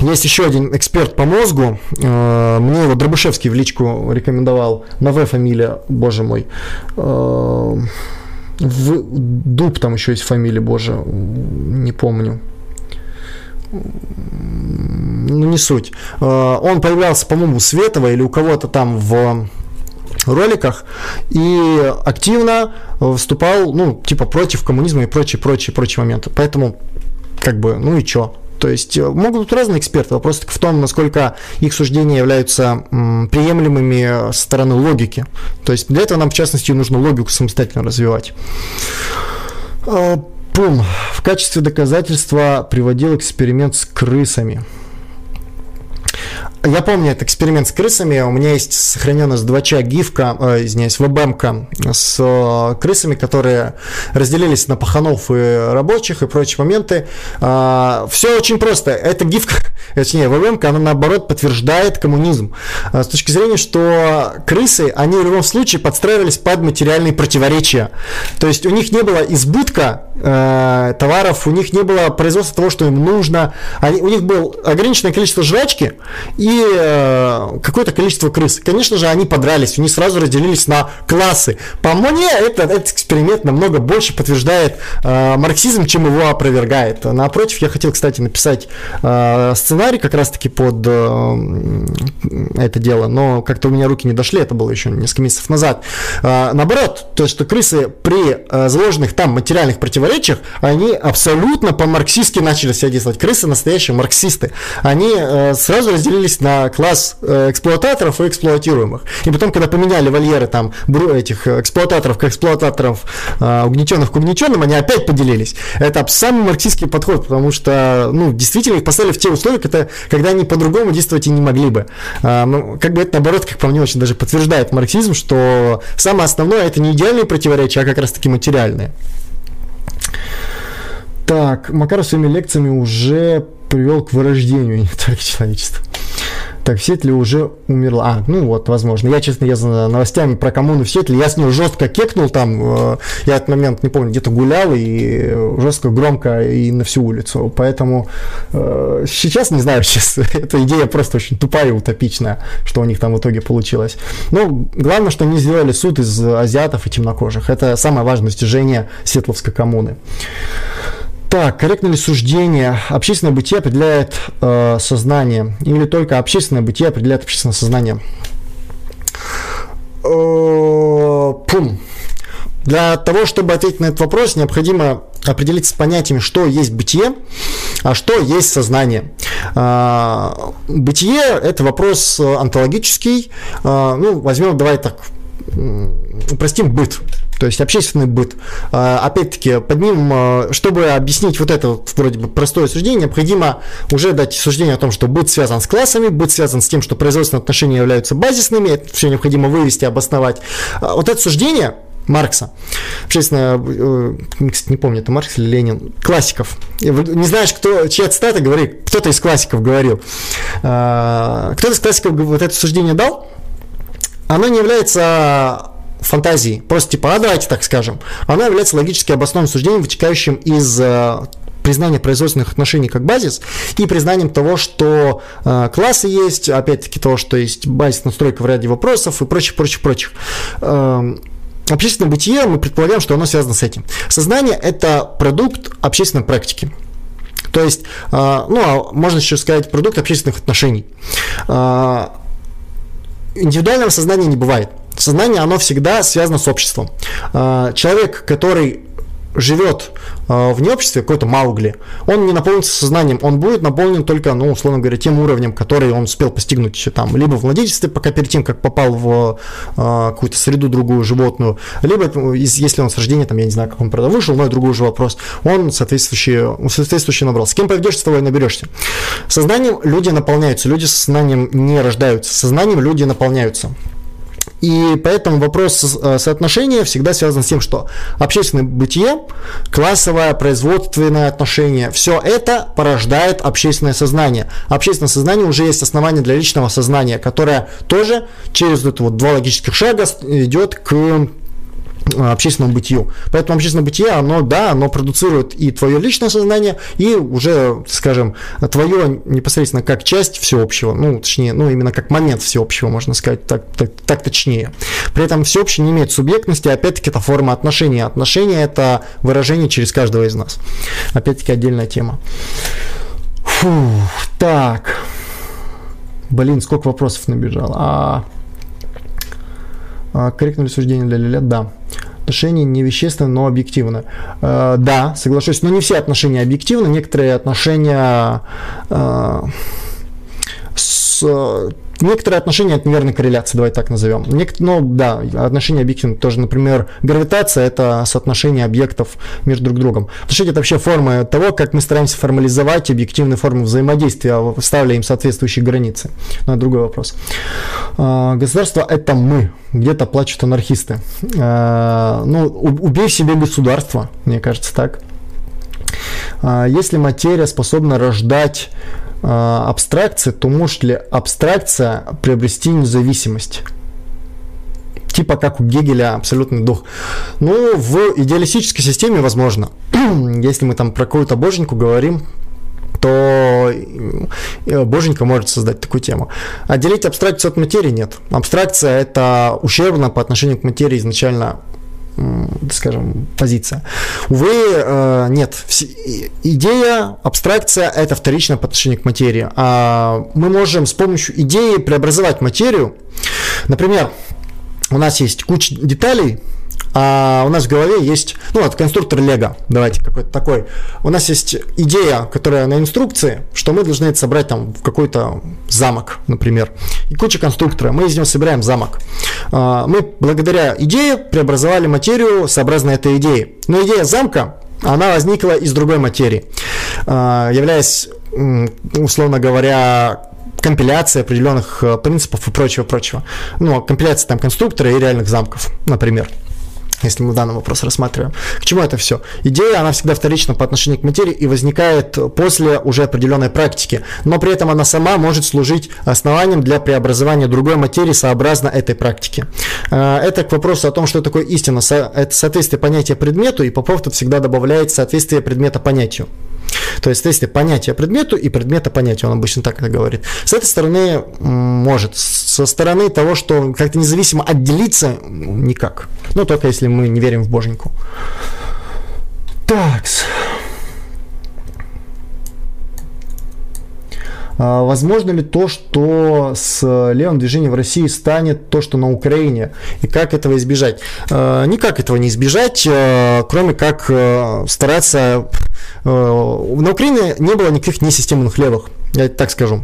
есть еще один эксперт по мозгу. Э, мне его Дробышевский в личку рекомендовал. Новая фамилия, боже мой. Э, в Дуб там еще есть фамилия, боже, не помню. Ну, не суть. Э, он появлялся, по-моему, у Светова или у кого-то там в роликах и активно выступал, ну, типа, против коммунизма и прочие, прочие, прочие моменты. Поэтому, как бы, ну и чё? То есть э, могут быть разные эксперты, вопрос в том, насколько их суждения являются приемлемыми со стороны логики. То есть для этого нам, в частности, нужно логику самостоятельно развивать. Э, пум. В качестве доказательства приводил эксперимент с крысами. Я помню этот эксперимент с крысами. У меня есть сохраненная с 2 гифка, э, извиняюсь, вебемка с э, крысами, которые разделились на паханов и рабочих и прочие моменты. Э, все очень просто. Эта гифка, точнее, вебемка, она наоборот подтверждает коммунизм. Э, с точки зрения, что крысы, они в любом случае подстраивались под материальные противоречия. То есть у них не было избытка э, товаров, у них не было производства того, что им нужно. Они, у них было ограниченное количество жвачки и э, какое-то количество крыс. Конечно же, они подрались, они сразу разделились на классы. По мне, это, этот эксперимент намного больше подтверждает э, марксизм, чем его опровергает. Напротив, я хотел, кстати, написать э, сценарий как раз-таки под э, это дело, но как-то у меня руки не дошли, это было еще несколько месяцев назад. Э, наоборот, то, что крысы при э, заложенных там материальных противоречиях, они абсолютно по-марксистски начали себя действовать. Крысы настоящие марксисты. Они э, сразу разделились на класс э, эксплуататоров и эксплуатируемых. И потом, когда поменяли вольеры там этих эксплуататоров к эксплуататоров э, угнетенных к угнетенным, они опять поделились. Это самый марксистский подход, потому что, ну, действительно их поставили в те условия, когда, когда они по-другому действовать и не могли бы. Э, ну, как бы это, наоборот, как по мне, очень даже подтверждает марксизм, что самое основное это не идеальные противоречия, а как раз таки материальные. Так, Макаров своими лекциями уже привел к вырождению не только человечества. Так, в Сетле уже умерла. А, ну вот, возможно. Я, честно, я за новостями про коммуну в Сетле, я с нее жестко кекнул там. Э, я этот момент, не помню, где-то гулял и жестко, громко и на всю улицу. Поэтому э, сейчас не знаю, сейчас эта идея просто очень тупая и утопичная, что у них там в итоге получилось. Но главное, что они сделали суд из азиатов и темнокожих. Это самое важное достижение Сетловской коммуны. Так, корректно ли суждение? Общественное бытие определяет э, сознание или только общественное бытие определяет общественное сознание? Э, пум. Для того, чтобы ответить на этот вопрос, необходимо определиться с понятиями, что есть бытие, а что есть сознание. Э, бытие – это вопрос онтологический. Э, ну, возьмем, давай так, упростим быт то есть общественный быт. А, опять-таки, под ним, а, чтобы объяснить вот это вроде бы простое суждение, необходимо уже дать суждение о том, что быт связан с классами, быт связан с тем, что производственные отношения являются базисными, это все необходимо вывести, обосновать. А, вот это суждение, Маркса. Общественно, э, кстати, не помню, это Маркс или Ленин, классиков. Не знаешь, кто, чья цитата говорит, кто-то из классиков говорил. Кто-то из классиков вот это суждение дал, оно не является фантазии, просто типа, а давайте так скажем, оно является логически обоснованным суждением, вытекающим из э, признания производственных отношений как базис и признанием того, что э, классы есть, опять-таки того, что есть базис настройка в ряде вопросов и прочих, прочих, прочих. Э, общественное бытие, мы предполагаем, что оно связано с этим. Сознание – это продукт общественной практики. То есть, э, ну, а можно еще сказать, продукт общественных отношений. Э, индивидуального сознания не бывает. Сознание, оно всегда связано с обществом. Э, человек, который живет э, вне обществе, какой-то Маугли, он не наполнится сознанием, он будет наполнен только, ну, условно говоря, тем уровнем, который он успел постигнуть там, либо в младенчестве, пока перед тем, как попал в э, какую-то среду другую животную, либо, ну, если он с рождения, там, я не знаю, как он правда вышел, но это другой уже вопрос, он соответствующий, соответствующий набрал. С кем поведешься, с того и наберешься. Сознанием люди наполняются, люди с сознанием не рождаются, сознанием люди наполняются. И поэтому вопрос э, соотношения всегда связан с тем, что общественное бытие, классовое, производственное отношение, все это порождает общественное сознание. Общественное сознание уже есть основание для личного сознания, которое тоже через это вот два логических шага идет к общественному бытию. Поэтому общественное бытие, оно, да, оно продуцирует и твое личное сознание, и уже, скажем, твое непосредственно как часть всеобщего, ну, точнее, ну, именно как момент всеобщего, можно сказать, так, так, так точнее. При этом всеобщее не имеет субъектности, опять-таки, это форма отношения. Отношения – это выражение через каждого из нас. Опять-таки, отдельная тема. Фу, так. Блин, сколько вопросов набежало. А, а корректное ли суждение для Лилят? Да отношения не вещественны, но объективны. Э, да, соглашусь, но не все отношения объективны, некоторые отношения э, с Некоторые отношения это неверная корреляция, давай так назовем. Нек- ну да, отношения объективны тоже. Например, гравитация это соотношение объектов между друг другом. Отношения это вообще форма того, как мы стараемся формализовать объективные формы взаимодействия, ставля им соответствующие границы. Но это другой вопрос. А, государство это мы. Где-то плачут анархисты. А, ну, убей себе государство, мне кажется, так. А, если материя способна рождать абстракции, то может ли абстракция приобрести независимость? Типа как у Гегеля абсолютный дух. Ну, в идеалистической системе возможно. Если мы там про какую-то боженьку говорим, то э, боженька может создать такую тему. Отделить абстракцию от материи нет. Абстракция это ущербно по отношению к материи изначально скажем, позиция. Увы, э, нет. Идея, абстракция – это вторично по отношению к материи. А мы можем с помощью идеи преобразовать материю. Например, у нас есть куча деталей, а у нас в голове есть, ну вот, конструктор Лего, давайте какой-то такой. У нас есть идея, которая на инструкции, что мы должны это собрать там в какой-то замок, например. И куча конструктора, мы из него собираем замок. А, мы благодаря идее преобразовали материю сообразно этой идее. Но идея замка, она возникла из другой материи, а, являясь, условно говоря, компиляцией определенных э, принципов и прочего-прочего. Ну, компиляция там конструктора и реальных замков, например если мы данный вопрос рассматриваем. К чему это все? Идея, она всегда вторична по отношению к материи и возникает после уже определенной практики, но при этом она сама может служить основанием для преобразования другой материи сообразно этой практике. Э, это к вопросу о том, что такое истина. Это соответствие понятия предмету, и Попов тут всегда добавляет соответствие предмета понятию. То есть, если понятие предмету и предмета понятию, он обычно так это говорит. С этой стороны может. Со стороны того, что как-то независимо отделиться, никак. Ну, только если мы не верим в боженьку. Такс. Возможно ли то, что с левым движением в России станет то, что на Украине? И как этого избежать? А, никак этого не избежать, а, кроме как стараться... На Украине не было никаких несистемных левых, я так скажу.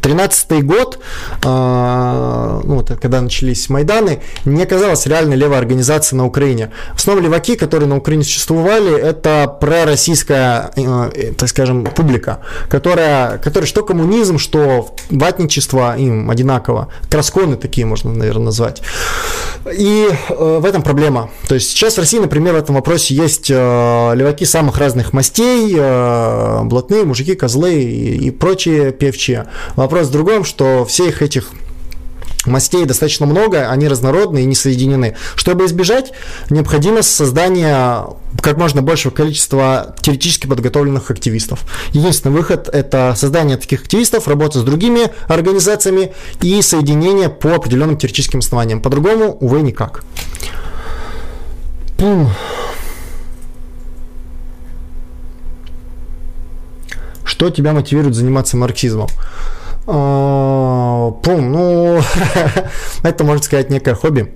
13 год, э, ну, когда начались Майданы, не оказалась реальной левой организации на Украине. В основном леваки, которые на Украине существовали, это пророссийская, э, так скажем, публика, которая, которая что коммунизм, что ватничество им одинаково. Красконы такие можно, наверное, назвать. И э, в этом проблема. То есть сейчас в России, например, в этом вопросе есть э, леваки самых разных мастей, э, блатные, мужики, козлы и прочие певчие. Вопрос в другом, что всех этих Мастей достаточно много, они разнородные и не соединены. Чтобы избежать, необходимо создание как можно большего количества теоретически подготовленных активистов. Единственный выход – это создание таких активистов, работа с другими организациями и соединение по определенным теоретическим основаниям. По-другому, увы, никак. Что тебя мотивирует заниматься марксизмом? А, пум, ну, это, можно сказать, некое хобби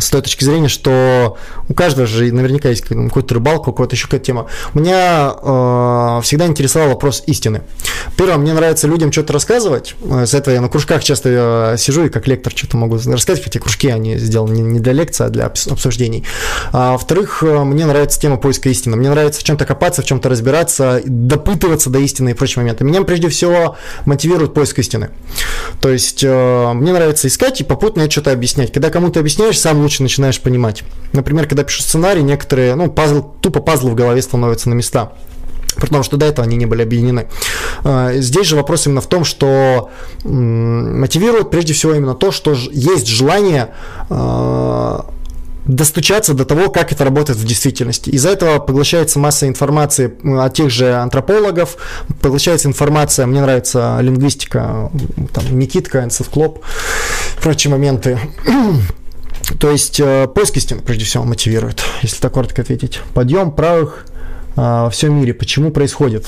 с той точки зрения, что у каждого же наверняка есть какой-то рыбалка, у кого-то еще какая-то тема. Меня э, всегда интересовал вопрос истины. Первое, мне нравится людям что-то рассказывать. С этого я на кружках часто сижу и как лектор что-то могу рассказать, хотя кружки они сделаны не для лекции, а для обсуждений. А, во-вторых, э, мне нравится тема поиска истины. Мне нравится в чем-то копаться, в чем-то разбираться, допытываться до истины и прочие моменты. Меня прежде всего мотивирует поиск истины. То есть э, мне нравится искать и попутно что-то объяснять. Когда кому-то объясняешь, сам лучше начинаешь понимать. Например, когда пишу сценарий, некоторые, ну, пазл, тупо пазлы в голове становятся на места. При том, что до этого они не были объединены. А, здесь же вопрос именно в том, что мотивирует прежде всего именно то, что есть желание а, достучаться до того, как это работает в действительности. Из-за этого поглощается масса информации от тех же антропологов, поглощается информация, мне нравится лингвистика, там, Никитка, энцефклоп, прочие моменты. То есть э, поиск истины, прежде всего, мотивирует, если так коротко ответить. Подъем правых э, во всем мире. Почему происходит?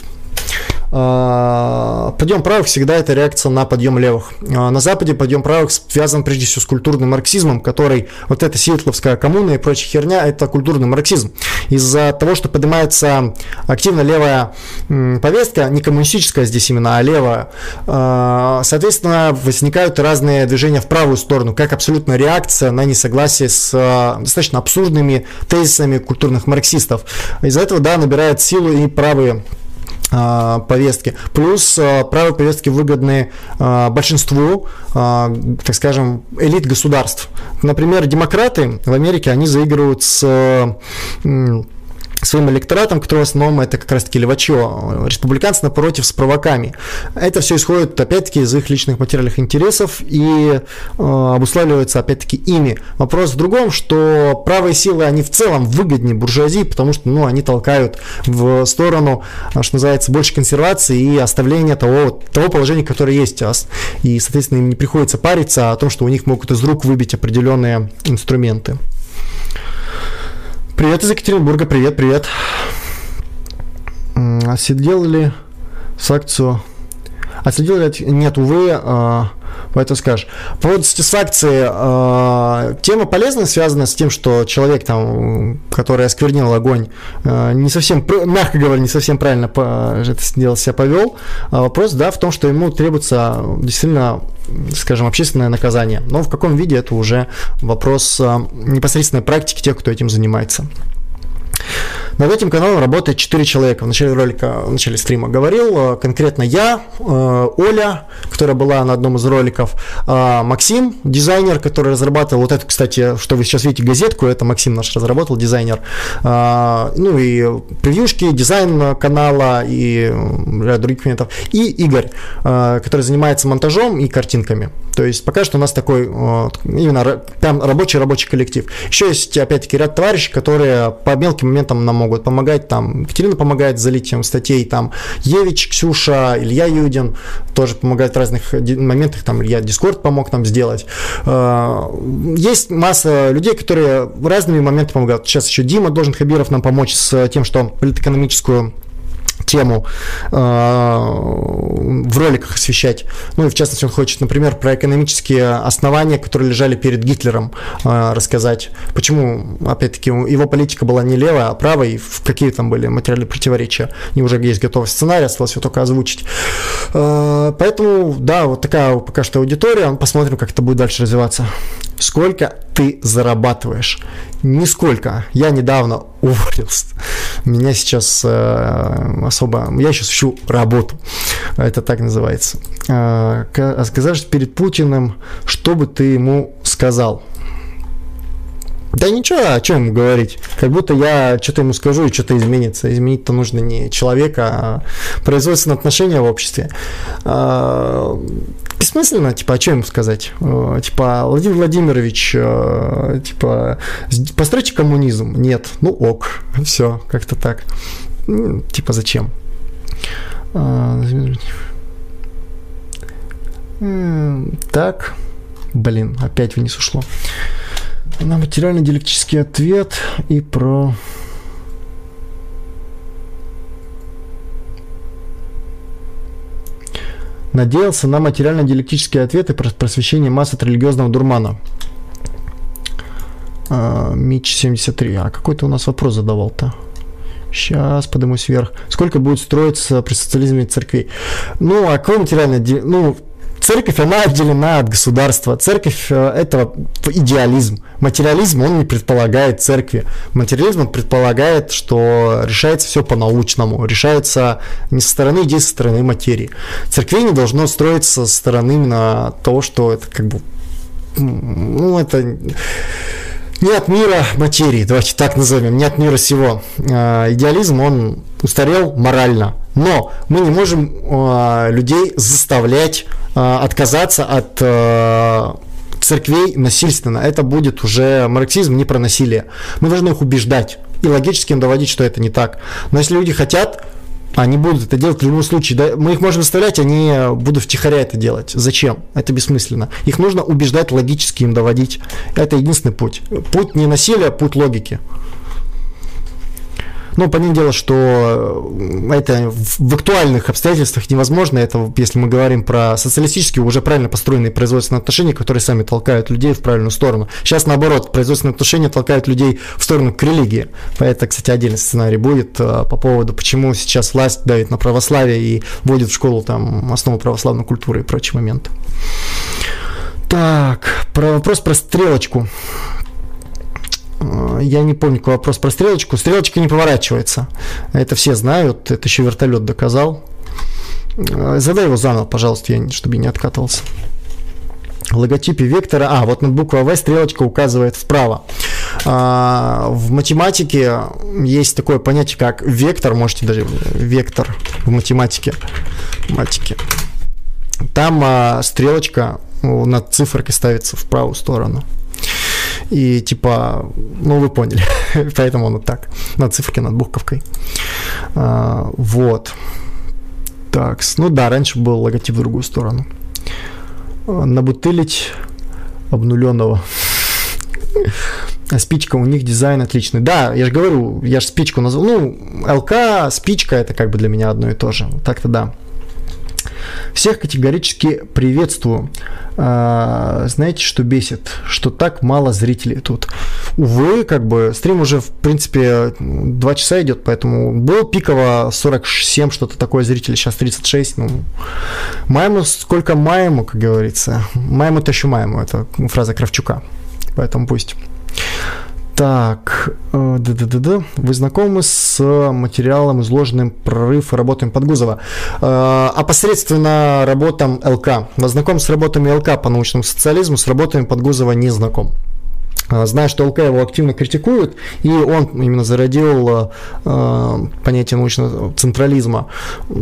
А, подъем правых всегда это реакция на подъем левых. А, на Западе подъем правых связан прежде всего с культурным марксизмом, который вот эта сиэтловская коммуна и прочая херня, это культурный марксизм. Из-за того, что поднимается активно левая повестка, не коммунистическая здесь именно, а левая, а, соответственно, возникают разные движения в правую сторону, как абсолютно реакция на несогласие с достаточно абсурдными тезисами культурных марксистов. Из-за этого, да, набирает силу и правые повестки. Плюс а, правые повестки выгодны а, большинству, так скажем, элит государств. Например, демократы в Америке, они заигрывают с своим электоратом, который в основном это как раз-таки левачо, республиканцы напротив с провоками. Это все исходит опять-таки из их личных материальных интересов и э, обуславливается опять-таки ими. Вопрос в другом, что правые силы, они в целом выгоднее буржуазии, потому что ну, они толкают в сторону, что называется, больше консервации и оставления того, того положения, которое есть. И, соответственно, им не приходится париться о том, что у них могут из рук выбить определенные инструменты. Привет из Екатеринбурга, привет, привет. А сидел ли с акцию? А сидел ли? Нет, увы, а, поэтому скажешь. По поводу сатисфакции, э, тема полезная, связана с тем, что человек, там, который осквернил огонь, э, не совсем, мягко говоря, не совсем правильно по, это дело себя повел. А вопрос, да, в том, что ему требуется действительно, скажем, общественное наказание. Но в каком виде это уже вопрос э, непосредственной практики тех, кто этим занимается. Над этим каналом работает 4 человека. В начале ролика, в начале стрима говорил, э, конкретно я, э, Оля, которая была на одном из роликов, э, Максим, дизайнер, который разрабатывал вот эту, кстати, что вы сейчас видите, газетку, это Максим наш разработал, дизайнер. Ну и превьюшки, дизайн канала и ряд других моментов. И Игорь, который занимается монтажом и картинками. То есть пока что у нас такой именно прям рабочий-рабочий коллектив. Еще есть, опять-таки, ряд товарищей, которые по мелким моментам нам могут помогать. Там Екатерина помогает с залитием статей, там Евич, Ксюша, Илья Юдин тоже помогают в разных моментах. Там Илья Дискорд помог нам сделать. А, есть масса людей, которые в разными моментами помогают. Сейчас еще Дима должен Хабиров нам помочь с тем, что политэкономическую тему э, в роликах освещать. Ну и в частности он хочет, например, про экономические основания, которые лежали перед Гитлером, э, рассказать. Почему, опять-таки, его политика была не левая, а правая, и какие там были материальные противоречия. И уже есть готовый сценарий, осталось его только озвучить. Э, поэтому, да, вот такая пока что аудитория. Посмотрим, как это будет дальше развиваться. Сколько ты зарабатываешь? Нисколько. Я недавно уволился. Меня сейчас э, особо... Я сейчас ищу работу. Это так называется. Э, сказать перед Путиным, что бы ты ему сказал? Да ничего, о чем говорить. Как будто я что-то ему скажу и что-то изменится. Изменить-то нужно не человека, а производственные отношения в обществе. А, бессмысленно, типа, о чем сказать? Э, типа, Владимир Владимирович, э, типа, постройте коммунизм. Нет, ну ок, все, как-то так. Типа, зачем? А, так, блин, опять вниз ушло. На материально-диалектический ответ и про надеялся на материально-диалектические ответы про просвещение масс от религиозного дурмана. А, Мич 73. А какой-то у нас вопрос задавал-то? Сейчас поднимусь вверх. Сколько будет строиться при социализме церквей? Ну, а какое материальное... Ну, Церковь, она отделена от государства. Церковь э, – это идеализм. Материализм, он не предполагает церкви. Материализм, он предполагает, что решается все по-научному. Решается не со стороны идеи, со стороны материи. Церквей не должно строиться со стороны именно того, что это как бы... Ну, это не от мира материи, давайте так назовем, не от мира всего. Э, идеализм, он устарел морально. Но мы не можем э, людей заставлять Э, отказаться от церквей насильственно. Это будет уже марксизм не про насилие. Мы должны их убеждать и логически им доводить, что это не так. Но если люди хотят, они будут это делать в любом случае. Да, мы их можем заставлять, они будут втихаря это делать. Зачем? Это бессмысленно. Их нужно убеждать, логически им доводить. Это единственный путь. Путь не насилия, путь логики. Ну, понятное дело, что э, это в актуальных обстоятельствах невозможно. Это если мы говорим про социалистические, уже правильно построенные производственные отношения, которые сами толкают людей в правильную сторону. Сейчас, наоборот, производственные отношения толкают людей в сторону к религии. Это, кстати, отдельный сценарий будет э, по поводу, почему сейчас власть давит на православие и вводит в школу там основу православной культуры и прочие моменты. Так, про вопрос про стрелочку. Э, я не помню, какой вопрос про стрелочку. Стрелочка не поворачивается. Это все знают, это еще вертолет доказал. Э, задай его заново, пожалуйста, я, чтобы я не откатывался. логотипе вектора, а, вот над буквой В стрелочка указывает вправо. А, в математике есть такое понятие, как вектор, можете даже вектор в математике. математике. Там а, стрелочка над цифрой ставится в правую сторону. И типа, ну вы поняли, поэтому он вот так, на циферке над буковкой. А, вот. Так, ну да, раньше был логотип в другую сторону. А, набутылить обнуленного. А спичка у них дизайн отличный. Да, я же говорю, я же спичку назвал. Ну, ЛК, спичка это как бы для меня одно и то же. Так-то да. Всех категорически приветствую. А, знаете, что бесит? Что так мало зрителей тут. Увы, как бы стрим уже, в принципе, 2 часа идет, поэтому был пиково 47, что-то такое зрителей, сейчас 36. Ну, маему сколько маему, как говорится. Маему тащу маему, это фраза Кравчука. Поэтому пусть. Так, э, да-да-да-да. Вы знакомы с материалом, изложенным прорыв работаем под Гузова? Э, опосредственно работам ЛК. Знаком с работами ЛК по научному социализму, с работами под Гузова не знаком. А, знаю, что ЛК его активно критикуют, и он именно зародил э, понятие научного централизма.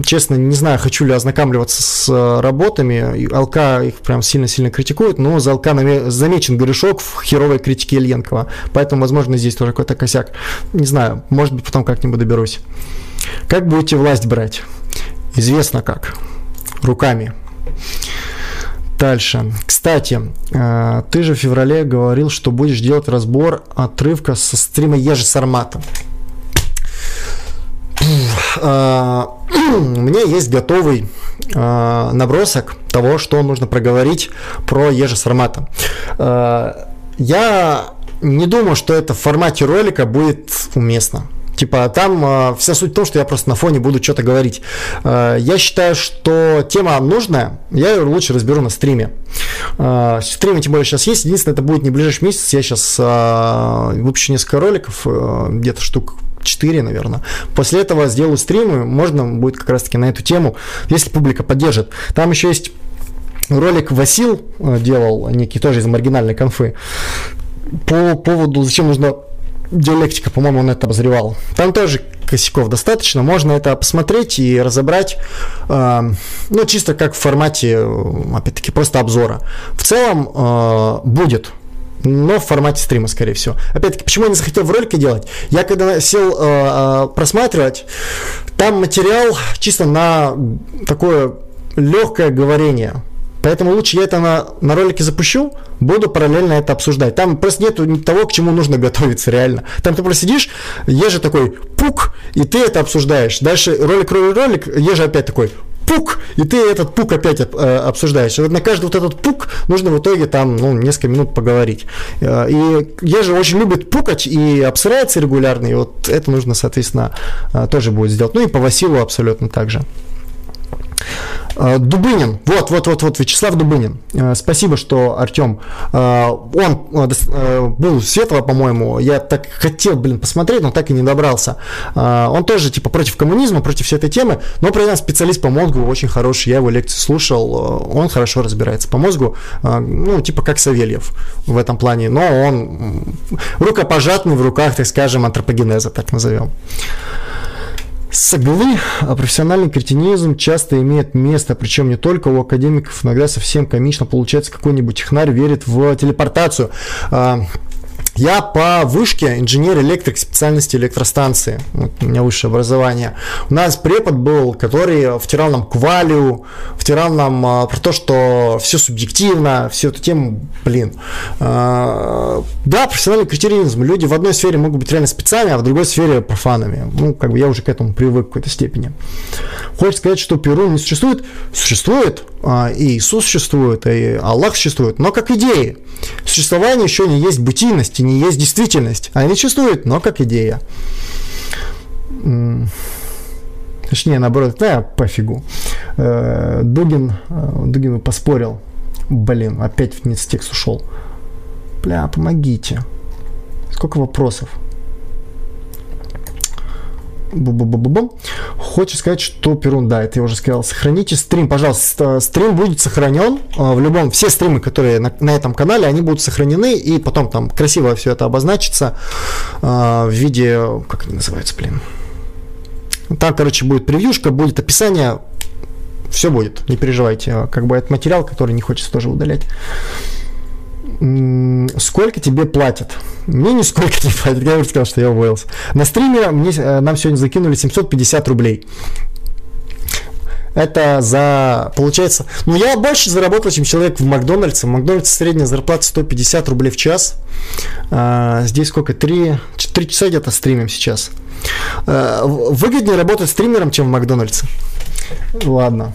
Честно, не знаю, хочу ли ознакомливаться с работами. ЛК их прям сильно-сильно критикует, но за ЛК замечен грешок в херовой критике Ильенкова. Поэтому, возможно, здесь тоже какой-то косяк. Не знаю, может быть, потом как-нибудь доберусь. Как будете власть брать? Известно как. Руками. Дальше. Кстати, э, ты же в феврале говорил, что будешь делать разбор отрывка со стрима Ежи Сармата. Э, у меня есть готовый э, набросок того, что нужно проговорить про Ежи Сармата. Я не думаю, что это в формате ролика будет уместно. Типа там э, вся суть в том, что я просто на фоне буду что-то говорить. Э, я считаю, что тема нужная, я ее лучше разберу на стриме. Э, стримы тем более сейчас есть. Единственное, это будет не ближайший месяц. Я сейчас э, выпущу несколько роликов, э, где-то штук 4, наверное. После этого сделаю стримы, можно будет как раз-таки на эту тему, если публика поддержит. Там еще есть ролик Васил делал, некий тоже из маргинальной конфы, по поводу, зачем нужно диалектика, по-моему, он это обозревал. Там тоже косяков достаточно, можно это посмотреть и разобрать, э, ну, чисто как в формате, опять-таки, просто обзора. В целом э, будет но в формате стрима, скорее всего. Опять-таки, почему я не захотел в ролике делать? Я когда сел э, просматривать, там материал чисто на такое легкое говорение. Поэтому лучше я это на, на ролике запущу, буду параллельно это обсуждать. Там просто нет того, к чему нужно готовиться реально. Там ты просто сидишь, еже такой пук, и ты это обсуждаешь. Дальше ролик, ролик, ролик, еже опять такой пук, и ты этот пук опять э, обсуждаешь. Вот на каждый вот этот пук нужно в итоге там, ну, несколько минут поговорить. Э, и еже очень любит пукать и обсырается регулярно, и вот это нужно, соответственно, э, тоже будет сделать. Ну и по Василу абсолютно так же. Э, Дубынин, вот, вот, вот, вот, Вячеслав Дубынин. Э, спасибо, что Артем. Э, он был светлого, по-моему. Я так хотел, блин, посмотреть, но так и не добрался. Он тоже, типа, против коммунизма, против всей этой темы, но при этом специалист по мозгу очень хороший. Я его лекции слушал, он хорошо разбирается по мозгу. Ну, типа, как Савельев в этом плане. Но он рукопожатный в руках, так скажем, антропогенеза, так назовем. С иглы а профессиональный кретинизм часто имеет место, причем не только у академиков, иногда совсем комично получается какой-нибудь технарь верит в телепортацию. Я по вышке инженер-электрик специальности электростанции. Вот у меня высшее образование. У нас препод был, который втирал нам квалию, втирал нам а, про то, что все субъективно, всю эту тему, блин. А, да, профессиональный критеринизм. Люди в одной сфере могут быть реально специальными, а в другой сфере профанами. Ну, как бы я уже к этому привык в какой-то степени. Хочешь сказать, что Перу не существует? Существует, и Иисус существует, и Аллах существует, но как идеи. Существование еще не есть бытийность, и не есть действительность. Они существуют, но как идея. Точнее, наоборот, да, пофигу. Э, Дугин, э, Дугин поспорил. Блин, опять вниз текст ушел. Бля, помогите. Сколько вопросов? Бу-бу-бу-бу-бу. Хочешь сказать, что Перун, да, это я уже сказал. Сохраните стрим, пожалуйста. Стрим будет сохранен. А, в любом, все стримы, которые на, на этом канале, они будут сохранены, и потом там красиво все это обозначится э, в виде, как они называются, блин. Там, короче, будет превьюшка, будет описание, все будет, не переживайте. Как бы это материал, который не хочется тоже удалять сколько тебе платят? Мне нисколько не платят, я уже сказал, что я уволился. На стриме мне, э, нам сегодня закинули 750 рублей. Это за, получается, ну я больше заработал, чем человек в Макдональдсе. В Макдональдсе средняя зарплата 150 рублей в час. А, здесь сколько? 3, 3 часа где-то стримим сейчас. А, выгоднее работать стримером, чем в Макдональдсе. Ладно.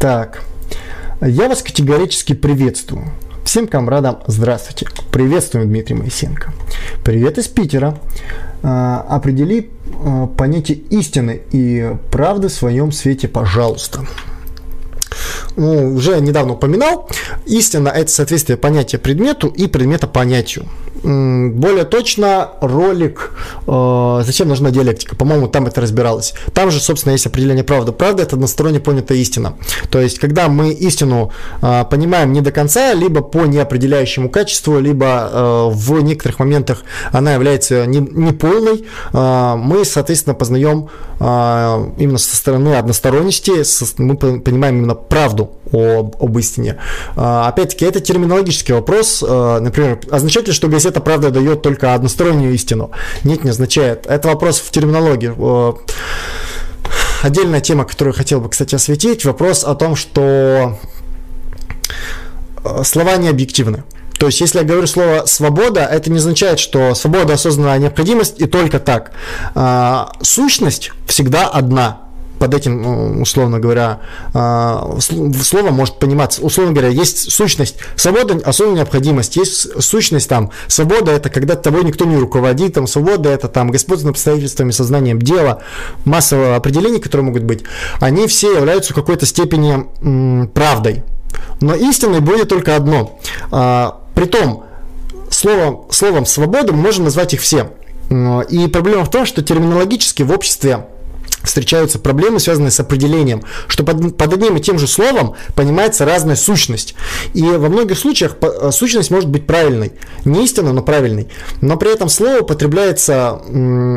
Так. Я вас категорически приветствую. Всем комрадам здравствуйте. Приветствуем Дмитрий Моисенко. Привет из Питера. А, определи а, понятие истины и правды в своем свете, пожалуйста. Ну, уже недавно упоминал, истина – это соответствие понятия предмету и предмета понятию. Более точно, ролик э, «Зачем нужна диалектика?» По-моему, там это разбиралось. Там же, собственно, есть определение правды. Правда – это односторонне понятая истина. То есть, когда мы истину э, понимаем не до конца, либо по неопределяющему качеству, либо э, в некоторых моментах она является не, неполной, э, мы, соответственно, познаем э, именно со стороны односторонности, со, мы понимаем именно правду об, об истине. Э, опять-таки, это терминологический вопрос. Э, например, означает ли, что газета это правда дает только одностороннюю истину. Нет, не означает. Это вопрос в терминологии. Отдельная тема, которую я хотел бы, кстати, осветить, вопрос о том, что э, слова не объективны. То есть, если я говорю слово «свобода», это не означает, что свобода – осознанная необходимость и только так. А, сущность всегда одна под этим, ну, условно говоря, а, слово может пониматься, условно говоря, есть сущность свобода, особая необходимость, есть сущность там, свобода это когда тобой никто не руководит, там, свобода это там господство над обстоятельствами, сознанием дела, масса определений, которые могут быть, они все являются в какой-то степени м, правдой. Но истиной будет только одно. А, притом, словом, словом свобода можем назвать их все. И проблема в том, что терминологически в обществе встречаются проблемы, связанные с определением, что под, под одним и тем же словом понимается разная сущность. И во многих случаях э, сущность может быть правильной. Не истинно, но правильной. Но при этом слово употребляется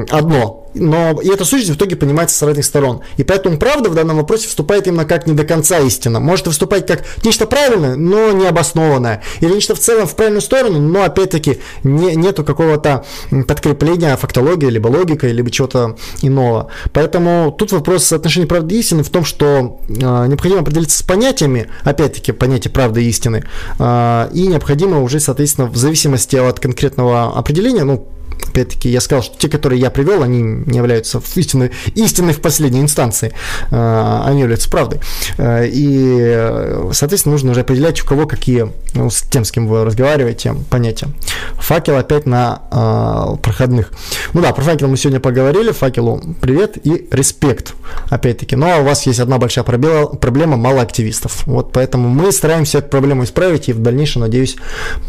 одно. Но и эта сущность в итоге понимается с разных сторон. И поэтому правда в данном вопросе вступает именно как не до конца истина. Может выступать как нечто правильное, но не обоснованное. Или нечто в целом в правильную сторону, но опять-таки не, нету какого-то подкрепления фактологии, либо логикой, либо чего-то иного. Поэтому тут вопрос соотношения правды и истины в том, что э, необходимо определиться с понятиями, опять-таки понятие правды и истины, э, и необходимо уже, соответственно, в зависимости от конкретного определения, ну, опять-таки, я сказал, что те, которые я привел, они не являются истинной, истинной в последней инстанции, э, они являются правдой. Э, и, соответственно, нужно уже определять, у кого какие, ну, с тем, с кем вы разговариваете, понятия. Факел опять на э, проходных. Ну да, про факел мы сегодня поговорили, факелу привет и респект, опять-таки. Но ну, а у вас есть одна большая проблема, проблема мало активистов. Вот поэтому мы стараемся эту проблему исправить и в дальнейшем, надеюсь,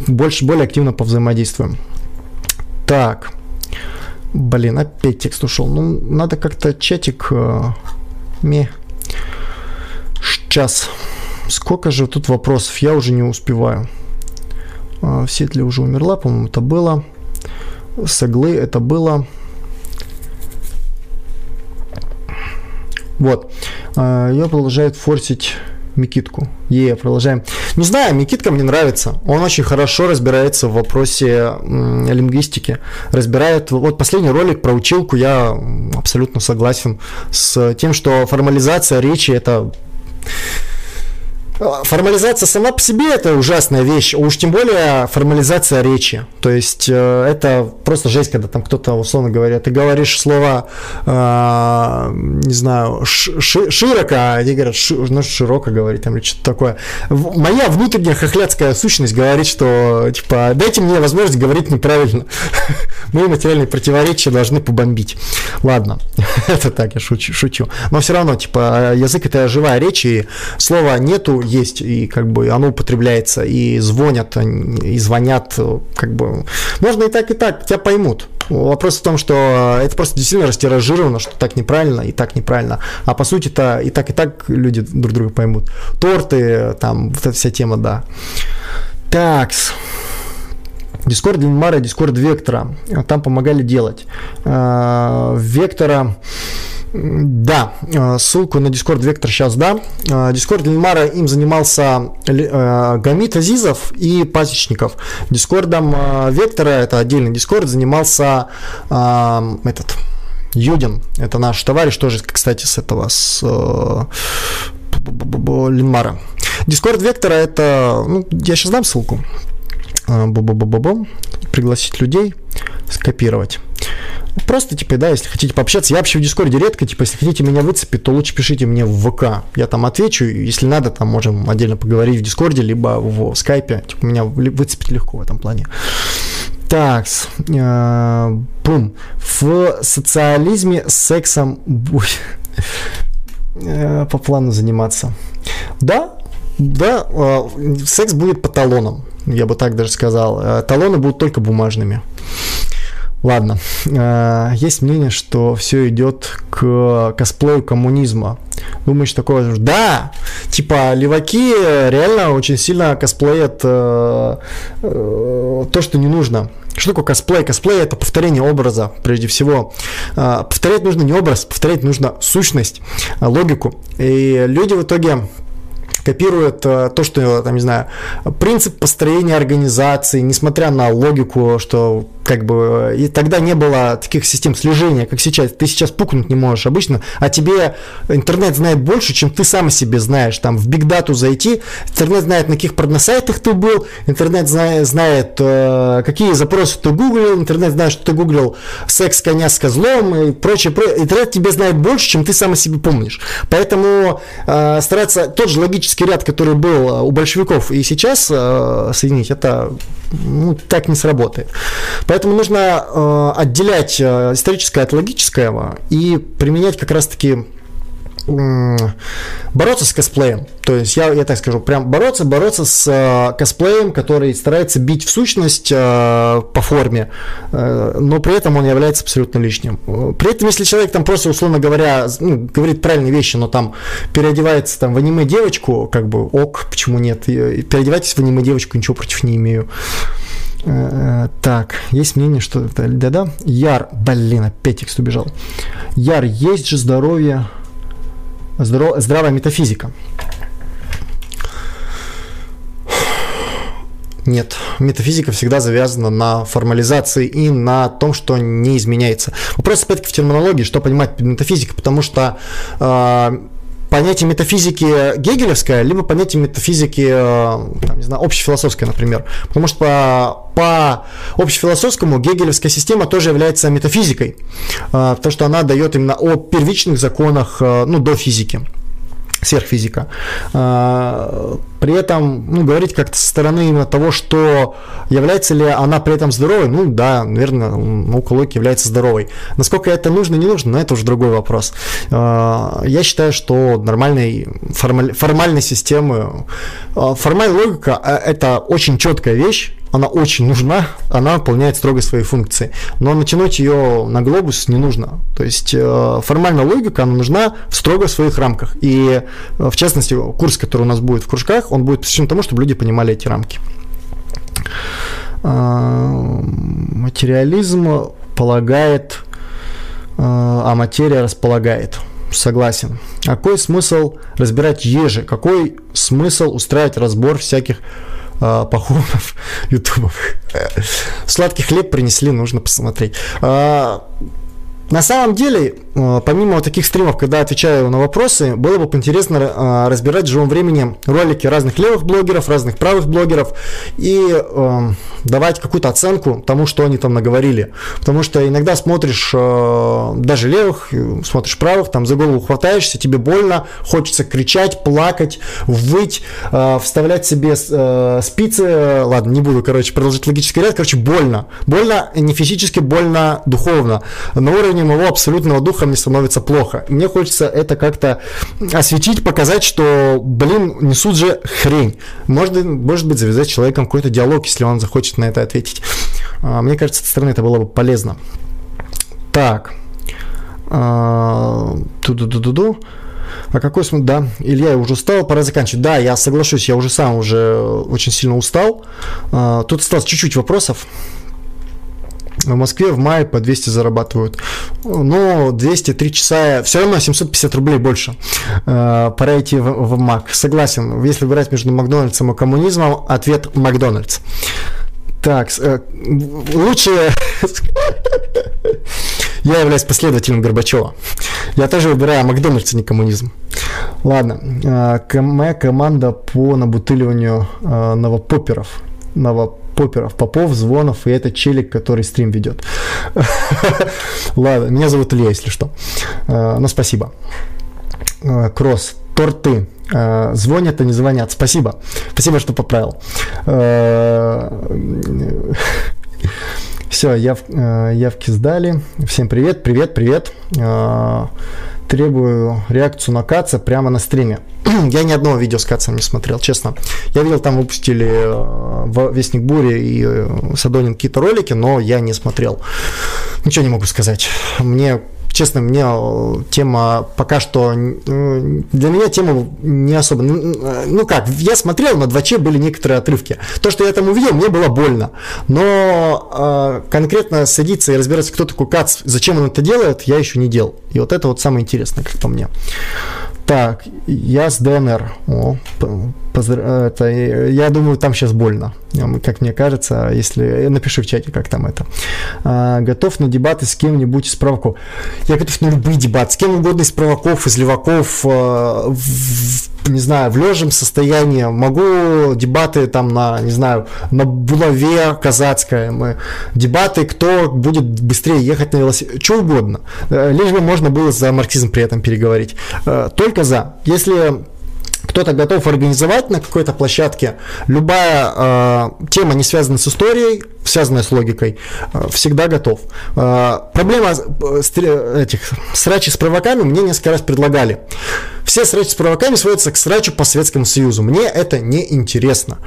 больше, более активно повзаимодействуем. Так. Блин, опять текст ушел. Ну, надо как-то чатик... Э, ми. Сейчас. Сколько же тут вопросов? Я уже не успеваю. Э, Сетли уже умерла, по-моему, это было. Саглы это было. Вот. Э, Ее продолжает форсить Микитку. Е, продолжаем. Не знаю, Микитка мне нравится. Он очень хорошо разбирается в вопросе лингвистики. Разбирает... Вот последний ролик про училку я абсолютно согласен с тем, что формализация речи это Формализация сама по себе это ужасная вещь, уж тем более формализация речи. То есть э, это просто жесть, когда там кто-то, условно говоря, ты говоришь слова, э, не знаю, ши широко, а они говорят, ши ну, широко говорить, там, или что-то такое. Моя внутренняя хохлядская сущность говорит, что, типа, дайте мне возможность говорить неправильно. Мои материальные противоречия должны побомбить. Ладно, это так, я шучу, шучу. Но все равно, типа, язык это живая речь, и слова нету, есть, и как бы оно употребляется, и звонят, и звонят, как бы. Можно и так, и так, тебя поймут. Вопрос в том, что это просто действительно растиражировано, что так неправильно и так неправильно. А по сути это и так, и так люди друг друга поймут. Торты, там, вот эта вся тема, да. Такс. Дискорд Линмара и Дискорд Вектора. Там помогали делать. А, Вектора да, э, ссылку на Discord Вектор сейчас дам. Discord э, Линмара им занимался э, Гамит Азизов и Пасечников. Дискордом Вектора, это отдельный Дискорд, занимался этот Юдин. Это наш товарищ, тоже, кстати, с этого, с Линмара. Дискорд Вектора это, ну, я сейчас дам ссылку. Бу-бу-бу-бу-бу. Пригласить людей, скопировать. Просто, типа, да, если хотите пообщаться, я вообще в Дискорде редко, типа, если хотите меня выцепить, то лучше пишите мне в ВК. Я там отвечу, если надо, там можем отдельно поговорить в Дискорде, либо в Скайпе. Типа, меня выцепить легко в этом плане. Так, э, бум. В социализме сексом э, по плану заниматься. Да, да, э, секс будет по талонам, я бы так даже сказал. Э, талоны будут только бумажными. Ладно, э, есть мнение, что все идет к косплею коммунизма. Думаешь, такое? Да, типа леваки реально очень сильно косплеят э, э, то, что не нужно. Что такое косплей? Косплей это повторение образа, прежде всего. Э, повторять нужно не образ, повторять нужно сущность, э, логику. И люди в итоге копирует э, то, что, там, не знаю, принцип построения организации, несмотря на логику, что как бы и тогда не было таких систем слежения, как сейчас. Ты сейчас пукнуть не можешь обычно, а тебе интернет знает больше, чем ты сам о себе знаешь. Там в бигдату зайти, интернет знает, на каких порносайтах ты был, интернет знает, знает э, какие запросы ты гуглил, интернет знает, что ты гуглил секс коня с козлом и прочее. Интернет тебе знает больше, чем ты сам о себе помнишь. Поэтому э, стараться тот же логический ряд, который был у большевиков и сейчас э, соединить, это ну, так не сработает. Поэтому нужно э, отделять э, историческое от логического и применять как раз-таки бороться с косплеем. То есть я, я так скажу, прям бороться, бороться с э, косплеем, который старается бить в сущность э, по форме, э, но при этом он является абсолютно лишним. При этом, если человек там просто, условно говоря, ну, говорит правильные вещи, но там переодевается там в аниме девочку, как бы ок, почему нет, переодевайтесь в аниме девочку, ничего против не имею. Э, так, есть мнение, что это да-да. Яр, блин, опять текст убежал. Яр, есть же здоровье, здоров, здравая метафизика. Нет, метафизика всегда завязана на формализации и на том, что не изменяется. Вопрос опять-таки в терминологии, что понимать под метафизикой, потому что э, понятие метафизики гегелевское, либо понятие метафизики, э, там, не знаю, общефилософское, например. Потому что по, по общефилософскому гегелевская система тоже является метафизикой, э, потому что она дает именно о первичных законах, э, ну, до физики сверхфизика. А, при этом, ну, говорить как-то со стороны именно того, что является ли она при этом здоровой, ну, да, наверное, наука логики является здоровой. Насколько это нужно, не нужно, но это уже другой вопрос. А, я считаю, что нормальной формаль, формальной системы, а, формальная логика – это очень четкая вещь, она очень нужна, она выполняет строго свои функции. Но натянуть ее на глобус не нужно. То есть э, формальная логика, она нужна в строго своих рамках. И э, в частности, курс, который у нас будет в кружках, он будет посвящен тому, чтобы люди понимали эти рамки. А, материализм полагает, э, а материя располагает. Согласен. Какой смысл разбирать ежи? Какой смысл устраивать разбор всяких э, походов ютубовых. Сладкий хлеб принесли, нужно посмотреть. А, на самом деле, э, помимо вот таких стримов, когда отвечаю на вопросы, было бы интересно э, разбирать в живом времени ролики разных левых блогеров, разных правых блогеров и э, давать какую-то оценку тому, что они там наговорили. Потому что иногда смотришь э, даже левых, смотришь правых, там за голову хватаешься, тебе больно, хочется кричать, плакать, выть, э, вставлять себе э, спицы. Ладно, не буду, короче, продолжить логический ряд. Короче, больно. Больно не физически, больно духовно. На уровне уровне моего абсолютного духа мне становится плохо. Мне хочется это как-то осветить, показать, что, блин, несут же хрень. Может, может быть, завязать с человеком какой-то диалог, если он захочет на это ответить. А, мне кажется, с этой стороны это было бы полезно. Так. А, ту-ду-ду-ду-ду. А какой смысл? Да, Илья, я уже устал, пора заканчивать. Да, я соглашусь, я уже сам уже очень сильно устал. А, тут осталось чуть-чуть вопросов. В Москве в мае по 200 зарабатывают. Но 203 часа, все равно 750 рублей больше. Э, пора идти в, в Мак. Согласен, если выбирать между Макдональдсом и коммунизмом, ответ Макдональдс. Так, э, лучше... Я являюсь последователем Горбачева. Я тоже выбираю Макдональдс, а не коммунизм. Ладно. Э, моя команда по набутыливанию новопоперов. Новопоперов поперов, Попов, Звонов и этот челик, который стрим ведет. Ладно, меня зовут Илья, если что. Э, ну, спасибо. Э, кросс, торты. Э, звонят, а не звонят. Спасибо. Спасибо, что поправил. Все, яв, явки сдали. Всем привет, привет, привет требую реакцию на Каца прямо на стриме. я ни одного видео с Кацем не смотрел, честно. Я видел, там выпустили э, Вестник Бури и э, Садонин какие-то ролики, но я не смотрел. Ничего не могу сказать. Мне честно, мне э, тема пока что... Э, для меня тема не особо... Э, ну как, я смотрел, на 2 были некоторые отрывки. То, что я там увидел, мне было больно. Но э, конкретно садиться и разбираться, кто такой Кац, зачем он это делает, я еще не делал. И вот это вот самое интересное, как по мне. Так, я с ДНР. О, это, я думаю, там сейчас больно, как мне кажется, если... Напиши в чате, как там это. А, готов на дебаты с кем-нибудь из провоков. Я готов на любые дебаты, с кем угодно из провоков, из леваков, а, в, не знаю, в лежем состоянии. Могу дебаты там на, не знаю, на булаве казацкой. Мы, дебаты, кто будет быстрее ехать на велосипеде. Что угодно. Э, лишь бы можно было за марксизм при этом переговорить. Э, только за. Если кто-то готов организовать на какой-то площадке, любая э, тема, не связанная с историей, связанная с логикой, э, всегда готов. Э, проблема э, этих срачей с провоками мне несколько раз предлагали. Все срачи с провоками сводятся к срачу по Советскому Союзу. Мне это не интересно.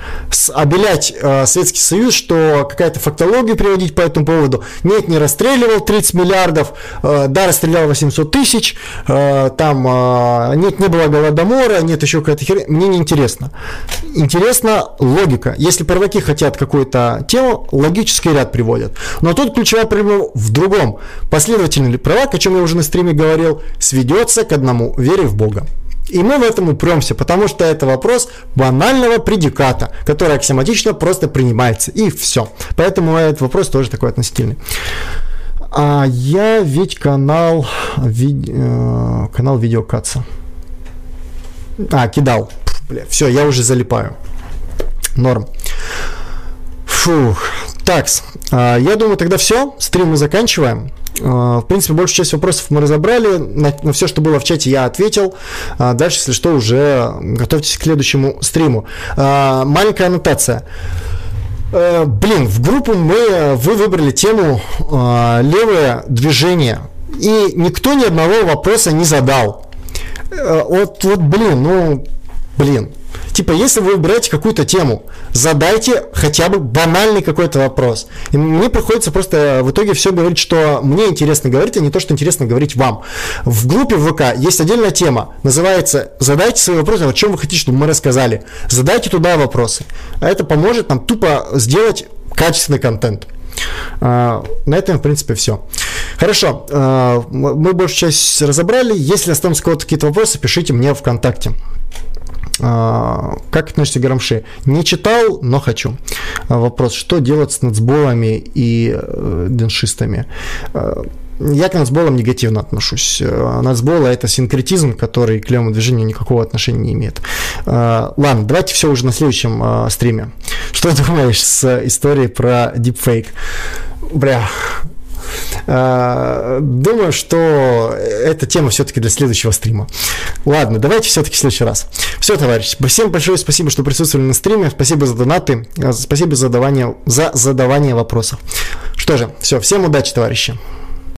Обелять Советский Союз, что какая-то фактологию приводить по этому поводу. Нет, не расстреливал 30 миллиардов, да, расстрелял 800 тысяч, там нет, не было голодомора, нет еще какая-то херня. Мне не интересно. Интересна логика. Если провоки хотят какую-то тему, логический ряд приводят. Но тут ключевая проблема в другом. Последовательный правак, о чем я уже на стриме говорил, сведется к одному – вере в Бога. И мы в этом упремся, потому что это вопрос банального предиката, который аксиоматично просто принимается, и все. Поэтому этот вопрос тоже такой относительный. А я ведь канал, ви, э, канал видеокатса. А, кидал. Бля, все, я уже залипаю. Норм. Фух. Так, а, я думаю, тогда все. Стрим мы заканчиваем. А, в принципе, большую часть вопросов мы разобрали. На, все, что было в чате, я ответил. А дальше, если что, уже готовьтесь к следующему стриму. Маленькая аннотация. Э, блин, в группу мы, вы выбрали тему левое движение. И никто ни одного вопроса не задал. Э, вот, вот, блин, ну, блин. Типа, если вы выбираете какую-то тему, задайте хотя бы банальный какой-то вопрос. И мне приходится просто в итоге все говорить, что мне интересно говорить, а не то, что интересно говорить вам. В группе ВК есть отдельная тема, называется «Задайте свои вопросы, о чем вы хотите, чтобы мы рассказали». Задайте туда вопросы. А это поможет нам тупо сделать качественный контент. Uh, на этом, в принципе, все. Хорошо, uh, мы большую часть разобрали. Если останутся какие-то вопросы, пишите мне ВКонтакте. А, как относишься к Грамши? Не читал, но хочу. А, вопрос, что делать с нацболами и э, деншистами? А, я к нацболам негативно отношусь. Нацбола – это синкретизм, который к левому движению никакого отношения не имеет. Ладно, давайте все уже на следующем стриме. Что думаешь с историей про дипфейк? Бля, думаю, что эта тема все-таки для следующего стрима. Ладно, давайте все-таки в следующий раз. Все, товарищи, всем большое спасибо, что присутствовали на стриме. Спасибо за донаты, э, спасибо за задавание, за задавание вопросов. Что же, все, всем удачи, товарищи.